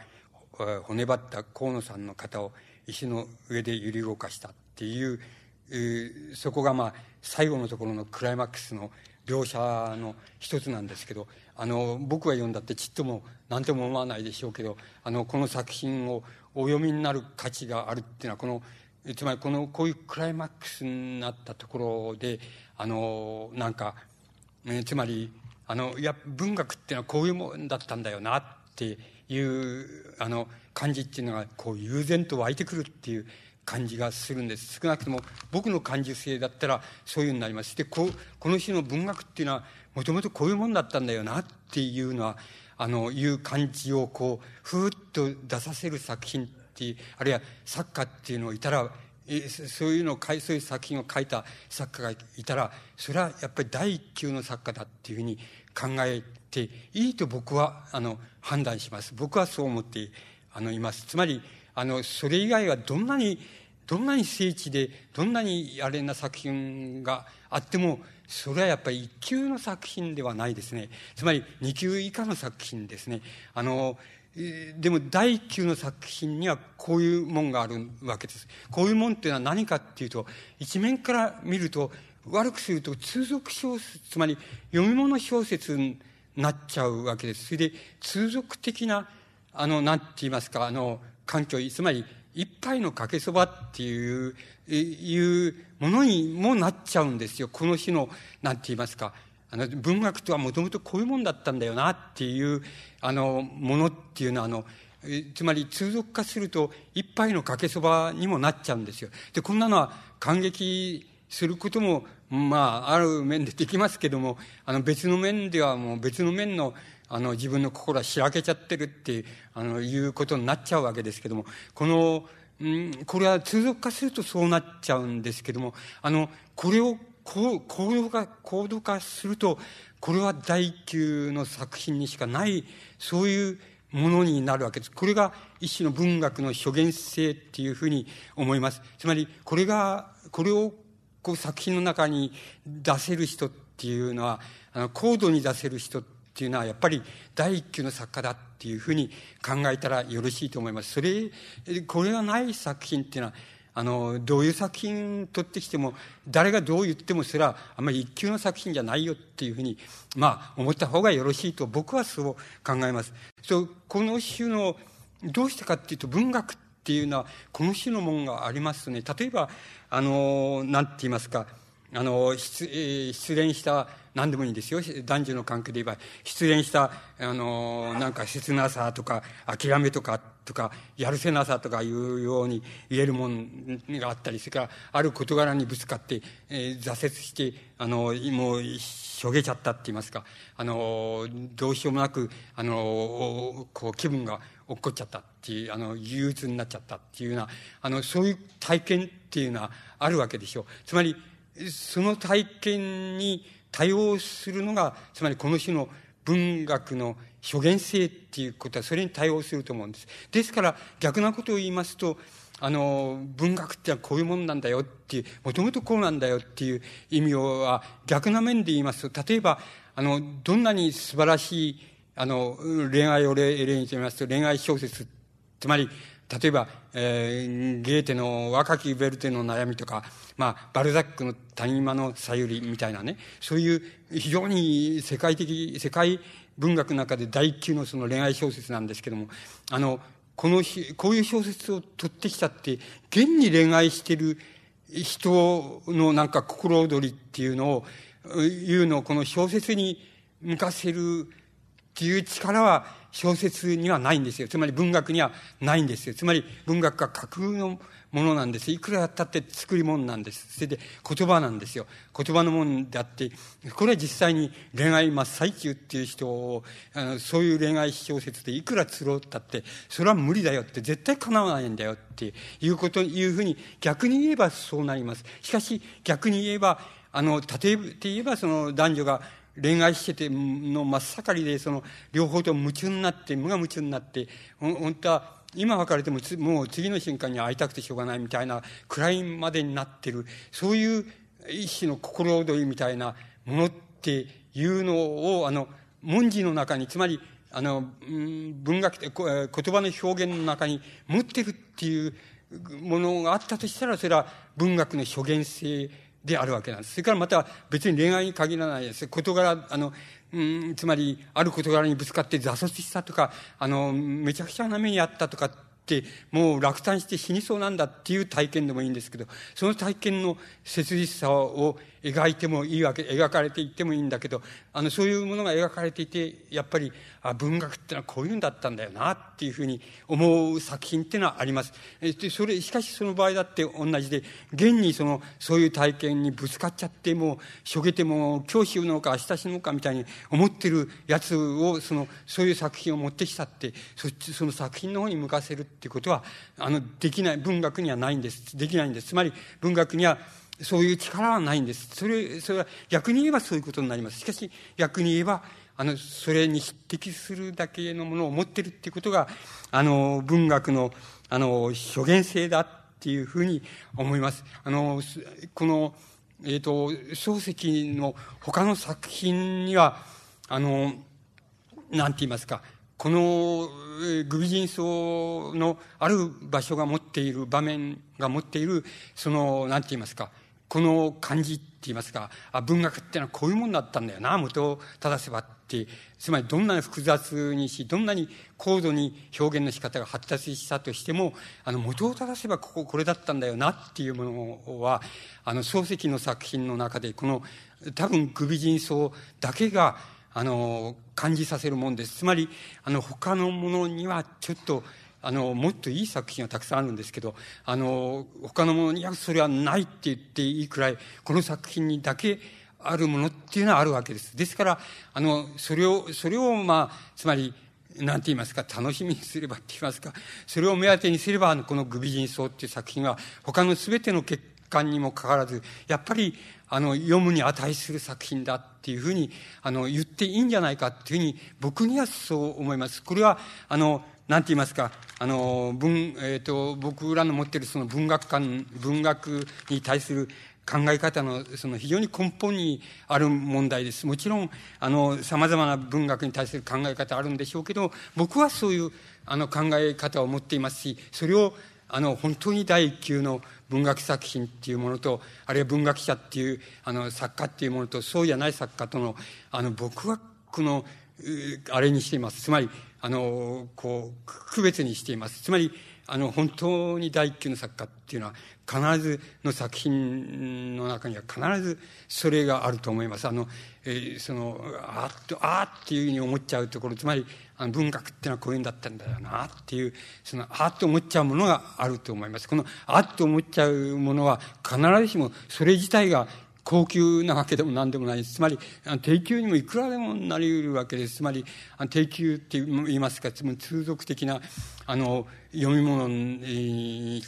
骨張った河野さんの肩を石の上で揺り動かしたっていう、そこがまあ最後のところのクライマックスの描写の一つなんですけどあの僕が読んだってちっとも何とも思わないでしょうけどあのこの作品をお読みになる価値があるっていうのはこのつまりこのこういうクライマックスになったところであのなんか、えー、つまりあのいや文学っていうのはこういうもんだったんだよなっていうあの感じっていうのがこう悠然と湧いてくるっていう感じがするんです少なくとも僕の感受性だったらそういうようになりますでここの種の文学っていうのはもともとこういうもんだったんだよなっていうのはあのいう感じをこうふーっと出させる作品っていうあるいは作家っていうのをいたらそういうのをそういう作品を書いた作家がいたらそれはやっぱり第一級の作家だっていうふうに考えていいと僕はあの判断します。僕はそう思ってあのいます。つまり、あの、それ以外はどんなに、どんなに精緻で、どんなにあれな作品があっても、それはやっぱり一級の作品ではないですね。つまり二級以下の作品ですね。あの、でも第一級の作品にはこういうもんがあるわけです。こういうもんっていうのは何かっていうと、一面から見ると、悪くすると通俗小説、つまり読み物小説になっちゃうわけです。それで通俗的なあの、なんて言いますか、あの、環境、つまり、一杯のかけそばっていう、いうものにもなっちゃうんですよ。この日の、なんて言いますか、あの、文学とはもともとこういうもんだったんだよなっていう、あの、ものっていうのは、あの、つまり通俗化すると一杯のかけそばにもなっちゃうんですよ。で、こんなのは感激することも、まあ、ある面でできますけども、あの別の面ではもう別の面のあの、自分の心はしらけちゃってるって、あの、いうことになっちゃうわけですけども、この、うん、これは通俗化するとそうなっちゃうんですけども、あの、これを、こう、行動化、行動化すると、これは第一級の作品にしかない、そういうものになるわけです。これが一種の文学の諸言性っていうふうに思います。つまり、これが、これをこう作品の中に出せる人っていうのは、あの、高度に出せる人ってっていうのはやっぱり第一級の作家だっていうふうに考えたらよろしいと思います。それ、これがない作品っていうのは、あの、どういう作品取ってきても、誰がどう言ってもそれはあんまり一級の作品じゃないよっていうふうに、まあ、思った方がよろしいと僕はそう考えます。そう、この種の、どうしてかっていうと、文学っていうのは、この種のもんがありますね、例えば、あの、なんて言いますか、あの、失,、失恋した何でもいいんですよ。男女の関係で言えば、失恋した、あの、なんか切なさとか、諦めとか、とか、やるせなさとかいうように言えるもんがあったり、それから、ある事柄にぶつかって、えー、挫折して、あの、もう、しょげちゃったって言いますか、あの、どうしようもなく、あの、こう、気分が落っこっちゃったっていう、あの、憂鬱になっちゃったっていうような、あの、そういう体験っていうのはあるわけでしょう。つまり、その体験に、対応するのが、つまりこの種の文学の諸言性っていうことは、それに対応すると思うんです。ですから、逆なことを言いますと、あの、文学ってのはこういうもんなんだよっていう、もともとこうなんだよっていう意味をは、逆な面で言いますと、例えば、あの、どんなに素晴らしい、あの、恋愛を例にと言いますと、恋愛小説、つまり、例えば、えー、ゲーテの若きベルテの悩みとか、まあ、バルザックの谷間のさゆりみたいなね、そういう非常に世界的、世界文学の中で第一級のその恋愛小説なんですけども、あの、この、こういう小説を取ってきたって、現に恋愛してる人のなんか心躍りっていうのを、いうのをこの小説に向かせるっていう力は小説にはないんですよ。つまり文学にはないんですよ。つまり文学が架空のものなんです。いくらやったって作り物なんです。それで言葉なんですよ。言葉のもんであって、これは実際に恋愛真っ最中っていう人を、あのそういう恋愛小説でいくら釣ろうったって、それは無理だよって、絶対叶わないんだよっていうこと、いうふうに逆に言えばそうなります。しかし逆に言えば、あの、例えて言えばその男女が恋愛してての真っ盛りで、その、両方と夢中になって、無我夢中になって、本当は、今別れてももう次の瞬間に会いたくてしょうがないみたいなくらいまでになってる、そういう一種の心躍りみたいなものっていうのを、あの、文字の中に、つまり、あの、文学的、言葉の表現の中に持ってるっていうものがあったとしたら、それは文学の諸言性であるわけなんです。それからまた別に恋愛に限らないです。事柄、あの、うん、つまり、ある事柄にぶつかって挫折したとか、あの、めちゃくちゃな目にあったとかって、もう落胆して死にそうなんだっていう体験でもいいんですけど、その体験の切実さを描いてもいいわけ、描かれていってもいいんだけど、あの、そういうものが描かれていて、やっぱり、あ、文学ってのはこういうんだったんだよなっていうふうに思う作品っていうのはあります。で、それ、しかしその場合だって同じで、現にその、そういう体験にぶつかっちゃって、もう、しょげても、今日死ぬのか明日死ぬのかみたいに思ってるやつを、その、そういう作品を持ってきたって、そっち、その作品の方に向かせるっていうことは、あの、できない、文学にはないんです。できないんです。つまり、文学には、そういう力はないんです。それ、それは逆に言えばそういうことになります。しかし、逆に言えば、あの、それに匹敵するだけのものを持ってるっていうことが、あの、文学の、あの、諸言性だっていうふうに思います。あの、この、えっ、ー、と、漱石の他の作品には、あの、なんて言いますか、このグビ人層のある場所が持っている、場面が持っている、その、なんて言いますか、この感じって言いますか、あ文学ってのはこういうもんだったんだよな、元を正せばって、つまりどんなに複雑にし、どんなに高度に表現の仕方が発達したとしても、あの、元を正せばこここれだったんだよなっていうものは、あの、漱石の作品の中で、この、多分、グビ人層だけが、あの、感じさせるもんです。つまり、あの、他のものにはちょっと、あの、もっといい作品はたくさんあるんですけど、あの、他のものにはそれはないって言っていいくらい、この作品にだけあるものっていうのはあるわけです。ですから、あの、それを、それを、まあ、つまり、なんて言いますか、楽しみにすればって言いますか、それを目当てにすれば、このグビ人層っていう作品は、他の全ての結果にもかかわらず、やっぱり、あの、読むに値する作品だっていうふうに、あの、言っていいんじゃないかっていうふうに、僕にはそう思います。これは、あの、なんて言いますか、あの、文、えっ、ー、と、僕らの持ってるその文学観、文学に対する考え方のその非常に根本にある問題です。もちろん、あの、様々な文学に対する考え方あるんでしょうけど、僕はそういう、あの、考え方を持っていますし、それを、あの、本当に第一級の文学作品っていうものと、あるいは文学者っていう、あの、作家っていうものと、そうじゃない作家との、あの、僕はこの、あれにしています。つまり、あの、こう、区別にしています。つまり、あの、本当に第一級の作家っていうのは、必ずの作品の中には必ずそれがあると思います。あの、えー、その、あっと、あっていうふうに思っちゃうところ、つまり、あの文学っていうのはこういうんだったんだよなっていう、その、あっと思っちゃうものがあると思います。この、あっと思っちゃうものは、必ずしもそれ自体が高級なわけでも何でもない。つまり、低級にもいくらでもなり得るわけです。つまり、低級って言いますか、つまり通俗的な、あの、読み物に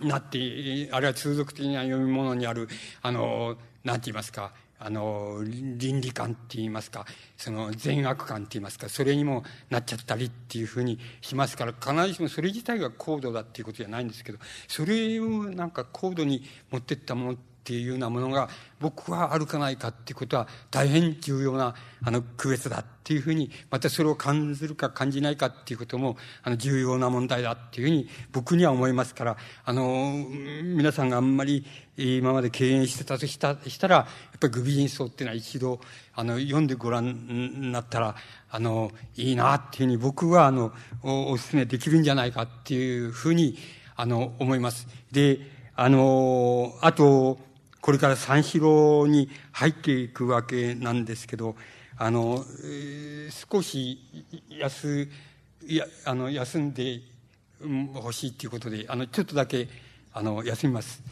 なって、あるいは通俗的な読み物にある、あの、なんて言いますか、あの、倫理観って言いますか、その善悪観って言いますか、それにもなっちゃったりっていうふうにしますから、必ずしもそれ自体が高度だっていうことじゃないんですけど、それをなんか高度に持ってったものってっていうようなものが僕はあるかないかっていうことは大変重要なあの区別だっていうふうにまたそれを感じるか感じないかっていうこともあの重要な問題だっていうふうに僕には思いますからあの皆さんがあんまり今まで敬遠してたとしたしたらやっぱりグビジンソっていうのは一度あの読んでご覧になったらあのいいなっていうふうに僕はあのおお勧めできるんじゃないかっていうふうにあの思います。であのあとこれから三四郎に入っていくわけなんですけど、あの、少し休、や、あの、休んでほしいということで、あの、ちょっとだけ、あの、休みます。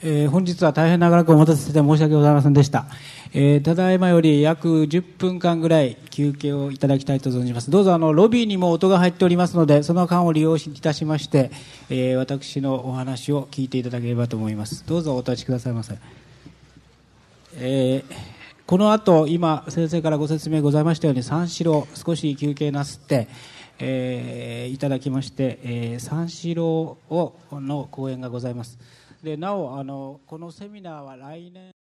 えー、本日は大変長らくお待たせして申し訳ございませんでした。えー、ただいまより約10分間ぐらい休憩をいただきたいと存じます。どうぞあの、ロビーにも音が入っておりますので、その間を利用いたしまして、えー、私のお話を聞いていただければと思います。どうぞお立ちくださいませ。えー、この後、今、先生からご説明ございましたように、三四郎、少し休憩なすって、えー、いただきまして、えー、三四郎の講演がございます。でなおあのこのセミナーは来年。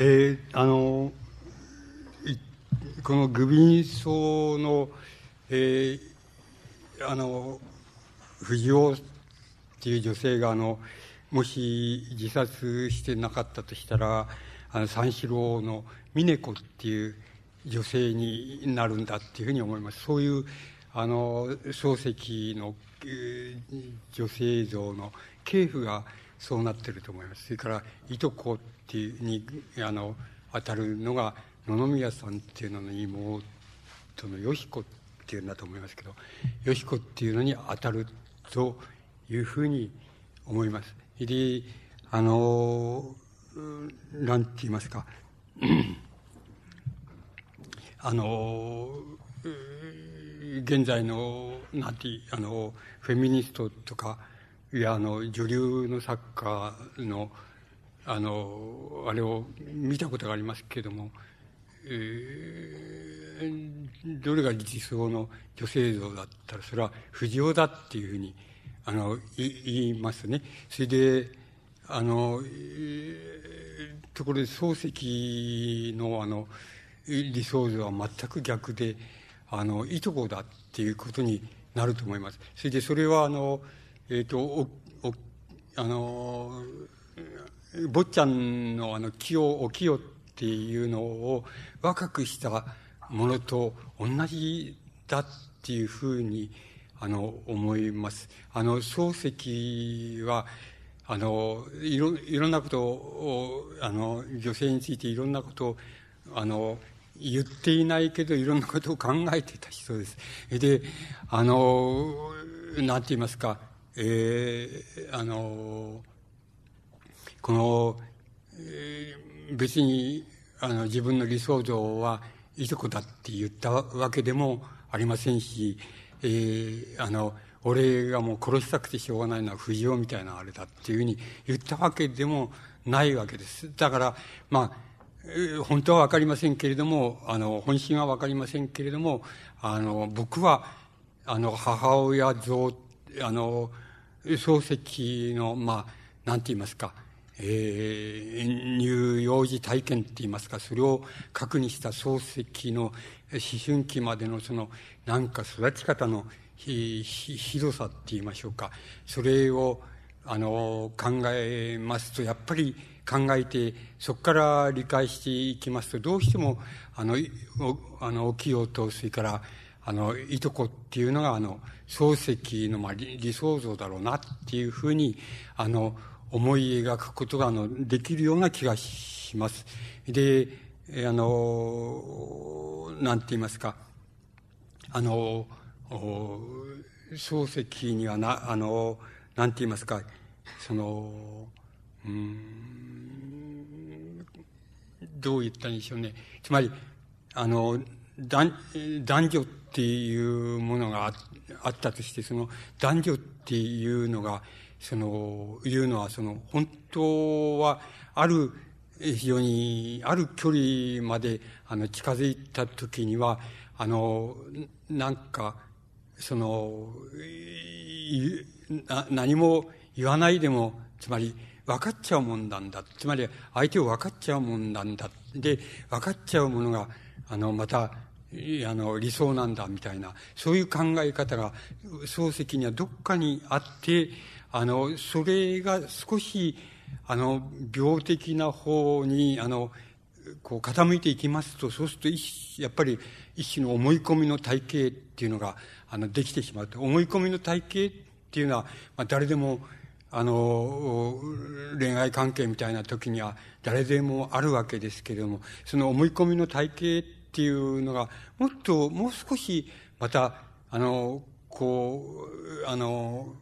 えー、あのこのグビンソウの、えー、あの藤尾っていう女性があのもし自殺してなかったとしたらあの三四郎の峰子っていう女性になるんだっていうふうに思います。そういうあの漱石の、女性像の系譜がそうなってると思います。それからいとこっていうにあの当たるのが野々宮さんっていうのの妹のよ彦っていうんだと思いますけどよ彦っていうのに当たるというふうに思います。であのなんて言いますか。あの現在のなんてあのフェミニストとかいやあの女流の作家のあのあれを見たことがありますけれども、えー、どれが理想の女性像だったらそれは不二だっていうふうにあの言いますね。それであの、えー、ところで漱石のあの理想像は全く逆であのいとこだっていうことになると思います。それでそれはあのえっ、ー、とおおあの坊ちゃんのあの清お清っていうのを若くしたものと同じだっていうふうにあの思います。あの漱石はあのいろいろんなことをあの女性についていろんなことをあの言っていないけどいろんなことを考えていた人です。で、あの、なんて言いますか、えー、あの、この、えー、別にあの自分の理想像はいとこだって言ったわけでもありませんし、えー、あの、俺がもう殺したくてしょうがないのは藤尾みたいなあれだっていうふうに言ったわけでもないわけです。だから、まあ、本当はわかりませんけれども、あの、本心はわかりませんけれども、あの、僕は、あの、母親像、あの、漱石の、まあ、なんて言いますか、えー、乳幼児体験って言いますか、それを核にした漱石の思春期までのその、なんか育ち方のひ、ひ、ひどさって言いましょうか。それを、あの、考えますと、やっぱり考えて、そこから理解していきますと、どうしても、あの、あの、起きようと、それから、あの、いとこっていうのが、あの、漱石の、まあ、理想像だろうなっていうふうに、あの、思い描くことが、あの、できるような気がします。で、あの、なんて言いますか、あの、漱石にはな、あの、なんて言いますか、その、うん、どう言ったんでしょうね。つまり、あの、男女っていうものがあったとして、その男女っていうのが、その、いうのは、その、本当は、ある、非常に、ある距離まで、あの、近づいた時には、あの、なんか、その、何も言わないでも、つまり、分かっちゃうもんなんだ。つまり、相手を分かっちゃうもんなんだ。で、分かっちゃうものが、あの、また、あの、理想なんだ、みたいな、そういう考え方が、漱石にはどっかにあって、あの、それが少し、あの、病的な方に、あの、こう傾いていきますと、そうするとやっぱり一種の思い込みの体系っていうのが、あの、できてしまうと。思い込みの体系っていうのは、まあ、誰でも、あの、恋愛関係みたいな時には誰でもあるわけですけれども、その思い込みの体系っていうのが、もっと、もう少し、また、あの、こう、あの、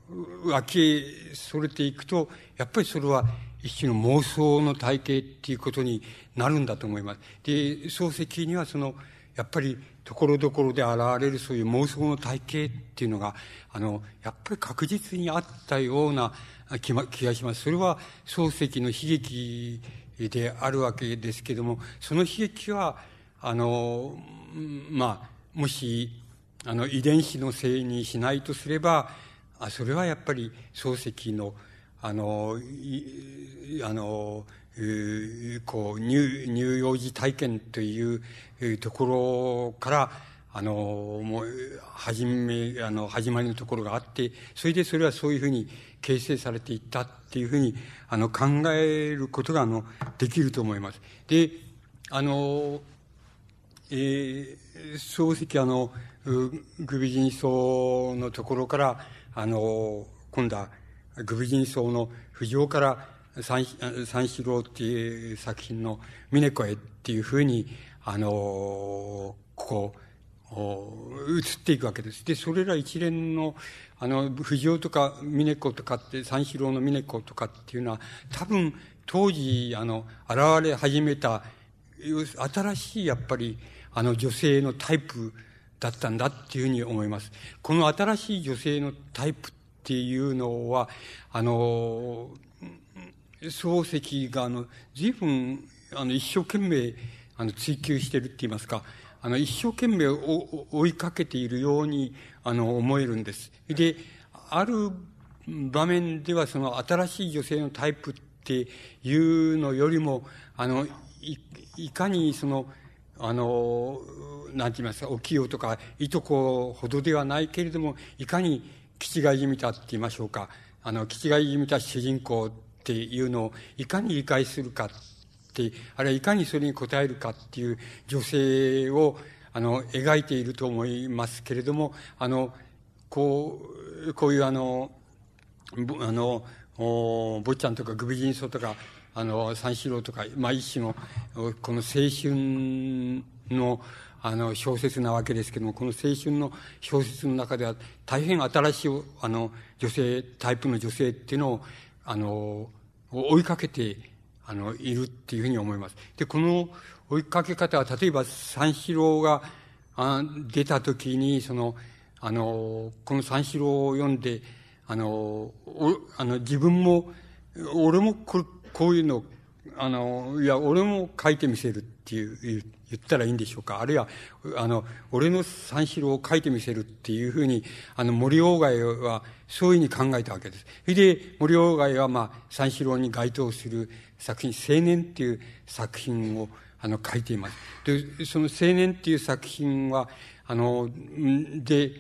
脇へそれていくと、やっぱりそれは一種の妄想の体系っていうことになるんだと思います。で、漱石にはその、やっぱり、ところどころで現れるそういう妄想の体系っていうのが、あの、やっぱり確実にあったような気がします。それは漱石の悲劇であるわけですけども、その悲劇は、あの、まあ、もし、あの、遺伝子のせいにしないとすれば、あそれはやっぱり漱石の、あの、あの、こう乳幼児体験というところからあのもう始めあの始まりのところがあってそれでそれはそういうふうに形成されていったっていうふうにあの考えることがあのできると思います。であの、えー、漱石あのグビジンソのところからあの今度はグビジンソの浮上から三三四郎っていう作品の峰子へっていうふうに、あの、こう、移っていくわけです。で、それら一連の、あの、藤尾とか峰子とかって、三四郎の峰子とかっていうのは、多分、当時、あの、現れ始めた、新しい、やっぱり、あの、女性のタイプだったんだっていうふうに思います。この新しい女性のタイプっていうのは、あの、漱石が、あの、随分、あの、一生懸命、あの、追求してるって言いますか、あの、一生懸命追いかけているように、あの、思えるんです。で、ある場面では、その、新しい女性のタイプっていうのよりも、あの、い、いかに、その、あの、なんて言いますか、お清とか、いとこほどではないけれども、いかに、気違いじみたって言いましょうか、あの、気違いじみた主人公っていうのをいかに理解するか、あるいはいかにそれに応えるかっていう女性を、あの、描いていると思いますけれども、あの、こう、こういうあの、あの、坊ちゃんとかグビジンソとか、あの、三四郎とか、まあ一種の、この青春の、あの、小説なわけですけども、この青春の小説の中では、大変新しい、あの、女性、タイプの女性っていうのを、あの、追いかけて、あの、いるっていうふうに思います。で、この追いかけ方は、例えば三四郎があ出た時に、その、あの、この三四郎を読んで、あの、おあの自分も、俺もここういうのあの、いや、俺も書いてみせるっていう、言ったらいいんでしょうか。あるいは、あの、俺の三四郎を書いてみせるっていうふうに、あの、森鴎外はそういうふうに考えたわけです。それで、森鴎外は、まあ、三四郎に該当する作品、青年っていう作品を、あの、書いています。で、その青年っていう作品は、あの、で、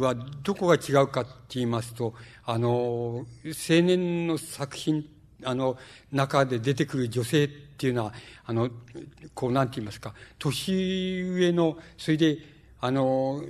はどこが違うかって言いますと、あの、青年の作品、あの、中で出てくる女性っていうのは、あの、こう、なんて言いますか、年上の、それで、あの、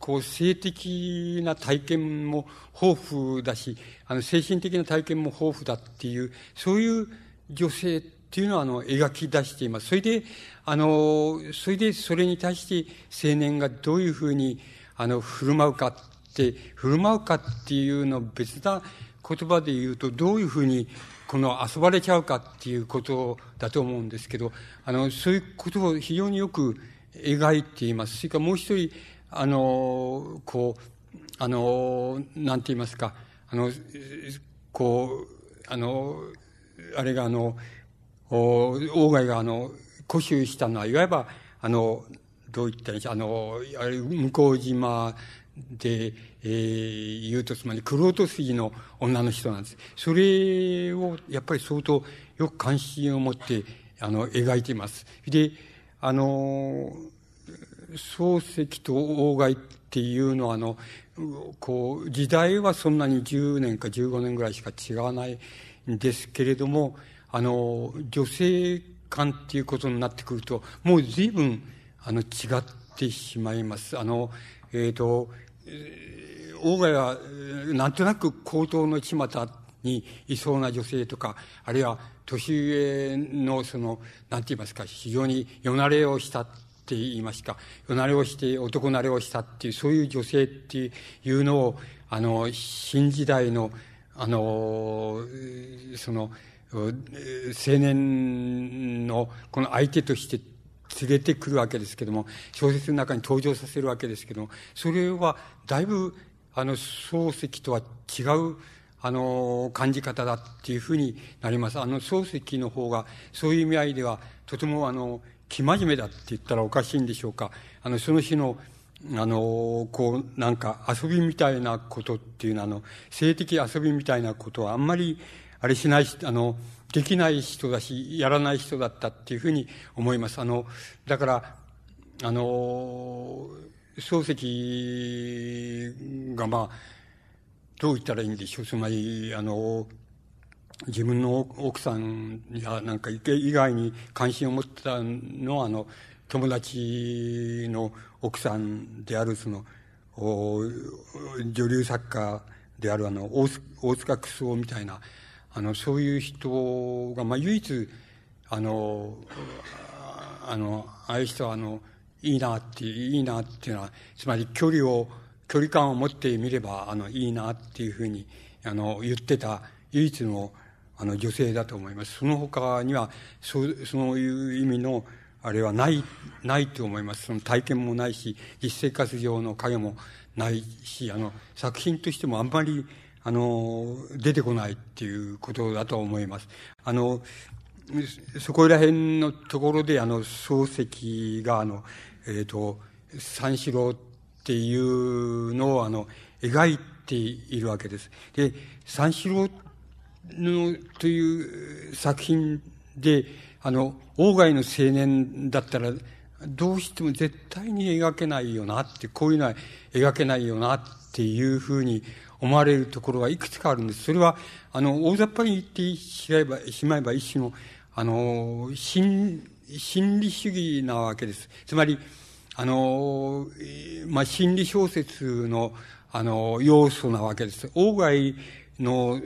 こう、性的な体験も豊富だし、あの、精神的な体験も豊富だっていう、そういう女性っていうのは、あの、描き出しています。それで、あの、それでそれに対して青年がどういうふうに、あの、振る舞うかって、振る舞うかっていうのを別な言葉で言うと、どういうふうに、この遊ばれちゃうかっていうことだと思うんですけど、あの、そういうことを非常によく描いています。それからもう一人、あの、こう、あの、なんて言いますか、あの、こう、あの、あれがあの、鴎外があの、固執したのは、いわば、あの、どう言ったらいいんでしょう、あの、あれ、向島で、えー、言うと、つまり、クロート筋の女の人なんです。それを、やっぱり相当、よく関心を持って、あの、描いています。で、あの、漱石と鴎外っていうのは、あの、こう、時代はそんなに10年か15年ぐらいしか違わないんですけれども、あの、女性観っていうことになってくると、もう随分、あの、違ってしまいます。あの、えっ、ー、と、大外は、なんとなく高等の巷にいそうな女性とか、あるいは年上の、その、なんて言いますか、非常によなれをしたって言いますか、よなれをして男なれをしたっていう、そういう女性っていうのを、あの、新時代の、あの、その、青年のこの相手として連れてくるわけですけども、小説の中に登場させるわけですけども、それはだいぶ、あの、漱石とは違う、あの、感じ方だっていうふうになります。あの、漱石の方が、そういう意味合いでは、とても、あの、生真面目だって言ったらおかしいんでしょうか。あの、その日の、あの、こう、なんか遊びみたいなことっていうのは、あの、性的遊びみたいなことはあんまり、あれしないし、あの、できない人だし、やらない人だったっていうふうに思います。あの、だから、あの、漱石がまあ、どう言ったらいいんでしょう。つまり、あの、自分の奥さんやなんか以外に関心を持ってたのは、あの、友達の奥さんである、その、女流作家であるあの、大塚クソみたいな、あの、そういう人が、まあ、唯一、あの、あの、ああいう人は、あの、いいなって、いいなっていうのは、つまり距離を、距離感を持ってみれば、あの、いいなっていうふうに、あの、言ってた唯一の、あの、女性だと思います。その他には、そう、そういう意味の、あれはない、ないと思います。その体験もないし、実生活上の影もないし、あの、作品としてもあんまり、あの、出てこないっていうことだと思います。あの、そこら辺のところで、あの、漱石が、あの、えっ、ー、と、三四郎っていうのを、あの、描いているわけです。で、三四郎のという作品で、あの、鴎外の青年だったら、どうしても絶対に描けないよなって、こういうのは描けないよなっていうふうに思われるところがいくつかあるんです。それは、あの、大雑把に言ってしまえば、しまえば一種の、あの、心、心理主義なわけです。つまり、あの、まあ、心理小説の、あの、要素なわけです。鴎外の青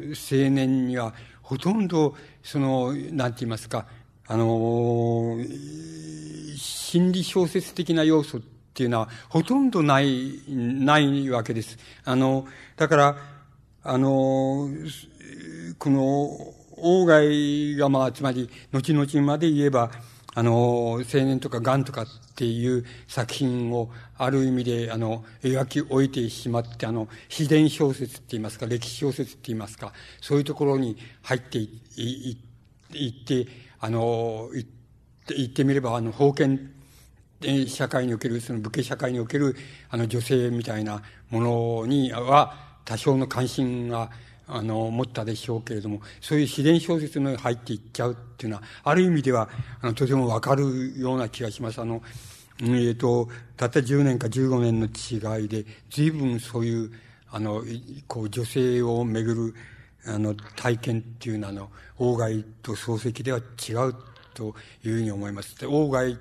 年には、ほとんど、その、なんて言いますか、あの、心理小説的な要素っていうのはほとんどない、ないわけです。あの、だから、あの、この、鴎外がまあ、つまり、後々まで言えば、あの、青年とか癌とかっていう作品をある意味で、あの、描き終えてしまって、あの、自然小説って言いますか、歴史小説って言いますか、そういうところに入ってい、い言って、あの、言って、言ってみれば、あの、封建社会における、その武家社会における、あの、女性みたいなものには、多少の関心が、あの、持ったでしょうけれども、そういう自然小説の入っていっちゃうっていうのは、ある意味では、あの、とてもわかるような気がします。あの、えっ、ー、と、たった10年か15年の違いで、随分そういう、あの、こう、女性をめぐる、あの、体験っていうのは、あの、王外と漱石では違うというふうに思います。で、外、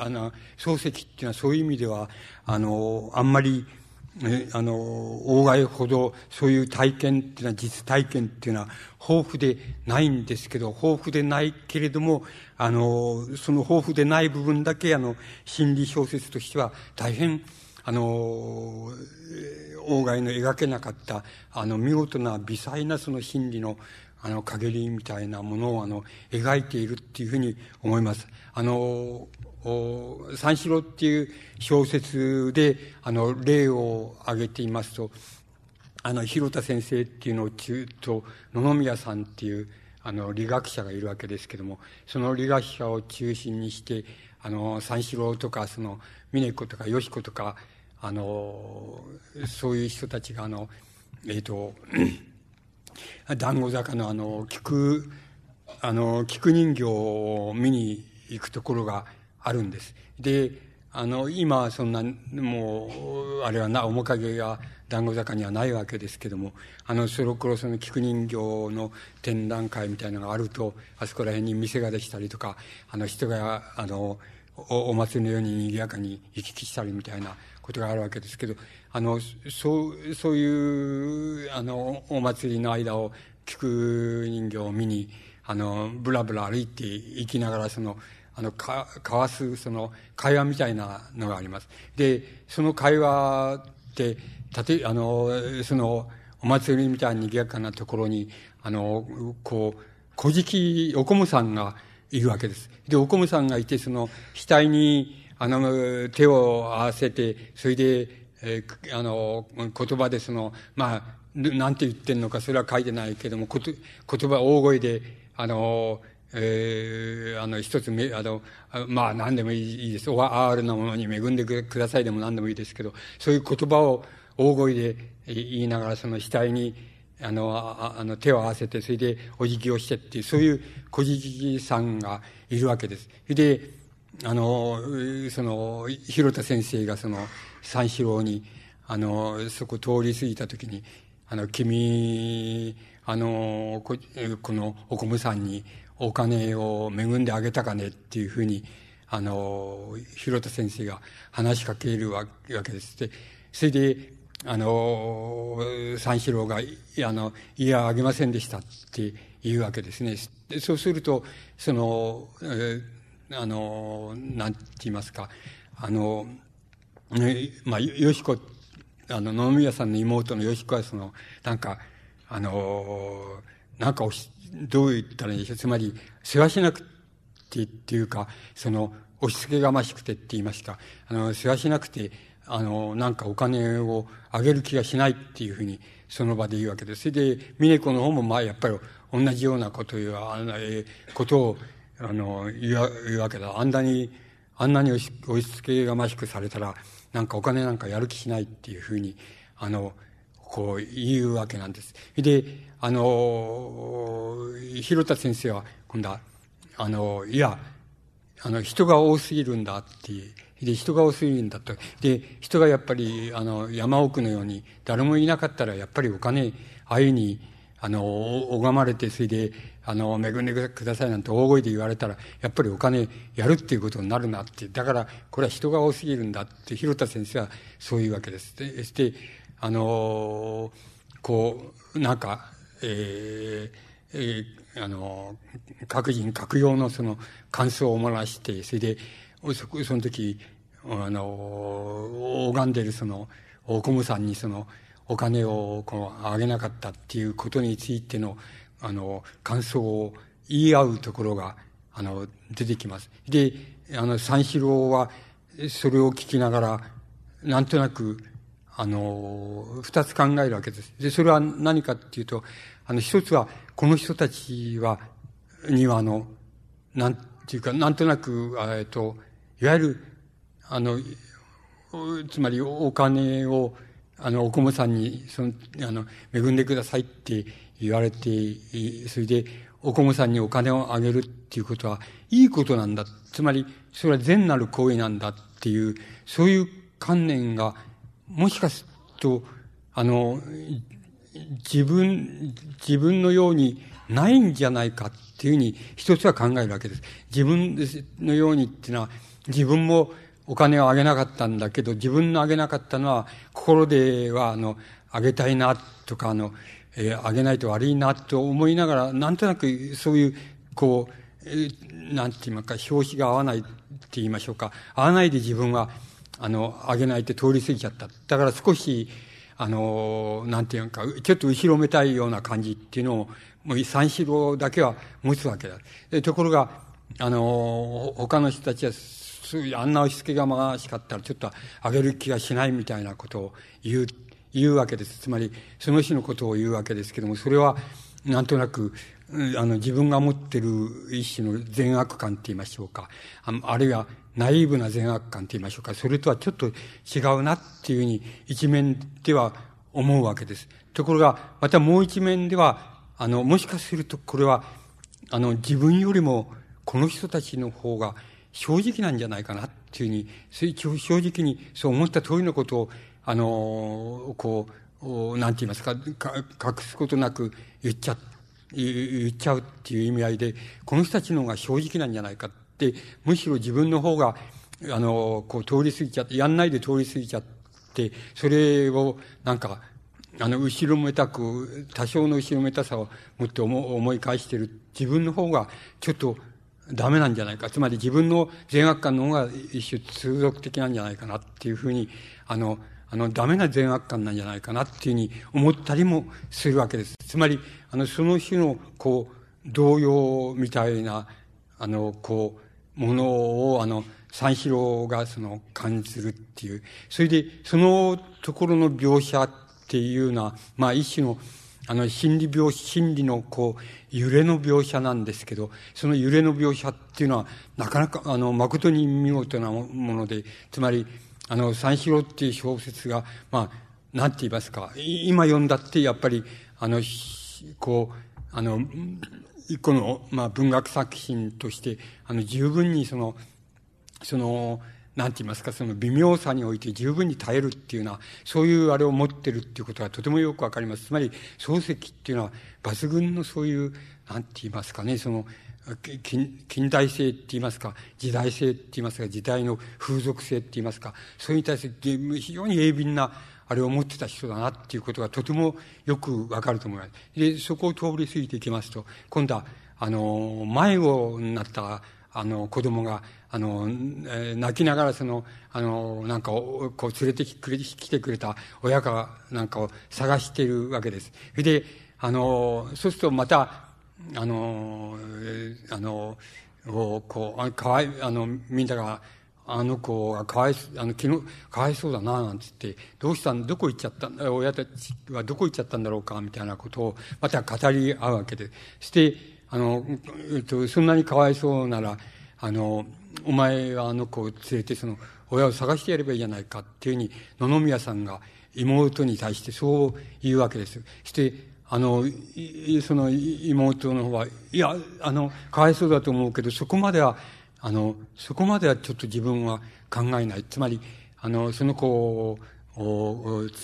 あの、漱石っていうのはそういう意味では、あの、あんまり、あの、大外ほどそういう体験っていうのは、実体験っていうのは豊富でないんですけど、豊富でないけれども、あの、その豊富でない部分だけ、あの、心理小説としては大変、あの、大外の描けなかった、あの、見事な微細なその心理の、あの、陰りみたいなものを、あの、描いているっていうふうに思います。あの、三四郎っていう小説で、あの、例を挙げていますと、あの、広田先生っていうのを中と、野々宮さんっていう、あの、理学者がいるわけですけども、その理学者を中心にして、あの、三四郎とか、その、峰子とか、よし子とか、あの、そういう人たちが、あの、えっ、ー、と、団子坂のあの、菊、あの、菊人形を見に行くところがあるんです。で、あの、今、そんな、もう、あれはな、面影が団子坂にはないわけですけども、あの、その頃その菊人形の展覧会みたいなのがあると、あそこら辺に店ができたりとか、あの、人が、あの、お祭りのように賑やかに行き来したりみたいなことがあるわけですけど、あの、そう、そういう、あの、お祭りの間を菊人形を見に、あの、ぶらぶら歩いて行きながら、その、あの、か、交わす、その、会話みたいなのがあります。で、その会話って、たて、あの、その、お祭りみたいに賑やかなところに、あの、こう、古事記、おこむさんがいるわけです。で、おこむさんがいて、その、額に、あの、手を合わせて、それで、えー、あの、言葉でその、まあ、なんて言ってんのか、それは書いてないけども、こと言葉大声で、あの、えー、あの、一つめ、あの、まあ、何でもいいです。R なものに恵んでくださいでも何でもいいですけど、そういう言葉を大声で言いながら、その額に、あの、あの、手を合わせて、それでお辞儀をしてっていう、そういう小じさんがいるわけです。で、あの、その、広田先生がその、三四郎に、あの、そこ通り過ぎたときに、あの、君、あの、このおこむさんにお金を恵んであげたかねっていうふうに、あの、広田先生が話しかけるわけです。で、それで、あの、三四郎が、あの、いや、あげませんでしたっていうわけですね。そうすると、その、えー、あの、なんて言いますか、あの、まあ、よしこ、あの、野々宮さんの妹のよしこは、その、なんか、あの、なんかおし、どう言ったらいいでしょう。つまり、世話しなくてっていうか、その、押し付けがましくてって言いますか、あの、世話しなくて、あの、なんかお金をあげる気がしないっていうふうに、その場で言うわけです。それで、峰子の方も、まあ、やっぱり同じようなことを言う、あの、えー、ことを、あの、言うわけだ。あんなに、あんなに押し付けがましくされたら、なんかお金なんかやる気しないっていうふうに、あの、こう言うわけなんです。で、あの、広田先生は、今度は、あの、いや、あの、人が多すぎるんだっていう。で、人が多すぎるんだと。で、人がやっぱり、あの、山奥のように、誰もいなかったら、やっぱりお金、あいに、あの、拝まれて、それで、あの、恵んでくださいなんて大声で言われたら、やっぱりお金やるっていうことになるなって。だから、これは人が多すぎるんだって、広田先生はそういうわけです。で、して、あのこう、なんか、えー、えー、あの各人各用のその感想を漏らして、それで、そその時、あの拝んでるその、大小さんにその、お金をこうあげなかったっていうことについての、あの、感想を言い合うところが、あの、出てきます。で、あの、三四郎は、それを聞きながら、なんとなく、あの、二つ考えるわけです。で、それは何かっていうと、あの、一つは、この人たちは、には、あの、なんていうか、なんとなく、えっと、いわゆる、あの、つまりお金を、あの、おこもさんに、その、あの、恵んでくださいって言われて、それで、おこもさんにお金をあげるっていうことは、いいことなんだ。つまり、それは善なる行為なんだっていう、そういう観念が、もしかすると、あの、自分、自分のようにないんじゃないかっていうふうに一つは考えるわけです。自分のようにっていうのは、自分もお金をあげなかったんだけど、自分のあげなかったのは、心では、あの、あげたいなとか、あの、えー、あげないと悪いなと思いながら、なんとなくそういう、こう、えー、なんて言いますか、表紙が合わないって言いましょうか。合わないで自分は、あの、あげないって通り過ぎちゃった。だから少し、あの、なんていうか、ちょっと後ろめたいような感じっていうのを、もう三四郎だけは持つわけだ。でところが、あの、他の人たちは、あんな押し付けがまがしかったらちょっとあげる気がしないみたいなことを言う、言うわけです。つまり、その日のことを言うわけですけども、それは、なんとなく、あの、自分が持ってる一種の善悪感って言いましょうか。あるいは、ナイーブな善悪感って言いましょうか。それとはちょっと違うなっていうふうに一面では思うわけです。ところが、またもう一面では、あの、もしかするとこれは、あの、自分よりもこの人たちの方が正直なんじゃないかなっていうふうに、正直にそう思った通りのことを、あの、こう、なんて言いますか、か隠すことなく言っちゃ、言っちゃうっていう意味合いで、この人たちの方が正直なんじゃないか、むしろ自分の方が、あの、こう通り過ぎちゃって、やんないで通り過ぎちゃって、それをなんか、あの、後ろめたく、多少の後ろめたさを持って思い返してる自分の方が、ちょっとダメなんじゃないか。つまり自分の善悪感の方が一種通俗的なんじゃないかなっていうふうに、あの、あの、ダメな善悪感なんじゃないかなっていうふうに思ったりもするわけです。つまり、あの、その種の、こう、動揺みたいな、あの、こう、ものを、あの、三四郎がその感じるっていう。それで、そのところの描写っていうのは、まあ一種の、あの、心理描、心理のこう、揺れの描写なんですけど、その揺れの描写っていうのは、なかなか、あの、誠に見事なもので、つまり、あの、三四郎っていう小説が、まあ、なんて言いますか、今読んだってやっぱり、あの、こう、あの、一個の、まあ、文学作品として、あの、十分にその、その、なんて言いますか、その微妙さにおいて十分に耐えるっていうのは、そういうあれを持ってるっていうことがとてもよくわかります。つまり、漱石っていうのは抜群のそういう、なんて言いますかね、その、近近代性って言いますか、時代性って言いますか、時代の風俗性って言いますか、それに対して非常に鋭敏なあれを持ってた人だなっていうことがとてもよくわかると思います。で、そこを通り過ぎていきますと、今度は、あの、迷子になった、あの、子供が、あの、泣きながらその、あの、なんか、こう、連れてきてくれた親かなんかを探しているわけです。で、あの、そうするとまた、あの、あの、こう、かわい、あの、みんなが、あの子がかわい、あの、昨日、かわいそうだな、なんつって、どうしたん、どこ行っちゃった親たちはどこ行っちゃったんだろうか、みたいなことを、また語り合うわけで。して、あの、えっと、そんなにかわいそうなら、あの、お前はあの子を連れて、その、親を探してやればいいじゃないか、っていうふうに、野々宮さんが妹に対してそう言うわけです。して、あの、その妹の方は、いや、あの、かわいそうだと思うけど、そこまでは、あの、そこまではちょっと自分は考えない。つまり、あの、その子を、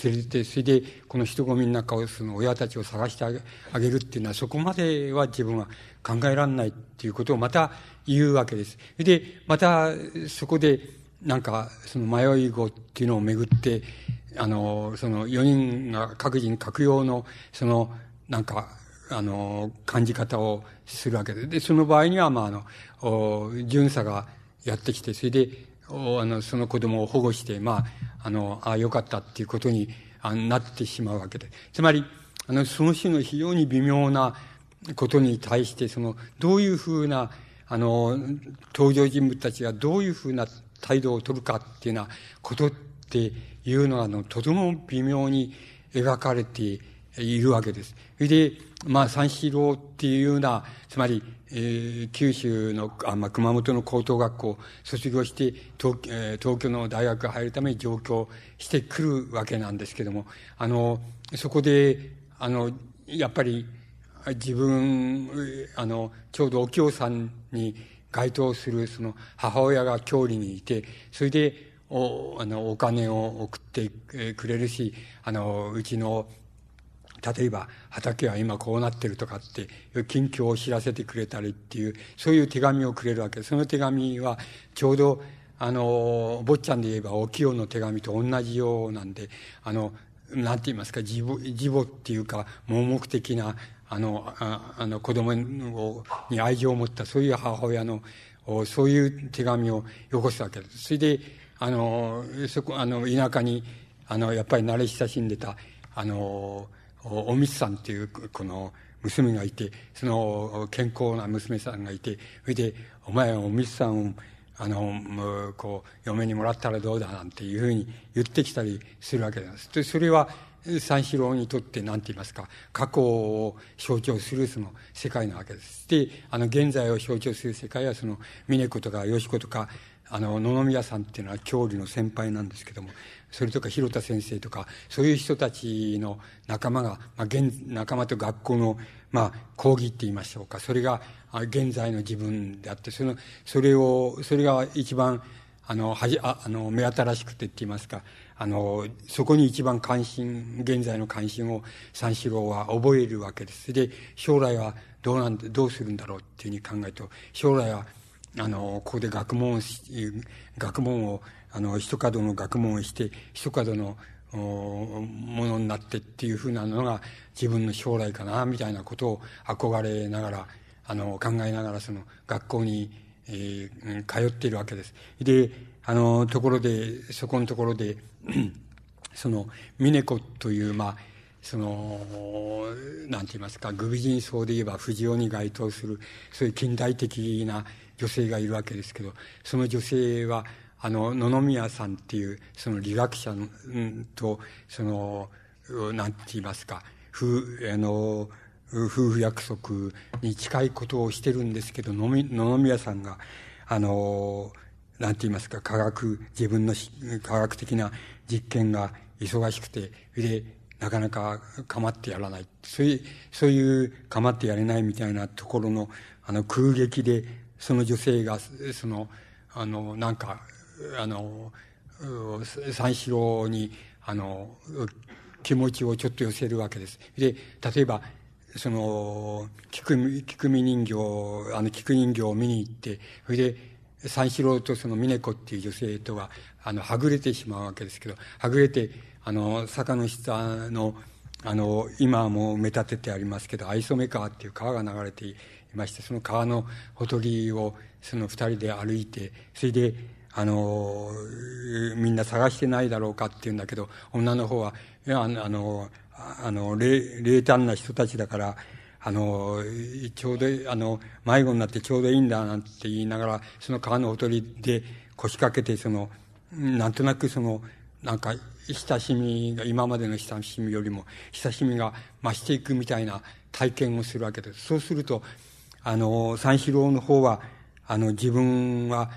連れて、それで、この人混みの中を、その親たちを探してあげあげるっていうのは、そこまでは自分は考えられないっていうことをまた言うわけです。で、また、そこで、なんか、その迷い子っていうのをめぐって、あの、その4人が各人各用の、その、なんか、あの、感じ方をするわけで。で、その場合には、まあ、あの、お巡査がやってきて、それで、おあの、その子供を保護して、まあ、あの、ああ、よかったっていうことになってしまうわけで。つまり、あの、その種の非常に微妙なことに対して、その、どういうふうな、あの、登場人物たちがどういうふうな態度を取るかっていうようなことっていうのは、あの、とても微妙に描かれているわけです。それで、まあ、三四郎っていうような、つまり、えー、九州の、あまあ、熊本の高等学校卒業して東,、えー、東京の大学入るために上京してくるわけなんですけども、あの、そこで、あの、やっぱり、自分、あの、ちょうどお京さんに該当するその母親が郷里にいて、それで、お、あの、お金を送ってくれるし、あの、うちの例えば畑は今こうなってるとかって近況を知らせてくれたりっていうそういう手紙をくれるわけ。その手紙はちょうどあの坊ちゃんで言えばお清の手紙と同じようなんであのなんて言いますか自母自母っていうか盲目的なあのああの子供に愛情を持ったそういう母親のそういう手紙をよこすわけです。それであのそこあの田舎にあのやっぱり慣れ親しんでたあのおみつさんっていうこの娘がいて、その健康な娘さんがいて、それで、お前おみつさんを、あの、こう、嫁にもらったらどうだなんていうふうに言ってきたりするわけなんです。で、それは、三四郎にとって何て言いますか、過去を象徴するその世界なわけです。で、あの、現在を象徴する世界は、その、峰子とか吉子とか、あの、野々宮さんっていうのは郷里の先輩なんですけども、それとか広田先生とか、そういう人たちの仲間が、まあ、現仲間と学校の、まあ、講義って言いましょうか。それが、現在の自分であって、その、それを、それが一番、あの、はじ、ああの、目新しくてって言いますか、あの、そこに一番関心、現在の関心を三四郎は覚えるわけです。で、将来はどうなん、どうするんだろうっていうふうに考えると、将来は、あの、ここで学問を、学問をあの、一角の学問をして、一角のものになってっていうふうなのが自分の将来かな、みたいなことを憧れながら、あの、考えながらその学校に、えー、通っているわけです。で、あの、ところで、そこのところで、その、峰子という、まあ、その、なんて言いますか、グビジン層で言えば藤尾に該当する、そういう近代的な女性がいるわけですけど、その女性は、あの、野々宮さんっていう、その理学者と、その、なんて言いますか、夫、あの、夫婦約束に近いことをしてるんですけど、野々宮さんが、あの、なんて言いますか、科学、自分の科学的な実験が忙しくて、で、なかなか構ってやらない。そういう、そういう構ってやれないみたいなところの、あの、空撃で、その女性が、その、あの、なんか、あの、三四郎に、あの、気持ちをちょっと寄せるわけです。で、例えば、その、菊菊見人形、あの、菊人形を見に行って、それで、三四郎とその峰子っていう女性とは、あの、はぐれてしまうわけですけど、はぐれて、あの、坂の下の、あの、今も埋め立ててありますけど、藍染川っていう川が流れていまして、その川のほとりを、その二人で歩いて、それで、あの、みんな探してないだろうかって言うんだけど、女の方は、いや、あの、あの、冷淡な人たちだから、あの、ちょうど、あの、迷子になってちょうどいいんだなんて言いながら、その川のほとりで腰掛けて、その、なんとなくその、なんか、親しみが、今までの親しみよりも、親しみが増していくみたいな体験をするわけです。そうすると、あの、三四郎の方は、あの、自分は、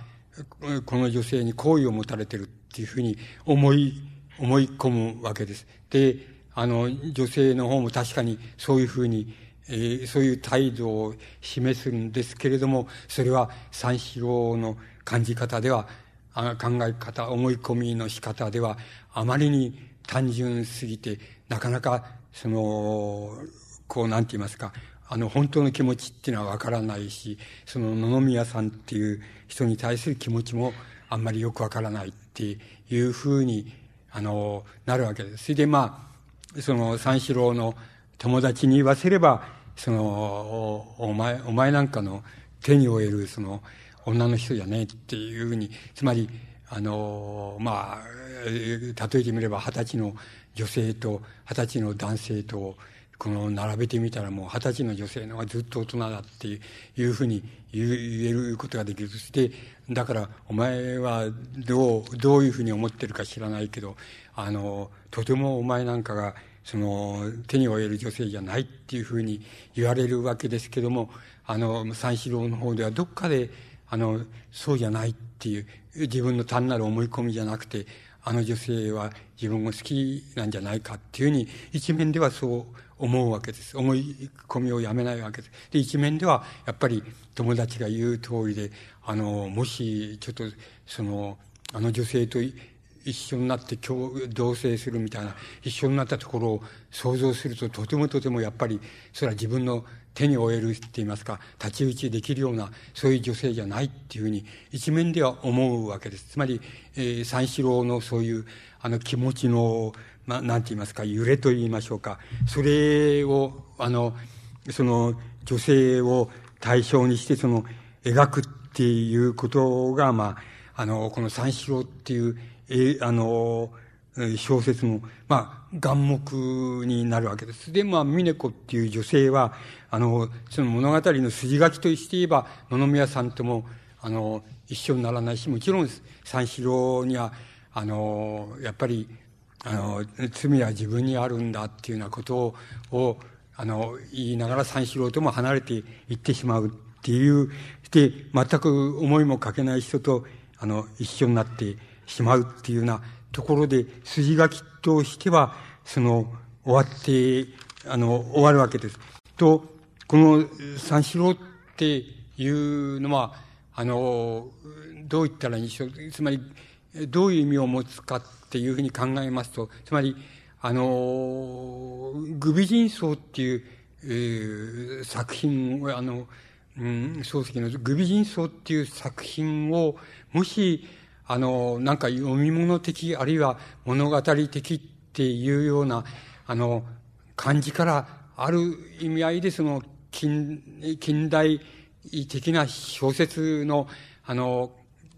この女性に好意を持たれてるっていうふうに思い、思い込むわけです。で、あの、女性の方も確かにそういうふうに、えー、そういう態度を示すんですけれども、それは三四郎の感じ方では、考え方、思い込みの仕方では、あまりに単純すぎて、なかなか、その、こう、なんて言いますか、あの、本当の気持ちっていうのはわからないし、その野々宮さんっていう人に対する気持ちもあんまりよくわからないっていうふうに、あの、なるわけです。それでまあ、その三四郎の友達に言わせれば、その、お前、お前なんかの手に負える、その、女の人じゃねえっていうふうに、つまり、あの、まあ、例えてみれば二十歳の女性と二十歳の男性と、この並べてみたらもう二十歳の女性の方がずっと大人だっていうふうに言えることができる。して、だからお前はどう、どういうふうに思ってるか知らないけど、あの、とてもお前なんかが、その、手に負える女性じゃないっていうふうに言われるわけですけども、あの、三四郎の方ではどっかで、あの、そうじゃないっていう、自分の単なる思い込みじゃなくて、あの女性は自分も好きなんじゃないかっていうふうに、一面ではそう思うわけです。思い込みをやめないわけです。で、一面では、やっぱり友達が言う通りで、あの、もし、ちょっと、その、あの女性と一緒になって共同棲するみたいな、一緒になったところを想像すると、とてもとてもやっぱり、それは自分の手に負えるって言いますか、太刀打ちできるような、そういう女性じゃないっていうふうに、一面では思うわけです。つまり、えー、三四郎のそういう、あの気持ちの、まあ、なんて言いますか、揺れと言いましょうか。それを、あの、その、女性を対象にして、その、描くっていうことが、まあ、あの、この三四郎っていう、え、あの、小説の、まあ、眼目になるわけです。で、まあ、峰子っていう女性は、あの、その物語の筋書きとして言えば、野々宮さんとも、あの、一緒にならないし、もちろん三四郎には、あの、やっぱり、あの、罪は自分にあるんだっていうようなことを、あの、言いながら三四郎とも離れていってしまうっていう、で、全く思いもかけない人と、あの、一緒になってしまうっていうようなところで、筋書きとしては、その、終わって、あの、終わるわけです。と、この三四郎っていうのは、あの、どう言ったらいいんでしょう。つまり、どういう意味を持つかっていうふうに考えますと、つまり、あの、グビ人相っていう、えー、作品を、あの、うん、漱石のグビ人相っていう作品を、もし、あの、なんか読み物的、あるいは物語的っていうような、あの、感じからある意味合いでその近、近代的な小説の、あの、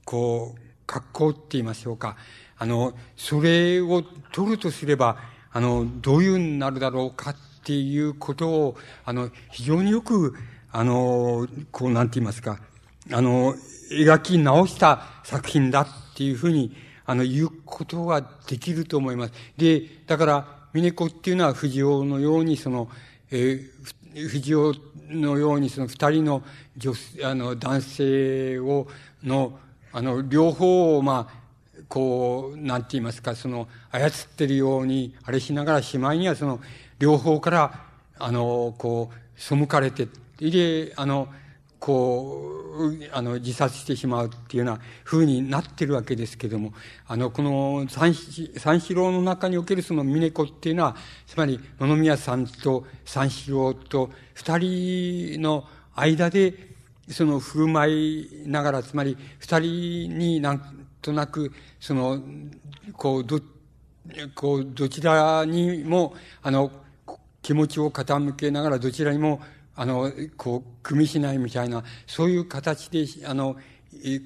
こう、格好って言いましょうか。あの、それを取るとすれば、あの、どういうになるだろうかっていうことを、あの、非常によく、あの、こう、なんて言いますか、あの、描き直した作品だっていうふうに、あの、言うことができると思います。で、だから、峰子っていうのは藤尾のように、その、えー、藤尾のように、その二人の女性、あの、男性を、の、あの、両方を、まあ、こう、なんて言いますか、その、操ってるように、あれしながら、しまいにはその、両方から、あの、こう、背かれて、で、あの、こう、あの、自殺してしまうっていうような風になってるわけですけども、あの、この三三四郎の中におけるその峰子っていうのは、つまり野宮さんと三四郎と二人の間で、その振る舞いながら、つまり二人になんとなく、その、こう、ど、こう、どちらにも、あの、気持ちを傾けながらどちらにもあの、こう、組みしないみたいな、そういう形で、あの、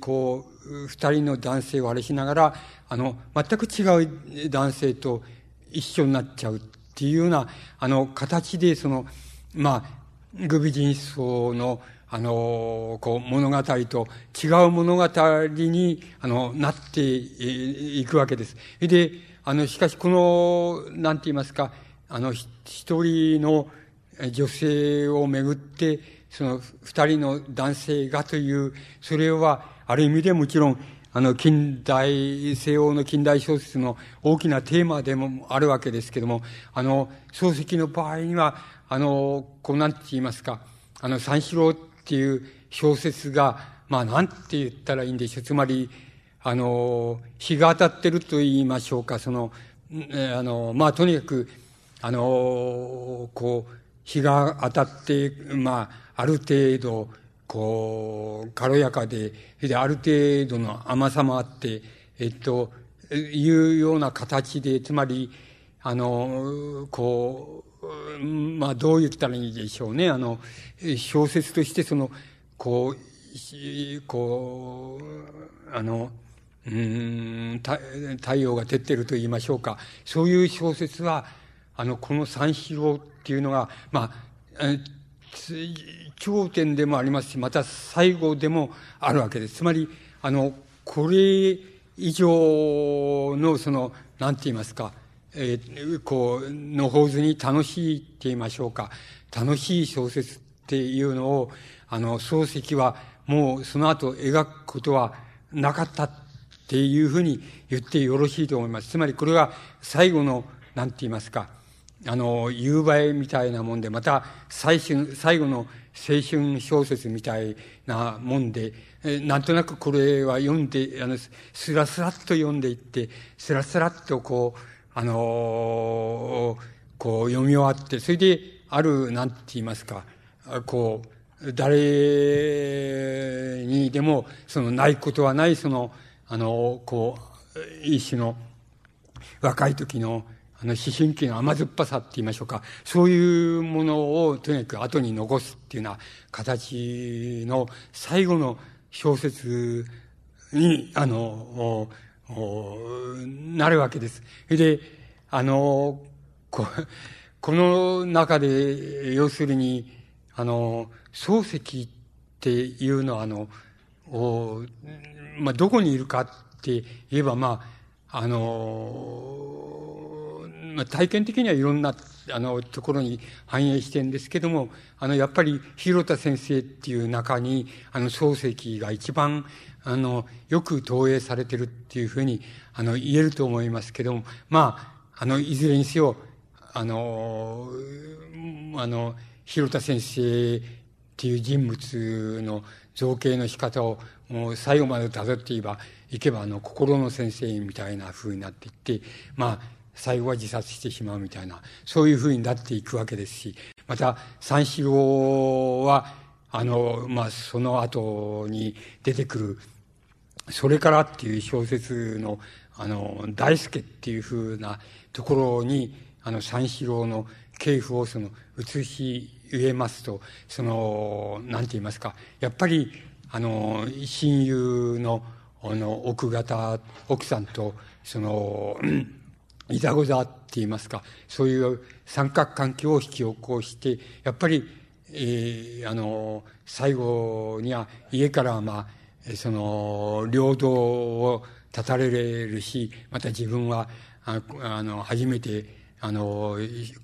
こう、二人の男性をあれしながら、あの、全く違う男性と一緒になっちゃうっていうような、あの、形で、その、まあ、グビ人相の、あの、こう、物語と違う物語に、あの、なっていくわけです。で、あの、しかし、この、なんて言いますか、あの、一人の、女性をめぐって、その二人の男性がという、それは、ある意味でもちろん、あの、近代、西欧の近代小説の大きなテーマでもあるわけですけども、あの、漱石の場合には、あの、こうなんて言いますか、あの、三四郎っていう小説が、まあ、なんて言ったらいいんでしょう。つまり、あの、日が当たってると言いましょうか、その、あの、まあ、とにかく、あの、こう、日が当たって、まあ、ある程度、こう、軽やかで、で、ある程度の甘さもあって、えっと、いうような形で、つまり、あの、こう、まあ、どう言ったらいいでしょうね。あの、小説としてその、こう、こう、あの、うん、太陽が照ってると言いましょうか。そういう小説は、あの、この三四郎っていうのが、まあ、頂点でもありますし、また最後でもあるわけです。つまり、あの、これ以上の、その、なんて言いますか、えー、こう、の構図に楽しいって言いましょうか。楽しい小説っていうのを、あの、漱石はもうその後描くことはなかったっていうふうに言ってよろしいと思います。つまりこれは最後の、なんて言いますか、あの、夕映えみたいなもんで、また最春、最後の青春小説みたいなもんで、なんとなくこれは読んで、あの、スラスラっと読んでいって、スラスラっとこう、あの、こう読み終わって、それで、ある、なんて言いますか、こう、誰にでも、その、ないことはない、その、あの、こう、一種の、若い時の、あの、思春期の甘酸っぱさって言いましょうか、そういうものをとにかく後に残すっていうような形の最後の小説に、あの、なるわけです。で、あの、ここの中で、要するに、あの、漱石っていうのは、あの、おまあ、どこにいるかって言えば、まあ、あの、まあ、体験的にはいろんな、あの、ところに反映してるんですけども、あの、やっぱり、広田先生っていう中に、あの、漱石が一番、あの、よく投影されてるっていうふうに、あの、言えると思いますけども、まあ、あの、いずれにせよ、あの、あの、広田先生っていう人物の造形の仕方を、もう最後まで辿っていば、いけば、あの、心の先生みたいな風になっていって、まあ、最後は自殺してしまうみたいな、そういう風になっていくわけですし、また、三四郎は、あの、まあ、その後に出てくる、それからっていう小説の、あの、大輔っていうふうなところに、あの、三四郎の系譜をその、移し植えますと、その、なんて言いますか、やっぱり、あの、親友の、あの、奥方、奥さんと、その、いざござって言いますか、そういう三角関係を引き起こして、やっぱり、えー、あの、最後には家からまあ、その、領土を立たれるし、また自分は、ああの、初めて、あの、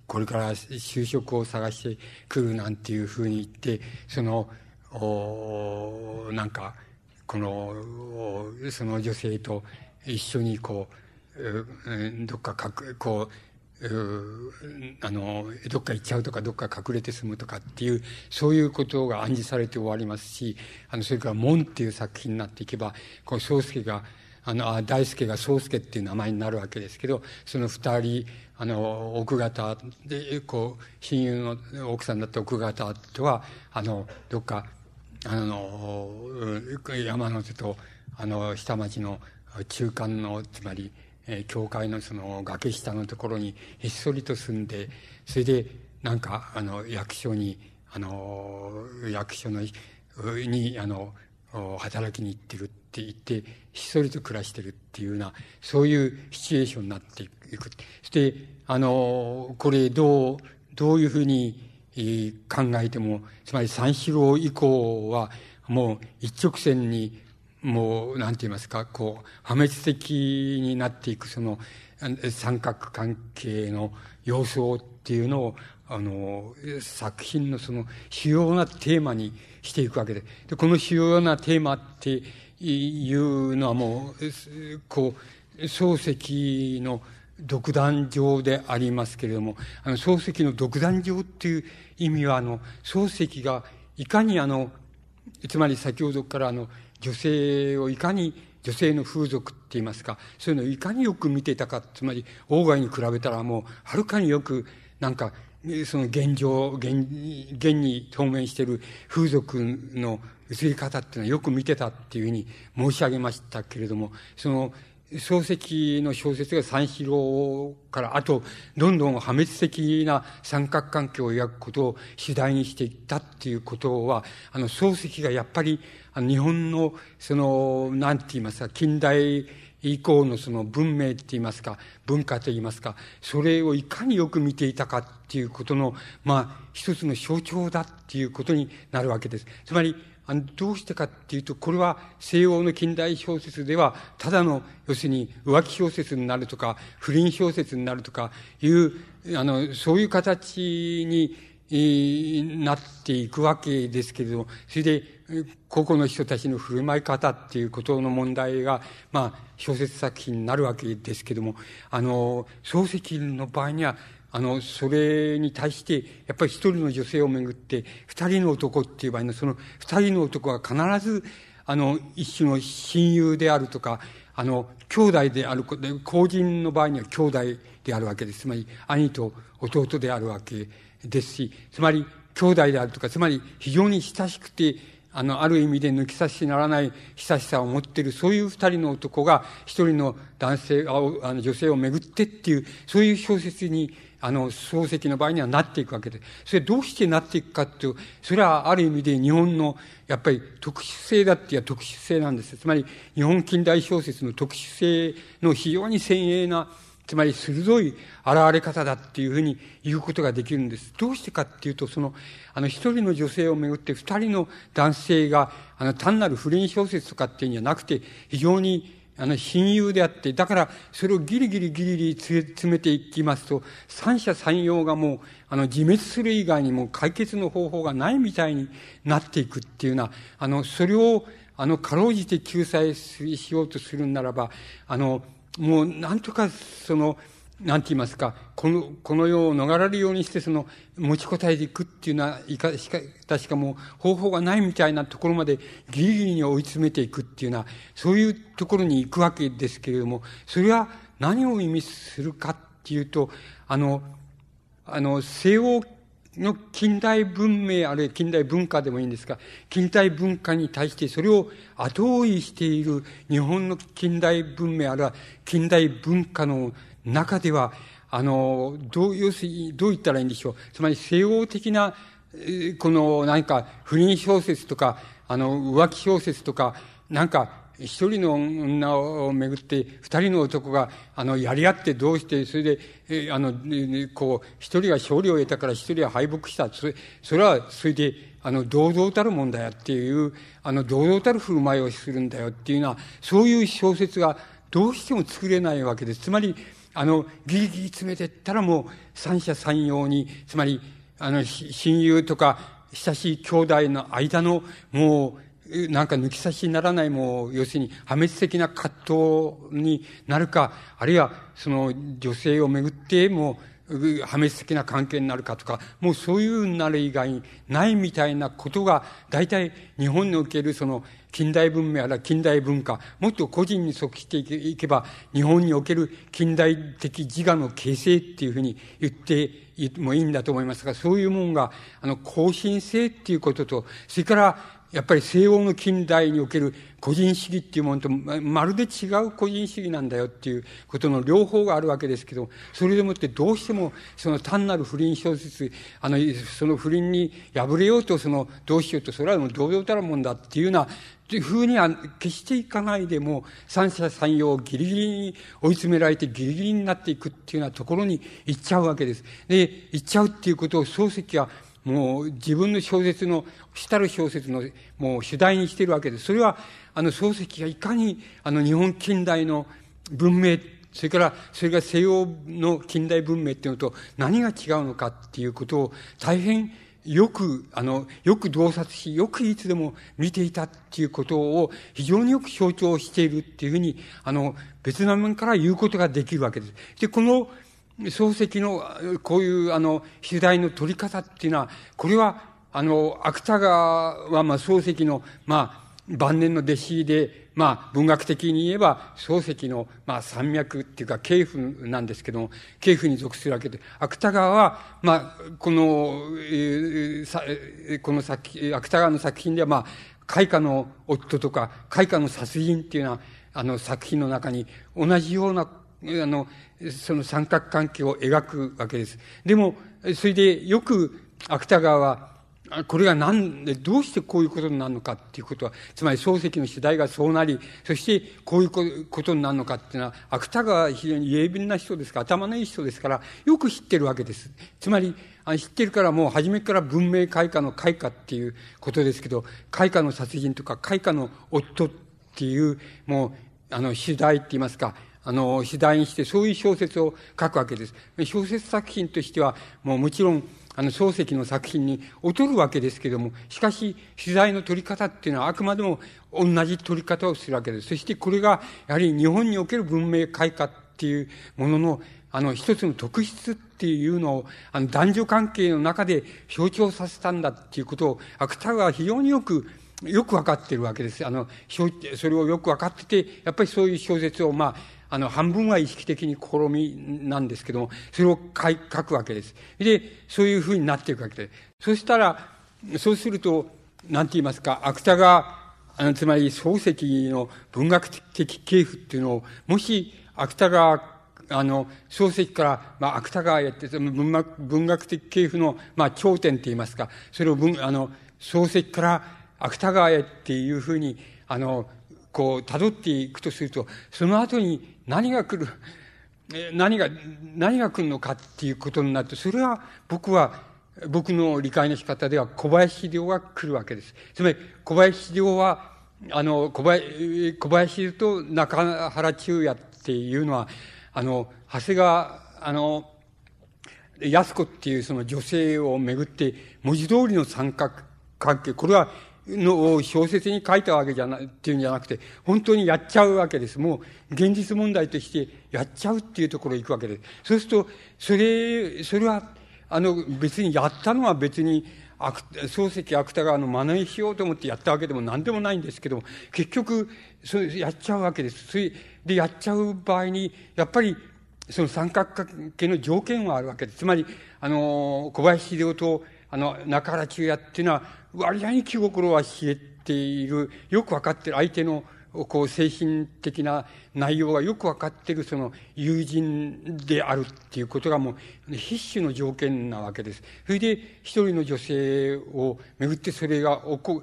これから就職を探してくるなんていうふうに言って、その、おなんか、この、その女性と一緒にこう、どっかかく、こう、あの、どっか行っちゃうとか、どっか隠れて住むとかっていう、そういうことが暗示されて終わりますし、あの、それから門っていう作品になっていけば、こう、宗介が、あの、あ大輔が宗介っていう名前になるわけですけど、その二人、あの、奥方で、こう、親友の奥さんだった奥方とは、あの、どっか、あの、山手と、あの、下町の中間の、つまり、え、教会のその崖下のところにひっそりと住んで、それで、なんか、あの、役所に、あの、役所の、に、あの、働きに行ってるって言って、ひっそりと暮らしてるっていうような、そういうシチュエーションになっていく。そして、あの、これどう、どういうふうに、考えても、つまり三四郎以降は、もう一直線にもう、なんて言いますか、こう、破滅的になっていく、その、三角関係の様相っていうのを、あの、作品のその主要なテーマにしていくわけで。で、この主要なテーマっていうのはもう、こう、漱石の独壇場でありますけれども、あの、漱石の独壇場っていう意味は、あの、漱石がいかにあの、つまり先ほどからあの、女性をいかに女性の風俗って言いますか、そういうのをいかによく見てたか、つまり、王外に比べたらもう、はるかによく、なんか、その現状、現、現に当面している風俗の移り方っていうのはよく見てたっていうふうに申し上げましたけれども、その、漱石の小説が三四郎から、あと、どんどん破滅的な三角関係を描くことを主題にしていったっていうことは、あの、漱石がやっぱり、日本の、その、なんて言いますか、近代以降のその文明って言いますか、文化と言いますか、それをいかによく見ていたかっていうことの、まあ、一つの象徴だっていうことになるわけです。つまり、あの、どうしてかっていうと、これは西欧の近代小説では、ただの、要するに浮気小説になるとか、不倫小説になるとかいう、あの、そういう形に、なっていくわけですけれども、それで、個々の人たちの振る舞い方っていうことの問題が、まあ、小説作品になるわけですけれども、あの、漱石の場合には、あの、それに対して、やっぱり一人の女性をめぐって、二人の男っていう場合の、その二人の男は必ず、あの、一種の親友であるとか、あの、兄弟であることで、公人の場合には兄弟であるわけです。つまり、兄と弟であるわけですし、つまり、兄弟であるとか、つまり、非常に親しくて、あの、ある意味で抜き差しならない親しさを持っている、そういう二人の男が、一人の男性、あの、女性をめぐってっていう、そういう小説に、あの、漱石の場合にはなっていくわけです。それどうしてなっていくかっていう、それはある意味で日本の、やっぱり特殊性だっていう特殊性なんです。つまり、日本近代小説の特殊性の非常に鮮鋭な、つまり鋭い現れ方だっていうふうに言うことができるんです。どうしてかっていうと、その、あの、一人の女性をめぐって二人の男性が、あの、単なる不倫小説とかっていうんじゃなくて、非常に、あの、親友であって、だから、それをギリギリギリギリ詰めていきますと、三者三様がもう、あの、自滅する以外にも解決の方法がないみたいになっていくっていうような、あの、それを、あの、かろうじて救済しようとするならば、あの、もうなんとかその、なんて言いますか、この、この世を逃れるようにして、その、持ちこたえていくっていうのは、いか、しか、確かもう方法がないみたいなところまでギリギリに追い詰めていくっていうのは、そういうところに行くわけですけれども、それは何を意味するかっていうと、あの、あの、西欧の近代文明、あるいは近代文化でもいいんですが、近代文化に対してそれを後追いしている日本の近代文明、あるいは近代文化の中では、あの、どう、要するに、どう言ったらいいんでしょう。つまり西欧的な、この何か不倫小説とか、あの、浮気小説とか、なんか一人の女をめぐって、二人の男が、あの、やり合ってどうして、それで、えあの、こう、一人が勝利を得たから一人は敗北した。それ、それは、それで、あの、堂々たるもんだよっていう、あの、堂々たる振る舞いをするんだよっていうのは、そういう小説がどうしても作れないわけです。つまり、あの、ギリギリ詰めてったらもう、三者三様に、つまり、あの、親友とか、親しい兄弟の間の、もう、なんか抜き差しにならないも、要するに破滅的な葛藤になるか、あるいはその女性をめぐっても破滅的な関係になるかとか、もうそういうなる以外にないみたいなことが、大体日本におけるその近代文明あるいは近代文化、もっと個人に即していけば、日本における近代的自我の形成っていうふうに言ってもいいんだと思いますが、そういうものが、あの、更新性っていうことと、それから、やっぱり西欧の近代における個人主義っていうものとまるで違う個人主義なんだよっていうことの両方があるわけですけど、それでもってどうしてもその単なる不倫小説、あの、その不倫に敗れようとその、どうしようと、それはもう堂々たるもんだっていうような、ふうには決していかないでも、三者三様をギリギリに追い詰められてギリギリになっていくっていうようなところに行っちゃうわけです。で、行っちゃうっていうことを漱石はもう自分の小説の、主たる小説のもう主題にしているわけです。それは、あの漱石がいかにあの日本近代の文明、それからそれが西洋の近代文明っていうのと何が違うのかっていうことを大変よく、あの、よく洞察し、よくいつでも見ていたっていうことを非常によく象徴しているっていうふうに、あの、別の面から言うことができるわけです。で、この漱石のこういうあの取材の取り方っていうのは、これはあの、芥川はまあ漱石のまあ晩年の弟子で、まあ文学的に言えば漱石のまあ山脈っていうか系譜なんですけども、系譜に属するわけで、芥川はまあこの、この作品芥川の作品ではまあ開花の夫とか開花の殺人っていうようなあの作品の中に同じようなあの、その三角関係を描くわけです。でも、それでよく芥川は、これが何で、どうしてこういうことになるのかっていうことは、つまり漱石の次第がそうなり、そしてこういうことになるのかっていうのは、芥川は非常に鋭敏な人ですから、頭のいい人ですから、よく知ってるわけです。つまり、知ってるからもう初めから文明開化の開化っていうことですけど、開化の殺人とか開化の夫っていう、もう、あの、主題って言いますか、あの、主題にしてそういう小説を書くわけです。小説作品としては、もうもちろん、あの、漱石の作品に劣るわけですけども、しかし、取材の取り方っていうのはあくまでも同じ取り方をするわけです。そしてこれが、やはり日本における文明開化っていうものの、あの、一つの特質っていうのを、あの、男女関係の中で象徴させたんだっていうことを、芥川は非常によく、よくわかってるわけです。あの、それをよくわかってて、やっぱりそういう小説を、まあ、あの、半分は意識的に試みなんですけども、それを書くわけです。で、そういうふうになっていくわけです。そしたら、そうすると、なんて言いますか、芥川、あの、つまり漱石の文学的系譜っていうのを、もし、芥川、あの、漱石から、まあ、芥川へって、文学文学的系譜の、まあ、頂点って言いますか、それを文、あの、漱石から芥川へっていうふうに、あの、こう、辿っていくとすると、その後に何が来る、何が、何が来るのかっていうことになると、それは僕は、僕の理解の仕方では小林秀夫が来るわけです。つまり、小林秀夫は、あの、小林、小林と中原中也っていうのは、あの、長谷川、あの、安子っていうその女性をめぐって、文字通りの三角関係、これはのを小説に書いたわけじゃない、っていうんじゃなくて、本当にやっちゃうわけです。もう、現実問題としてやっちゃうっていうところへ行くわけです。そうすると、それ、それは、あの、別にやったのは別に、漱石芥川の真似しようと思ってやったわけでも何でもないんですけども結局、それやっちゃうわけです。それで、やっちゃう場合に、やっぱり、その三角関係の条件はあるわけです。つまり、あの、小林秀夫と、あの、中原中也っていうのは、割合に気心は知れている、よくわかってる相手の、こう、精神的な内容がよくわかってる、その、友人であるっていうことがもう、必須の条件なわけです。それで、一人の女性をめぐってそれが起こ、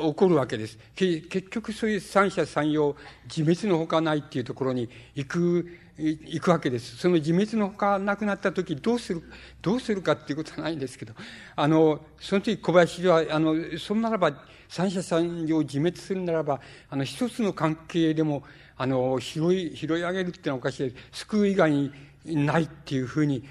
起こるわけです。結局そういう三者三様、自滅のほかないっていうところに行く行くわけです。その自滅のほかなくなった時どうする、どうするかっていうことはないんですけど、あの、その時小林は、あの、そんならば、三者三様自滅するならば、あの、一つの関係でも、あの、拾い、拾い上げるっていうのはおかしいです。救う以外にないっていうふうに、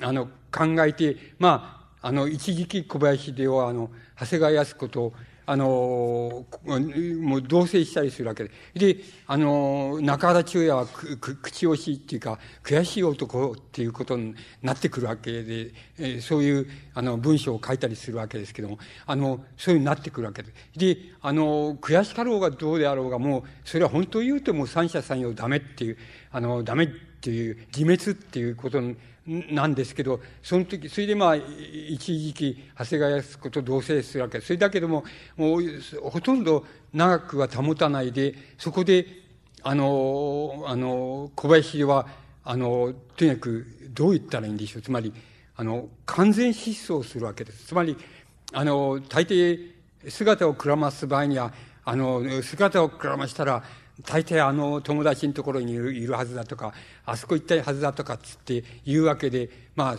あの、考えて、まあ、あの、一時期小林では、あの、長谷川靖子と、あの、もう同棲したりするわけで。で、あの、中原中也はく口惜しいっていうか、悔しい男っていうことになってくるわけで、えー、そういう、あの、文章を書いたりするわけですけども、あの、そういうになってくるわけで。で、あの、悔しかろうがどうであろうが、もう、それは本当言うともう三者三様ダメっていう、あの、ダメっていう、自滅っていうことになんですけど、その時、それでまあ、一時期、長谷川靖子と同棲するわけです。それだけども、もう、ほとんど長くは保たないで、そこで、あの、あの、小林は、あの、とにかく、どう言ったらいいんでしょう。つまり、あの、完全失踪するわけです。つまり、あの、大抵、姿をくらます場合には、あの、姿をくらましたら、大体あの友達のところにいるはずだとか、あそこ行ったはずだとかっつって言うわけで、まあ、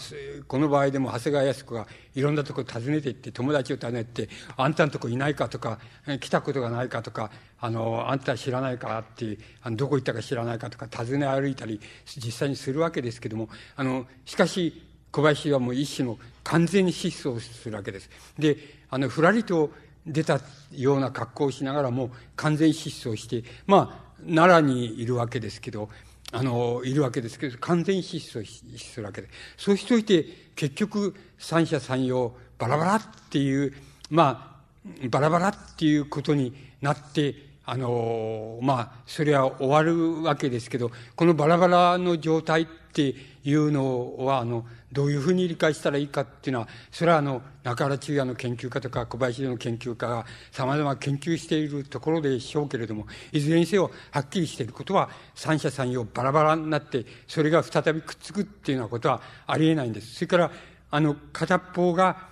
この場合でも長谷川靖子がいろんなところ訪ねて行って、友達を訪ねて、あんたのとこいないかとか、来たことがないかとか、あの、あんた知らないかって、あのどこ行ったか知らないかとか、尋ね歩いたり、実際にするわけですけども、あの、しかし、小林はもう一種の完全に失踪するわけです。で、あの、ふらりと出たような格好をしながらも完全失踪して、まあ、奈良にいるわけですけど、あの、いるわけですけど、完全失踪するわけで。そうしといて、結局、三者三様、バラバラっていう、まあ、バラバラっていうことになって、あの、まあ、それは終わるわけですけど、このバラバラの状態っていうのは、あの、どういうふうに理解したらいいかっていうのは、それはあの、中原中也の研究家とか小林の研究家が様々研究しているところでしょうけれども、いずれにせよはっきりしていることは、三者三様バラバラになって、それが再びくっつくっていうようなことはありえないんです。それから、あの、片方が、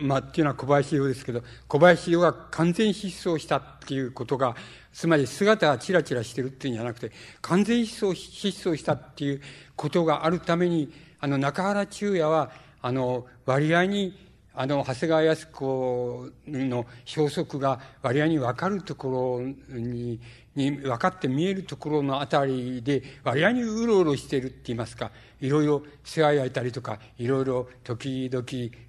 まあ、っていうのは小林洋ですけど、小林洋が完全失踪したっていうことが、つまり姿がチラチラしてるっていうんじゃなくて、完全失踪失踪したっていうことがあるために、あの、中原中也は、あの、割合に、あの、長谷川靖子の消息が割合に分かるところに、に分かって見えるところのあたりで割合にうろうろしてるって言いますか、いろいろ世話焼いたりとか、いろいろ時々、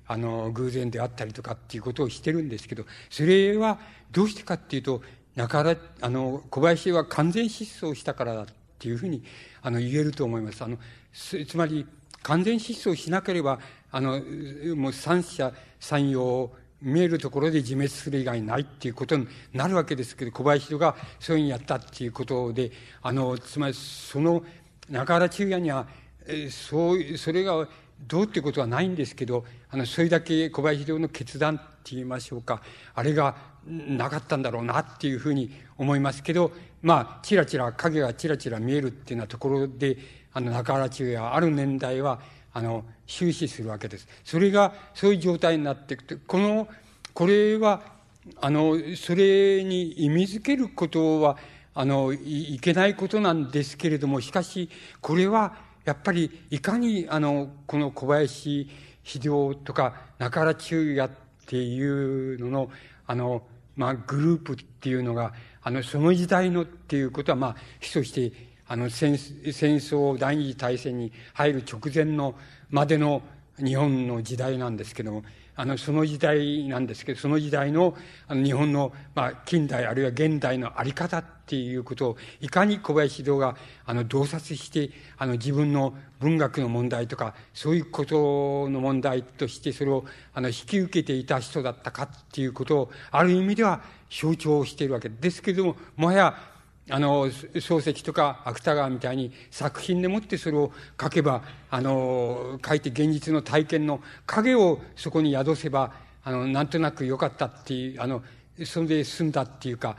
あの、偶然であったりとかっていうことをしてるんですけど、それはどうしてかっていうと、中原、あの、小林は完全失踪したからだっていうふうに、あの、言えると思います。あの、つまり、完全失踪しなければ、あの、もう三者三様、見えるところで自滅する以外ないっていうことになるわけですけど、小林がそういうふうにやったっていうことで、あの、つまりその中原中也には、えそう、それがどうっていうことはないんですけど、あの、それだけ小林の決断って言いましょうか、あれがなかったんだろうなっていうふうに思いますけど、まあ、ちらちら、影がちらちら見えるっていうようなところで、あの、中原中也、ある年代は、あの、終始するわけです。それが、そういう状態になっていくと、この、これは、あの、それに意味づけることは、あの、いけないことなんですけれども、しかし、これは、やっぱり、いかに、あの、この小林秀夫とか、中原中也っていうのの、あの、まあ、グループっていうのが、あの、その時代のっていうことは、まあ、基礎してあの戦戦争第二次大戦に入る直前のまでの日本の時代なんですけどもあのその時代なんですけどその時代のあの日本の、まあ、近代あるいは現代の在り方っていうことをいかに小林堂があの洞察してあの自分の文学の問題とかそういうことの問題としてそれをあの引き受けていた人だったかっていうことをある意味では象徴しているわけですけれどももはやあの、漱石とか芥川みたいに作品でもってそれを書けば、あの、書いて現実の体験の影をそこに宿せば、あの、なんとなく良かったっていう、あの、それで済んだっていうか、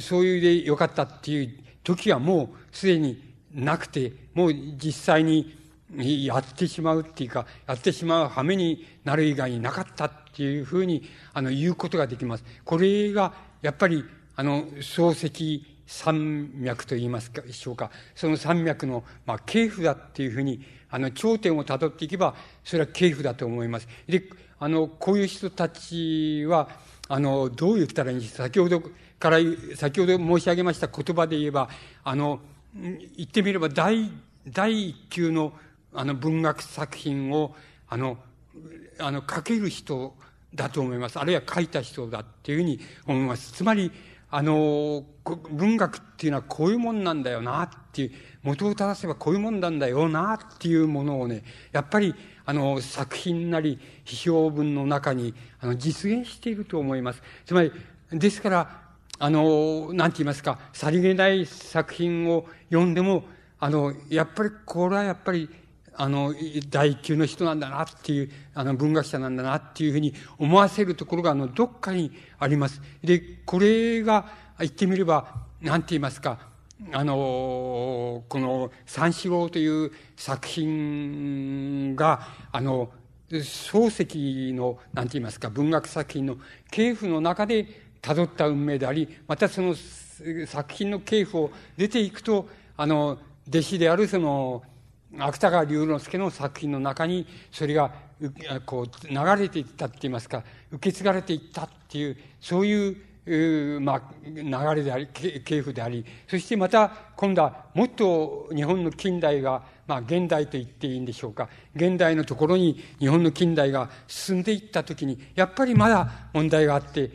そういうで良かったっていう時はもうすでになくて、もう実際にやってしまうっていうか、やってしまう羽目になる以外になかったっていうふうに、あの、言うことができます。これが、やっぱり、あの、漱石山脈と言いますか、でしょうか。その山脈の、まあ、系譜だっていうふうに、あの、頂点を辿っていけば、それは系譜だと思います。で、あの、こういう人たちは、あの、どう言ったらいいんですか？先ほどから、先ほど申し上げました言葉で言えば、あの、言ってみれば、第、第一級の、あの、文学作品を、あの、あの、書ける人だと思います。あるいは書いた人だっていうふうに思います。つまり、あの、文学っていうのはこういうもんなんだよなっていう、元を正せばこういうもんなんだよなっていうものをね、やっぱり、あの、作品なり、批評文の中に、あの、実現していると思います。つまり、ですから、あの、なんて言いますか、さりげない作品を読んでも、あの、やっぱり、これはやっぱり、あの、第一級の人なんだなっていう、あの、文学者なんだなっていうふうに思わせるところが、あの、どっかにあります。で、これが、言ってみれば、なんて言いますか、あの、この三四郎という作品が、あの、漱石の、なんて言いますか、文学作品の系譜の中で辿った運命であり、またその作品の系譜を出ていくと、あの、弟子であるその、芥川龍之介の作品の中にそれがこう流れていったって言いますか受け継がれていったっていうそういうまあ、流れであり系譜でありそしてまた今度はもっと日本の近代が、まあ、現代と言っていいんでしょうか現代のところに日本の近代が進んでいった時にやっぱりまだ問題があって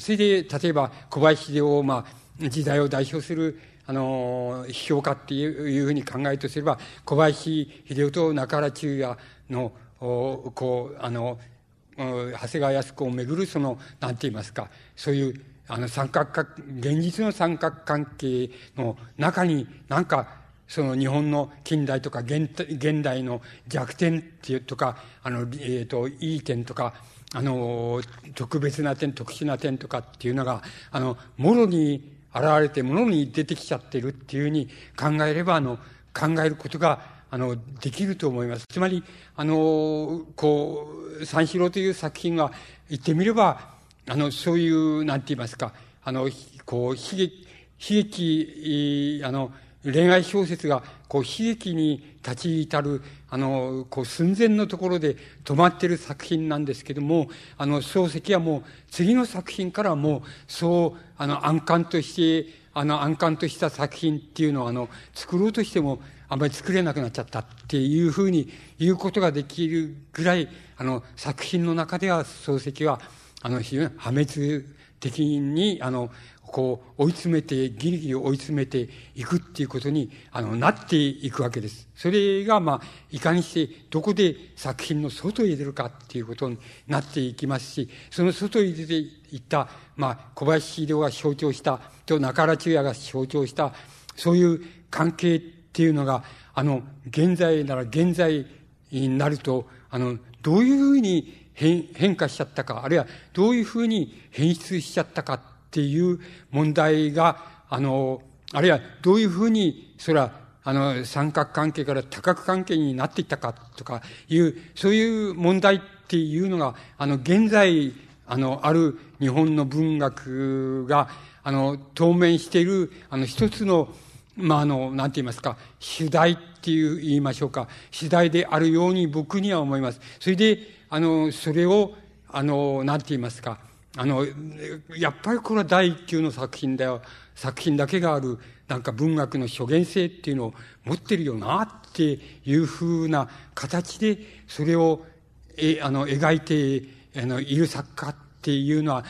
それで例えば小林秀夫、まあ、時代を代表するあの、批評家っていうふうに考えとすれば、小林秀夫と中原中也の、こう、あの、長谷川靖子をめぐるその、なんて言いますか、そういう、あの、三角関、現実の三角関係の中に、なんか、その日本の近代とか現現代の弱点っていうとか、あの、えっ、ー、と、いい点とか、あの、特別な点、特殊な点とかっていうのが、あの、もろに現れて物に出てきちゃってるっていうふうに考えれば、あの、考えることが、あの、できると思います。つまり、あの、こう、三四郎という作品は、言ってみれば、あの、そういう、なんて言いますか、あの、こう、悲劇、悲劇、あの、恋愛小説が、こう、悲劇に立ち至る、あの、こう、寸前のところで止まっている作品なんですけども、あの、漱石はもう、次の作品からもう、そう、あの、暗感として、あの、暗感とした作品っていうのを、あの、作ろうとしても、あんまり作れなくなっちゃったっていうふうに言うことができるぐらい、あの、作品の中では、漱石は、あの、非常に破滅的に、あの、こう、追い詰めて、ギリギリ追い詰めていくっていうことに、あの、なっていくわけです。それが、まあ、いかにして、どこで作品の外へ出るかっていうことになっていきますし、その外へ出ていった、まあ、小林秀夫が象徴した、と中原中也が象徴した、そういう関係っていうのが、あの、現在なら現在になると、あの、どういうふうに変変化しちゃったか、あるいはどういうふうに変質しちゃったかっていう問題が、あの、あるいはどういうふうに、それは、あの、三角関係から多角関係になっていったかとかいう、そういう問題っていうのが、あの、現在、あの、ある日本の文学が、あの、当面している、あの、一つの、まあ、あの、なんて言いますか、主題っていう言いましょうか、主題であるように僕には思います。それで、あの、それを、あの、なんて言いますか、あの、やっぱりこれは第一級の作品だよ。作品だけがある、なんか文学の諸言性っていうのを持ってるよなっていうふうな形で、それを、え、あの、描いて、あの、いる作家っていうのは、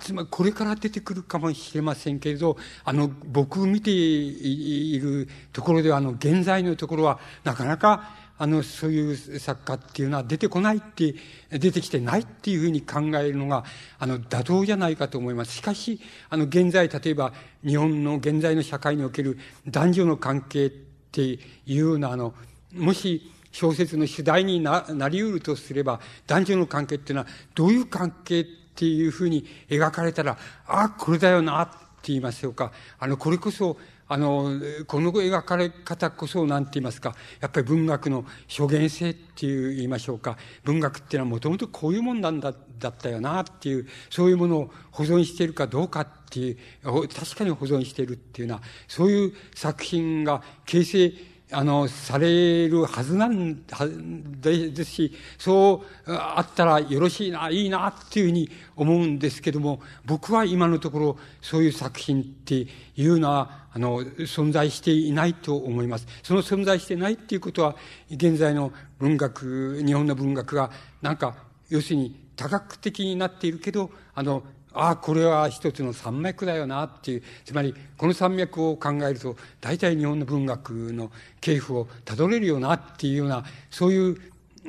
つまりこれから出てくるかもしれませんけれど、あの、僕見ているところでは、あの、現在のところは、なかなか、あの、そういう作家っていうのは出てこないって、出てきてないっていうふうに考えるのが、あの、妥当じゃないかと思います。しかし、あの、現在、例えば、日本の現在の社会における男女の関係っていうような、あの、もし、小説の主題になり得るとすれば、男女の関係っていうのは、どういう関係っていうふうに描かれたら、ああ、これだよな、って言いましょうか。あの、これこそ、あの、この描かれ方こそ、なんて言いますか、やっぱり文学の諸言性っていう言いましょうか、文学っていうのはもともとこういうもんなんだ、だったよなっていう、そういうものを保存しているかどうかっていう、確かに保存しているっていうような、そういう作品が形成、あの、されるはずなんでですし、そうあったらよろしいな、いいなっていうふうに思うんですけども、僕は今のところそういう作品っていうのは、あの、存在していないと思います。その存在してないっていうことは、現在の文学、日本の文学が、なんか、要するに多角的になっているけど、あの、ああ、これは一つの山脈だよなっていう、つまり、この山脈を考えると、大体日本の文学の系譜をたどれるよなっていうような、そういう、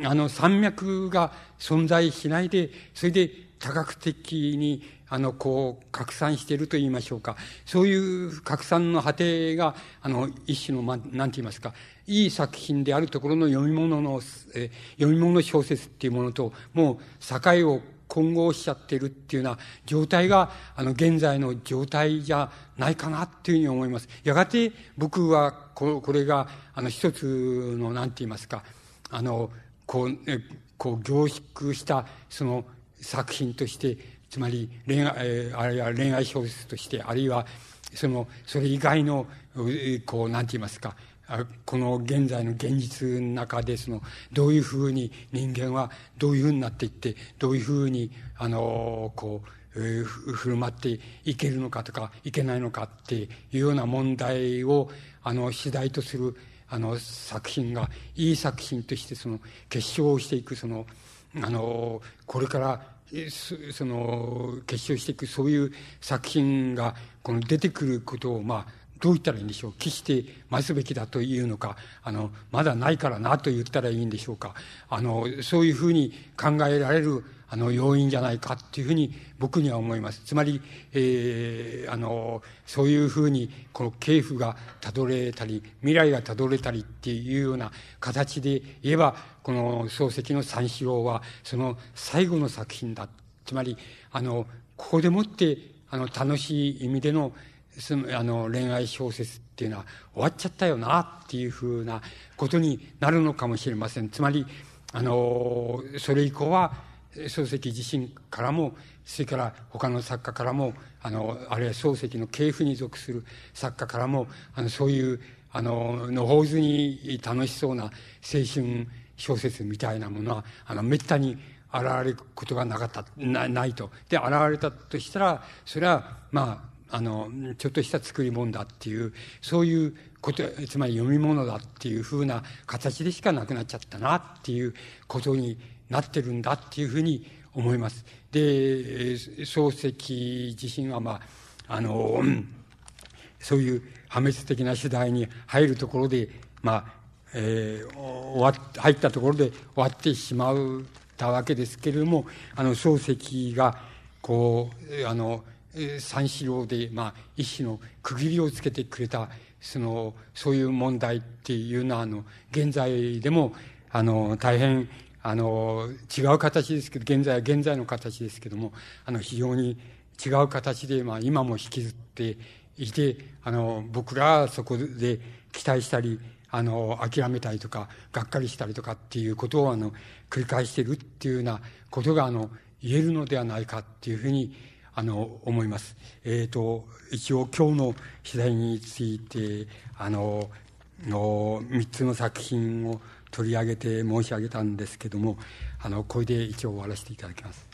あの、山脈が存在しないで、それで多角的に、あの、こう、拡散していると言いましょうか。そういう拡散の果てが、あの、一種の、ま、なんて言いますか、いい作品であるところの読み物の、え読み物小説っていうものと、もう、境を混合しちゃってるっていうような状態が、あの、現在の状態じゃないかなっていうふうに思います。やがて僕は、ここれが、あの、一つの、なんて言いますか、あの、こう、えこう、凝縮した、その、作品として、つまり、恋愛、えあるいは恋愛小説として、あるいは、その、それ以外の、こう、なんて言いますか、この現在の現実の中でそのどういうふうに人間はどういうふうになっていってどういうふうにあのこう、振る舞っていけるのかとかいけないのかっていうような問題をあの主題とするあの作品がいい作品としてその結晶をしていくそのあのこれからその結晶していくそういう作品がこの出てくることをまあどう言ったらいいんでしょう。決して増すべきだというのか、あの、まだないからなと言ったらいいんでしょうか。あの、そういうふうに考えられる、あの、要因じゃないかっていうふうに僕には思います。つまり、えー、あの、そういうふうに、この系譜がたどれたり、未来がたどれたりっていうような形で言えば、この漱石の三四郎は、その最後の作品だ。つまり、あの、ここでもって、あの、楽しい意味でのあの恋愛小説っていうのは終わっちゃったよなっていうふうなことになるのかもしれません。つまり、あの、それ以降は、漱石自身からも、それから他の作家からも、あの、あるいは漱石の系譜に属する作家からも、あの、そういう、あの、のほうずに楽しそうな青春小説みたいなものは、あの、めったに現れることがなかった、なないと。で、現れたとしたら、それは、まあ、あの、ちょっとした作り物だっていう、そういうこと、つまり読み物だっていうふうな形でしかなくなっちゃったなっていうことになってるんだっていうふうに思います。で、漱石自身は、まあ、あの、そういう破滅的な時代に入るところで、まあ、えー、終わ入ったところで終わってしまうたわけですけれども、あの、漱石が、こう、あの、三四郎で、まあ、一種の区切りをつけてくれた、その、そういう問題っていうのは、あの、現在でも、あの、大変、あの、違う形ですけど、現在は現在の形ですけども、あの、非常に違う形で、まあ、今も引きずっていて、あの、僕らはそこで期待したり、あの、諦めたりとか、がっかりしたりとかっていうことを、あの、繰り返しているっていうようなことが、あの、言えるのではないかっていうふうに、あの、思います。えっ、ー、と、一応今日の次第について、あの、の3つの作品を取り上げて申し上げたんですけども、あの、これで一応終わらせていただきます。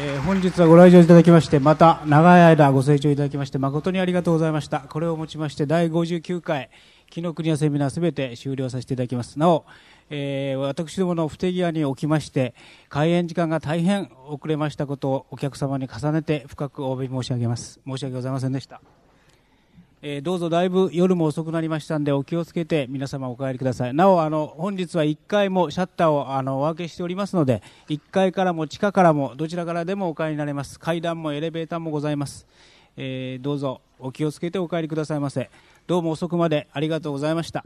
え、本日はご来場いただきまして、また長い間ご清聴いただきまして、誠にありがとうございました。これをもちまして、第59回、紀の国屋セミナーすべて終了させていただきます。なお、えー、私どもの不手際におきまして、開演時間が大変遅れましたことをお客様に重ねて深くお詫び申し上げます。申し訳ございませんでした。えー、どうぞだいぶ夜も遅くなりましたんでお気をつけて皆様お帰りくださいなおあの本日は1階もシャッターをあのお開けしておりますので1階からも地下からもどちらからでもお帰りになれます階段もエレベーターもございます、えー、どうぞお気をつけてお帰りくださいませどうも遅くまでありがとうございました。